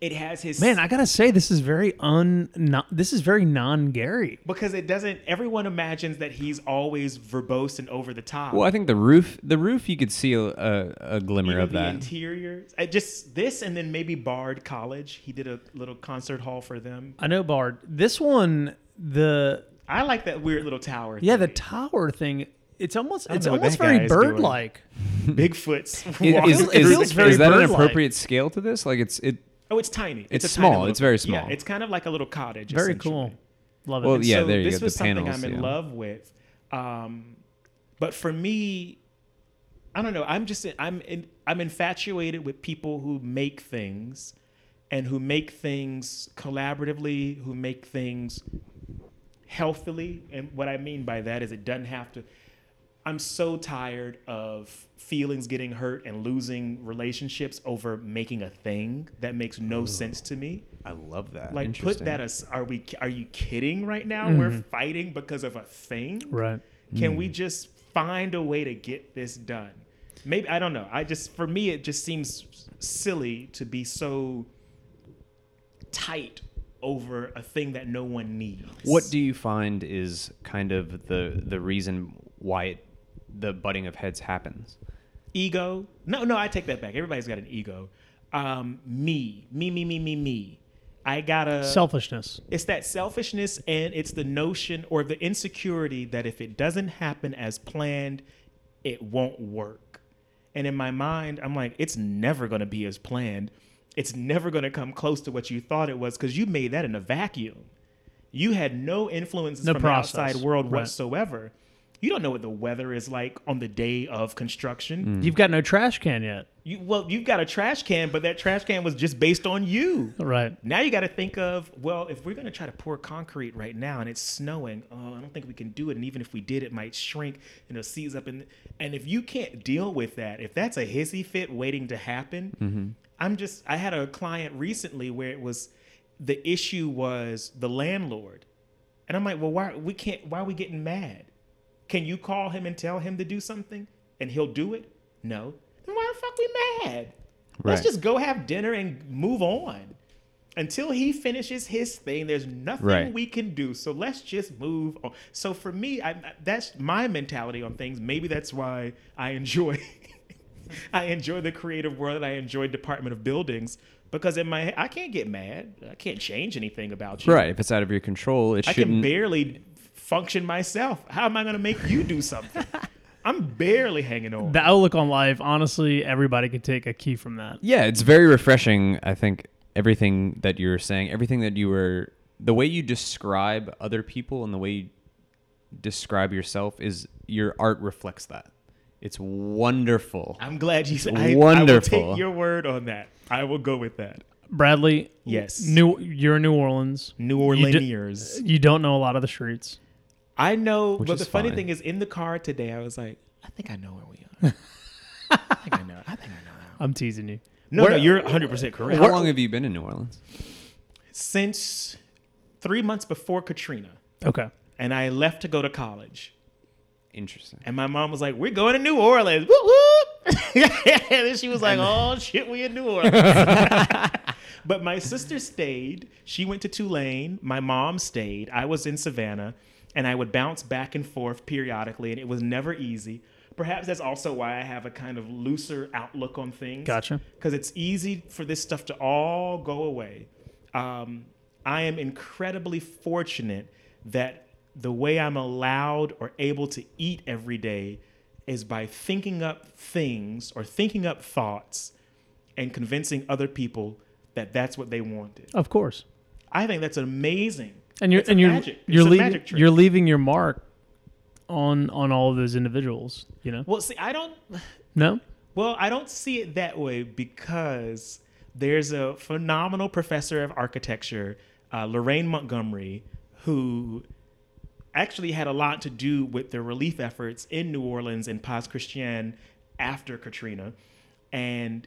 Speaker 4: It has his
Speaker 1: Man, I gotta say, this is very un. Not, this is very non Gehry.
Speaker 4: because it doesn't. Everyone imagines that he's always verbose and over the top.
Speaker 2: Well, I think the roof, the roof, you could see a, a, a glimmer
Speaker 4: Even
Speaker 2: of
Speaker 4: the
Speaker 2: that.
Speaker 4: interior, I just this, and then maybe Bard College. He did a little concert hall for them.
Speaker 1: I know Bard. This one, the
Speaker 4: I like that weird little tower.
Speaker 1: yeah, the
Speaker 4: thing.
Speaker 1: tower thing. It's almost it's
Speaker 4: know what
Speaker 1: almost
Speaker 4: that
Speaker 1: very
Speaker 4: is doing.
Speaker 1: bird like.
Speaker 4: Bigfoot's.
Speaker 2: Is,
Speaker 4: walking
Speaker 2: is,
Speaker 4: through
Speaker 2: is,
Speaker 1: feels
Speaker 4: the
Speaker 1: very
Speaker 2: is that an
Speaker 1: bird-like.
Speaker 2: appropriate scale to this? Like it's it.
Speaker 4: Oh, it's tiny.
Speaker 2: It's
Speaker 4: a tiny
Speaker 2: small.
Speaker 4: little-
Speaker 2: It's very small.
Speaker 4: Yeah,
Speaker 2: small.
Speaker 4: it's kind of like a little cottage.
Speaker 1: Very cool. Love it.
Speaker 2: Well,
Speaker 4: And
Speaker 2: yeah,
Speaker 4: so
Speaker 2: there you
Speaker 4: this
Speaker 2: go, the
Speaker 4: was something
Speaker 2: panels,
Speaker 4: I'm in
Speaker 2: yeah.
Speaker 4: love with. Um, but for me, I don't know. I'm just I'm in, I'm infatuated with people who make things, and who make things collaboratively, who make things healthily. And what I mean by that is it doesn't have to. I'm so tired of feelings getting hurt and losing relationships over making a thing that makes no sense to me.
Speaker 2: I love that.
Speaker 4: Like put that as are we are you kidding right now? We're mm-hmm. fighting because of a thing?
Speaker 1: right.
Speaker 4: Can we mm. just find a way to get this done? Maybe I don't know. I just for me it just seems silly to be so tight over a thing that no one needs.
Speaker 2: What do you find is kind of the the reason why it, the butting of heads happens?
Speaker 4: ego? No, no, I take that back. Everybody's got an ego. Um, me, me, me, me, me, me. I gotta
Speaker 1: Selfishness.
Speaker 4: It's that selfishness and it's the notion or the insecurity that if it doesn't happen as planned, it won't work. And in my mind, I'm like, it's never going to be as planned. It's never going to come close to what you thought it was because you made that in a vacuum. You had no influences
Speaker 1: No
Speaker 4: from
Speaker 1: process.
Speaker 4: the outside world
Speaker 1: Right.
Speaker 4: whatsoever. You don't know what the weather is like on the day of construction. Mm.
Speaker 1: You've got no trash can yet.
Speaker 4: You well, you've got a trash can, but that trash can was just based on you.
Speaker 1: Right.
Speaker 4: Now you got to think of well, if we're going to try to pour concrete right now and it's snowing, oh, I don't think we can do it. And even if we did, it might shrink and it'll seize up. And and if you can't deal with that, if that's a hissy fit waiting to happen, mm-hmm. I'm just. I had a client recently where it was the issue was the landlord, and I'm like, well, why we can't? Why are we getting mad? Can you call him and tell him to do something and he'll do it? No. Then why the fuck we mad? Let's just go have dinner and move on. until he finishes his thing, there's nothing
Speaker 2: Right.
Speaker 4: we can do. So let's just move on. So for me, I, that's my mentality on things. Maybe that's why I enjoy. I enjoy the creative world. I enjoy Department of Buildings because in my head, I can't get mad. I can't change anything about you.
Speaker 2: Right. If it's out of your control, it
Speaker 4: I can
Speaker 2: shouldn't.
Speaker 4: barely function myself. How am I going to make you do something? I'm barely hanging on.
Speaker 1: The outlook on life, honestly, everybody could take a key from that.
Speaker 2: yeah, it's very refreshing. I think everything that you were saying, everything that you were, the way you describe other people and the way you describe yourself is your art reflects that. It's wonderful.
Speaker 4: I'm glad you said. I, I will
Speaker 2: Wonderful.
Speaker 4: take your word on that. I will go with that.
Speaker 1: Bradley,
Speaker 4: Yes.
Speaker 1: New, you're in New Orleans.
Speaker 4: New
Speaker 1: You d-
Speaker 4: Orleaniers.
Speaker 1: You don't know a lot of the streets.
Speaker 4: I know,
Speaker 2: Which
Speaker 4: but the funny
Speaker 2: fine.
Speaker 4: thing is, in the car today, I was like, I think I know where we are. I think I know. I think I know. That.
Speaker 1: I'm teasing you.
Speaker 4: No,
Speaker 1: Where-
Speaker 4: no, you're 100 percent correct.
Speaker 2: How long have you been in New Orleans?
Speaker 4: Since three months before Katrina,
Speaker 1: Okay.
Speaker 4: and I left to go to college.
Speaker 2: Interesting.
Speaker 4: And my mom was like, "We're going to New Orleans." Whoop, whoop. and then she was like, "Oh shit, we in New Orleans." but my sister stayed. She went to Tulane. My mom stayed. I was in Savannah, and I would bounce back and forth periodically, and it was never easy. Perhaps that's also why I have a kind of looser outlook on things.
Speaker 1: Gotcha.
Speaker 4: Because it's easy for this stuff to all go away. Um, I am incredibly fortunate that the way I'm allowed or able to eat every day is by thinking up things or thinking up thoughts and convincing other people that that's what they wanted.
Speaker 1: Of course.
Speaker 4: I think that's amazing.
Speaker 1: And you're
Speaker 4: It's
Speaker 1: and you're
Speaker 4: magic.
Speaker 1: you're leaving you're leaving your mark on on all of those individuals. You know.
Speaker 4: Well, see, I don't.
Speaker 1: No.
Speaker 4: Well, I don't see it that way because there's a phenomenal professor of architecture, uh, Lorraine Montgomery, who actually had a lot to do with the relief efforts in New Orleans and Pass Christian after Katrina. And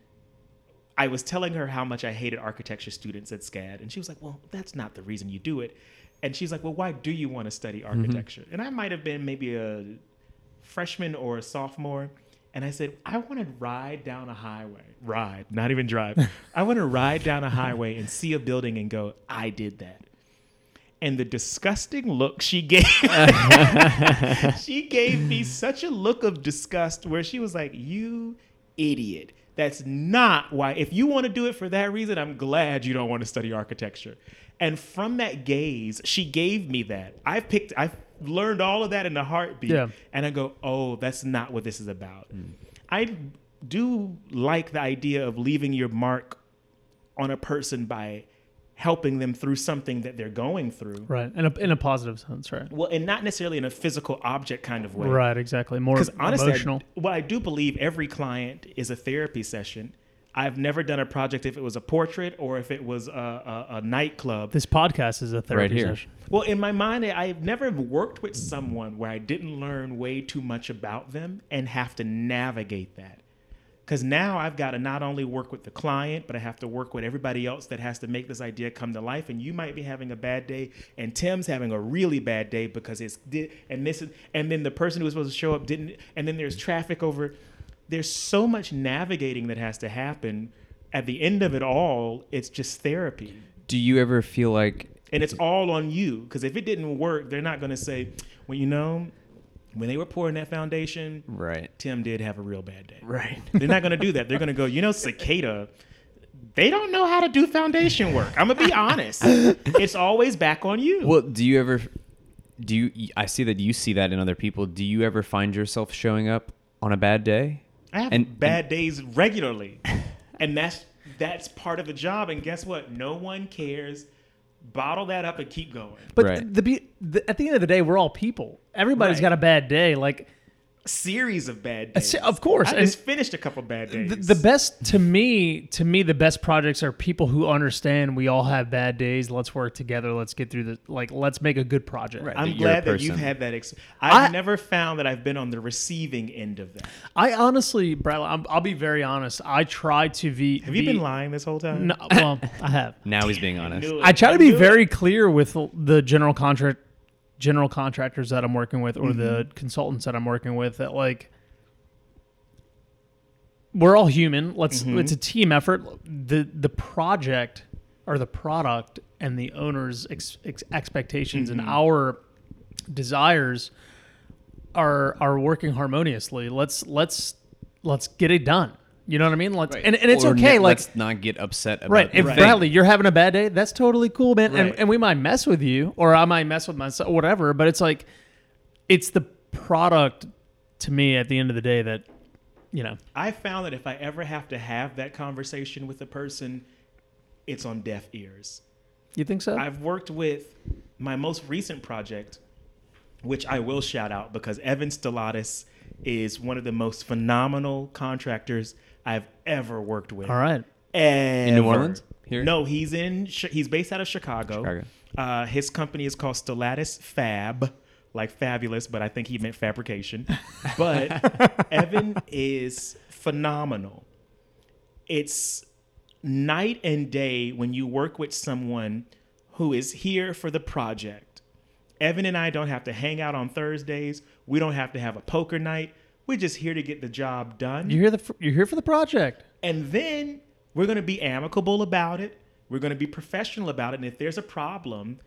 Speaker 4: I was telling her how much I hated architecture students at SCAD. And she was like, Well, that's not the reason you do it. And she's like, Well, why do you want to study mm-hmm. architecture? And I might have been maybe a freshman or a sophomore. And I said, I want to ride down a highway. Ride, not even drive. I want to ride down a highway and see a building and go, I did that. And the disgusting look she gave, she gave me such a look of disgust where she was like, You idiot. That's not why. If you want to do it for that reason, I'm glad you don't want to study architecture. And from that gaze, she gave me that. I've picked, I've learned all of that in a heartbeat.
Speaker 1: Yeah.
Speaker 4: And I go, oh, that's not what this is about. I do like the idea of leaving your mark on a person by helping them through something that they're going through.
Speaker 1: Right. In a in a positive sense. Right.
Speaker 4: Well, and not necessarily in a physical object kind of way.
Speaker 1: Right. Exactly. More
Speaker 4: Because honestly, I,
Speaker 1: emotional.
Speaker 4: well, I do believe every client is a therapy session. I've never done a project if it was a portrait or if it was a, a, a nightclub.
Speaker 1: this podcast is a therapy
Speaker 2: here.
Speaker 1: session.
Speaker 4: Well, in my mind, I've never worked with someone where I didn't learn way too much about them and have to navigate that. Because now I've got to not only work with the client, but I have to work with everybody else that has to make this idea come to life. And you might be having a bad day, and Tim's having a really bad day because it's di- and this is and then the person who was supposed to show up didn't, and then there's traffic over. There's so much navigating that has to happen. At the end of it all, it's just therapy
Speaker 2: Do you ever feel like
Speaker 4: and it's all on you because if it didn't work they're not going to say well you know when they were pouring that foundation
Speaker 2: right?
Speaker 4: tim did have a real bad day
Speaker 2: Right.
Speaker 4: they're not going to do that they're going to go you know cicada they don't know how to do foundation work i'm going to be honest it's always back on you
Speaker 2: Well, do you ever do you I see that you see that in other people. Do you ever find yourself showing up on a bad day?
Speaker 4: I have
Speaker 2: and-
Speaker 4: bad days regularly and that's that's part of the job and guess what no one cares bottle that up and keep going
Speaker 1: But
Speaker 2: Right.
Speaker 1: the, be- the at the end of the day, we're all people. Everybody's
Speaker 4: Right.
Speaker 1: got a bad day. Like
Speaker 4: series of bad days
Speaker 1: of course,
Speaker 4: i
Speaker 1: and-
Speaker 4: just finished a couple bad days
Speaker 1: the, the best to me, to me, the best projects are people who understand we all have bad days. Let's work together. Let's get through the like. Let's make a good project.
Speaker 2: Right.
Speaker 4: I'm
Speaker 2: that you're a
Speaker 4: glad that you've had that. Ex- I've
Speaker 1: I-
Speaker 4: never found that I've been on the receiving end of that.
Speaker 1: I honestly, Bradley, I'm, I'll be very honest. I try to be.
Speaker 4: Have you been lying this whole time?
Speaker 1: No, well, I have.
Speaker 2: Now he's being honest.
Speaker 4: knew it.
Speaker 1: I try to be
Speaker 4: knew it.
Speaker 1: very clear with the general contract, general contractors that I'm working with, or the
Speaker 4: Mm-hmm.
Speaker 1: consultants that I'm working with. That like, we're all human. Let's.
Speaker 4: Mm-hmm.
Speaker 1: It's a team effort. the The project or the product and the owner's ex- ex- expectations and our desires are are working harmoniously. Let's let's let's get it done. You know what I mean? Let's and, and it's
Speaker 2: Or
Speaker 1: okay.
Speaker 2: ne-
Speaker 1: like
Speaker 2: let's not get upset about
Speaker 1: Right. If
Speaker 2: thing.
Speaker 1: Bradley, you're having a bad day, that's totally cool, man. And, and we might mess with you, or I might mess with myself, whatever. But it's like, it's the product to me at the end of the day that, you know,
Speaker 4: I found that if I ever have to have that conversation with a person, it's on deaf ears.
Speaker 1: you think so?
Speaker 4: I've worked with my most recent project, which I will shout out because Evan Stellatis is one of the most phenomenal contractors I've ever worked with.
Speaker 1: All right.
Speaker 4: In
Speaker 2: New Orleans? Here?
Speaker 4: No, he's in. He's based out of Chicago.
Speaker 2: Chicago.
Speaker 4: Uh, his company is called Stellatus Fab, like fabulous, but I think he meant fabrication. But Evan is phenomenal. It's night and day when you work with someone who is here for the project. Evan and I don't have to hang out on Thursdays. We don't have to have a poker night. We're just here to get the job done.
Speaker 1: You're here the you're here for the project.
Speaker 4: And then we're going to be amicable about it. We're going to be professional about it. And if there's a problem,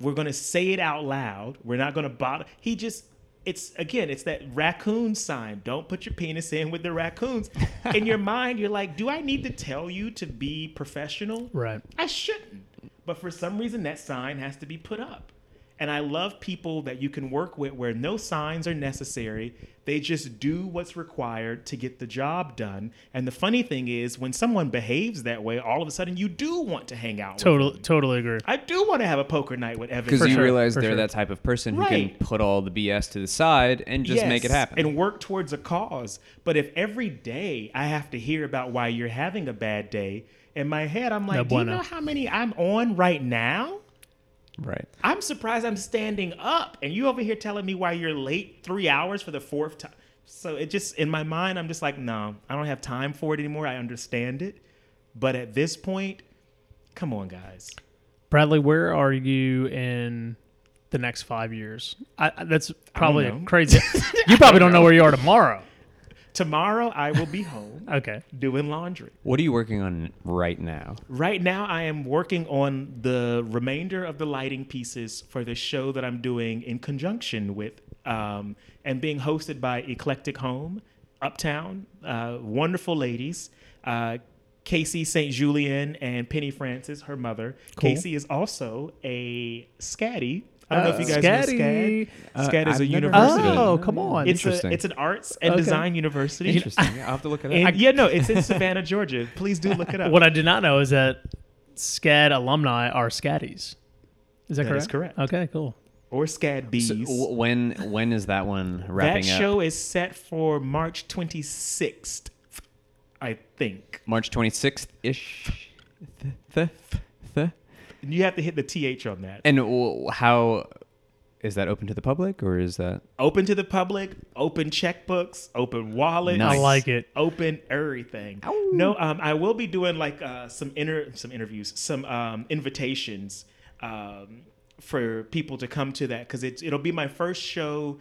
Speaker 4: we're going to say it out loud. We're not going to bother. He just, it's again, it's that raccoon sign. Don't put your penis in with the raccoons. in your mind, you're like, do I need to tell you to be professional?
Speaker 1: Right.
Speaker 4: I shouldn't. But for some reason, that sign has to be put up. And I love people that you can work with where no signs are necessary. They just do what's required to get the job done. And the funny thing is, when someone behaves that way, all of a sudden you do want to hang out with
Speaker 1: Totally,
Speaker 4: them.
Speaker 1: totally agree.
Speaker 4: I do want to have a poker night with Evan.
Speaker 2: because
Speaker 1: For
Speaker 2: you
Speaker 1: sure,
Speaker 2: realize they're
Speaker 1: sure.
Speaker 2: that type of person who
Speaker 4: Right.
Speaker 2: can put all the BS to the side and just make it happen.
Speaker 4: and work towards a cause. But if every day I have to hear about why you're having a bad day, in my head I'm like,
Speaker 1: No
Speaker 4: do you know how many I'm on right now?
Speaker 2: Right.
Speaker 4: I'm surprised I'm standing up, and you over here telling me why you're late three hours for the fourth time. So it just in my mind, I'm just like, no, I don't have time for it anymore. I understand it, but at this point, come on, guys.
Speaker 1: Bradley, where are you in the next five years? I, that's probably crazy. you probably don't know where you are tomorrow.
Speaker 4: Tomorrow I will be home
Speaker 1: Okay.
Speaker 4: doing laundry.
Speaker 2: What are you working on right now?
Speaker 4: Right now, I am working on the remainder of the lighting pieces for the show that I'm doing in conjunction with um, and being hosted by Eclectic Home, Uptown, uh, wonderful ladies. Uh, Casey St. Julian and Penny Francis, her mother.
Speaker 1: Cool.
Speaker 4: Casey is also a Scaddy. I don't know if you guys
Speaker 1: Scaddy.
Speaker 4: know SCAD.
Speaker 2: Uh,
Speaker 4: SCAD is
Speaker 2: I've
Speaker 4: a university.
Speaker 2: heard of.
Speaker 1: Oh, come on.
Speaker 4: It's a,
Speaker 2: Interesting.
Speaker 4: it's an arts and
Speaker 1: Okay.
Speaker 4: design university.
Speaker 2: Interesting. I'll have to look at
Speaker 4: And
Speaker 2: that.
Speaker 4: yeah, no, it's in Savannah, Georgia. Please do look it up.
Speaker 1: What I did not know is that SCAD alumni are SCADies. Is that,
Speaker 4: That
Speaker 1: correct?
Speaker 4: is correct.
Speaker 1: Okay, cool.
Speaker 4: or SCAD bees.
Speaker 2: So, w- when when is that one
Speaker 4: that
Speaker 2: wrapping up?
Speaker 4: show is set for March 26th, I think.
Speaker 2: March 26th ish. The, the,
Speaker 4: And you have to hit the TH on that.
Speaker 2: and w- how is that open to the public or is that
Speaker 4: Open to the public, open checkbooks, open wallets.
Speaker 2: Nice.
Speaker 1: I like it.
Speaker 4: Open everything. No, um, I will be doing like uh, some inter some interviews, some um, invitations um, for people to come to that because it'll be my first show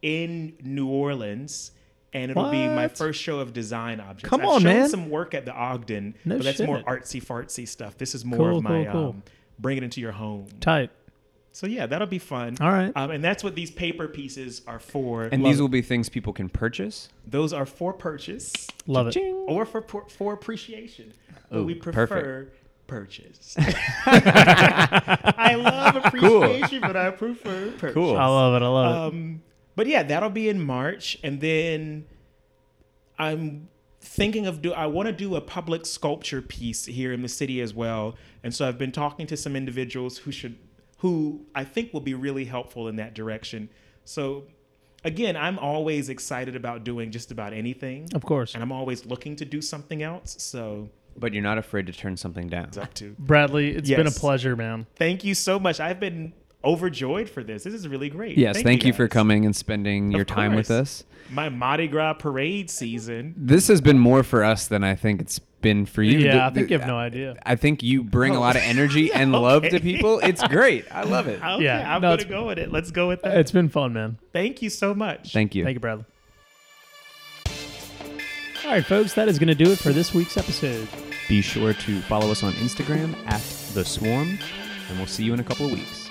Speaker 4: in New Orleans. And it'll be my first show of design objects.
Speaker 1: Come
Speaker 4: I've
Speaker 1: on,
Speaker 4: shown
Speaker 1: man.
Speaker 4: some work at the Ogden,
Speaker 1: No
Speaker 4: but that's more artsy fartsy stuff. This is more
Speaker 1: Cool,
Speaker 4: of my
Speaker 1: cool, cool.
Speaker 4: Um, bring it into your home.
Speaker 1: Tight.
Speaker 4: So yeah, that'll be fun.
Speaker 1: All right.
Speaker 4: Um, and that's what these paper pieces are for.
Speaker 2: and these will be things people can purchase?
Speaker 4: Those are for purchase
Speaker 1: Love it.
Speaker 4: or for for, for appreciation. But
Speaker 2: Ooh,
Speaker 4: we prefer
Speaker 2: perfect.
Speaker 4: purchase. I love appreciation, but I prefer purchase.
Speaker 2: Cool.
Speaker 1: I love it. I love it.
Speaker 4: Um, but yeah, that'll be in March, and then I'm thinking of do I want to do a public sculpture piece here in the city as well, and so I've been talking to some individuals who should who I think will be really helpful in that direction. So again, I'm always excited about doing just about anything,
Speaker 1: Of course.
Speaker 4: and I'm always looking to do something else. So
Speaker 2: But you're not afraid to turn something down.
Speaker 4: it's up to.
Speaker 1: Bradley, it's been a pleasure, man.
Speaker 4: Thank you so much. I've been overjoyed for this. This is really great.
Speaker 2: Yes, thank, you, for coming and spending your
Speaker 4: Of
Speaker 2: time with
Speaker 4: course.
Speaker 2: us.
Speaker 4: My Mardi Gras parade season.
Speaker 2: This has been more for us than I think it's been for you.
Speaker 1: Yeah,
Speaker 2: The-
Speaker 1: I think you have no idea.
Speaker 2: I think you bring a lot of oh, energy and love to people. It's great. I love it.
Speaker 4: Okay,
Speaker 1: Yeah,
Speaker 4: I'm
Speaker 1: no,
Speaker 4: gonna go with it. Let's go with that.
Speaker 1: It's been fun, man.
Speaker 4: Thank you so much.
Speaker 2: Thank you.
Speaker 1: Thank you, Bradley. All right, folks, that is going to do it for this week's episode.
Speaker 2: Be sure to follow us on Instagram at The Swarm, and we'll see you in a couple of weeks.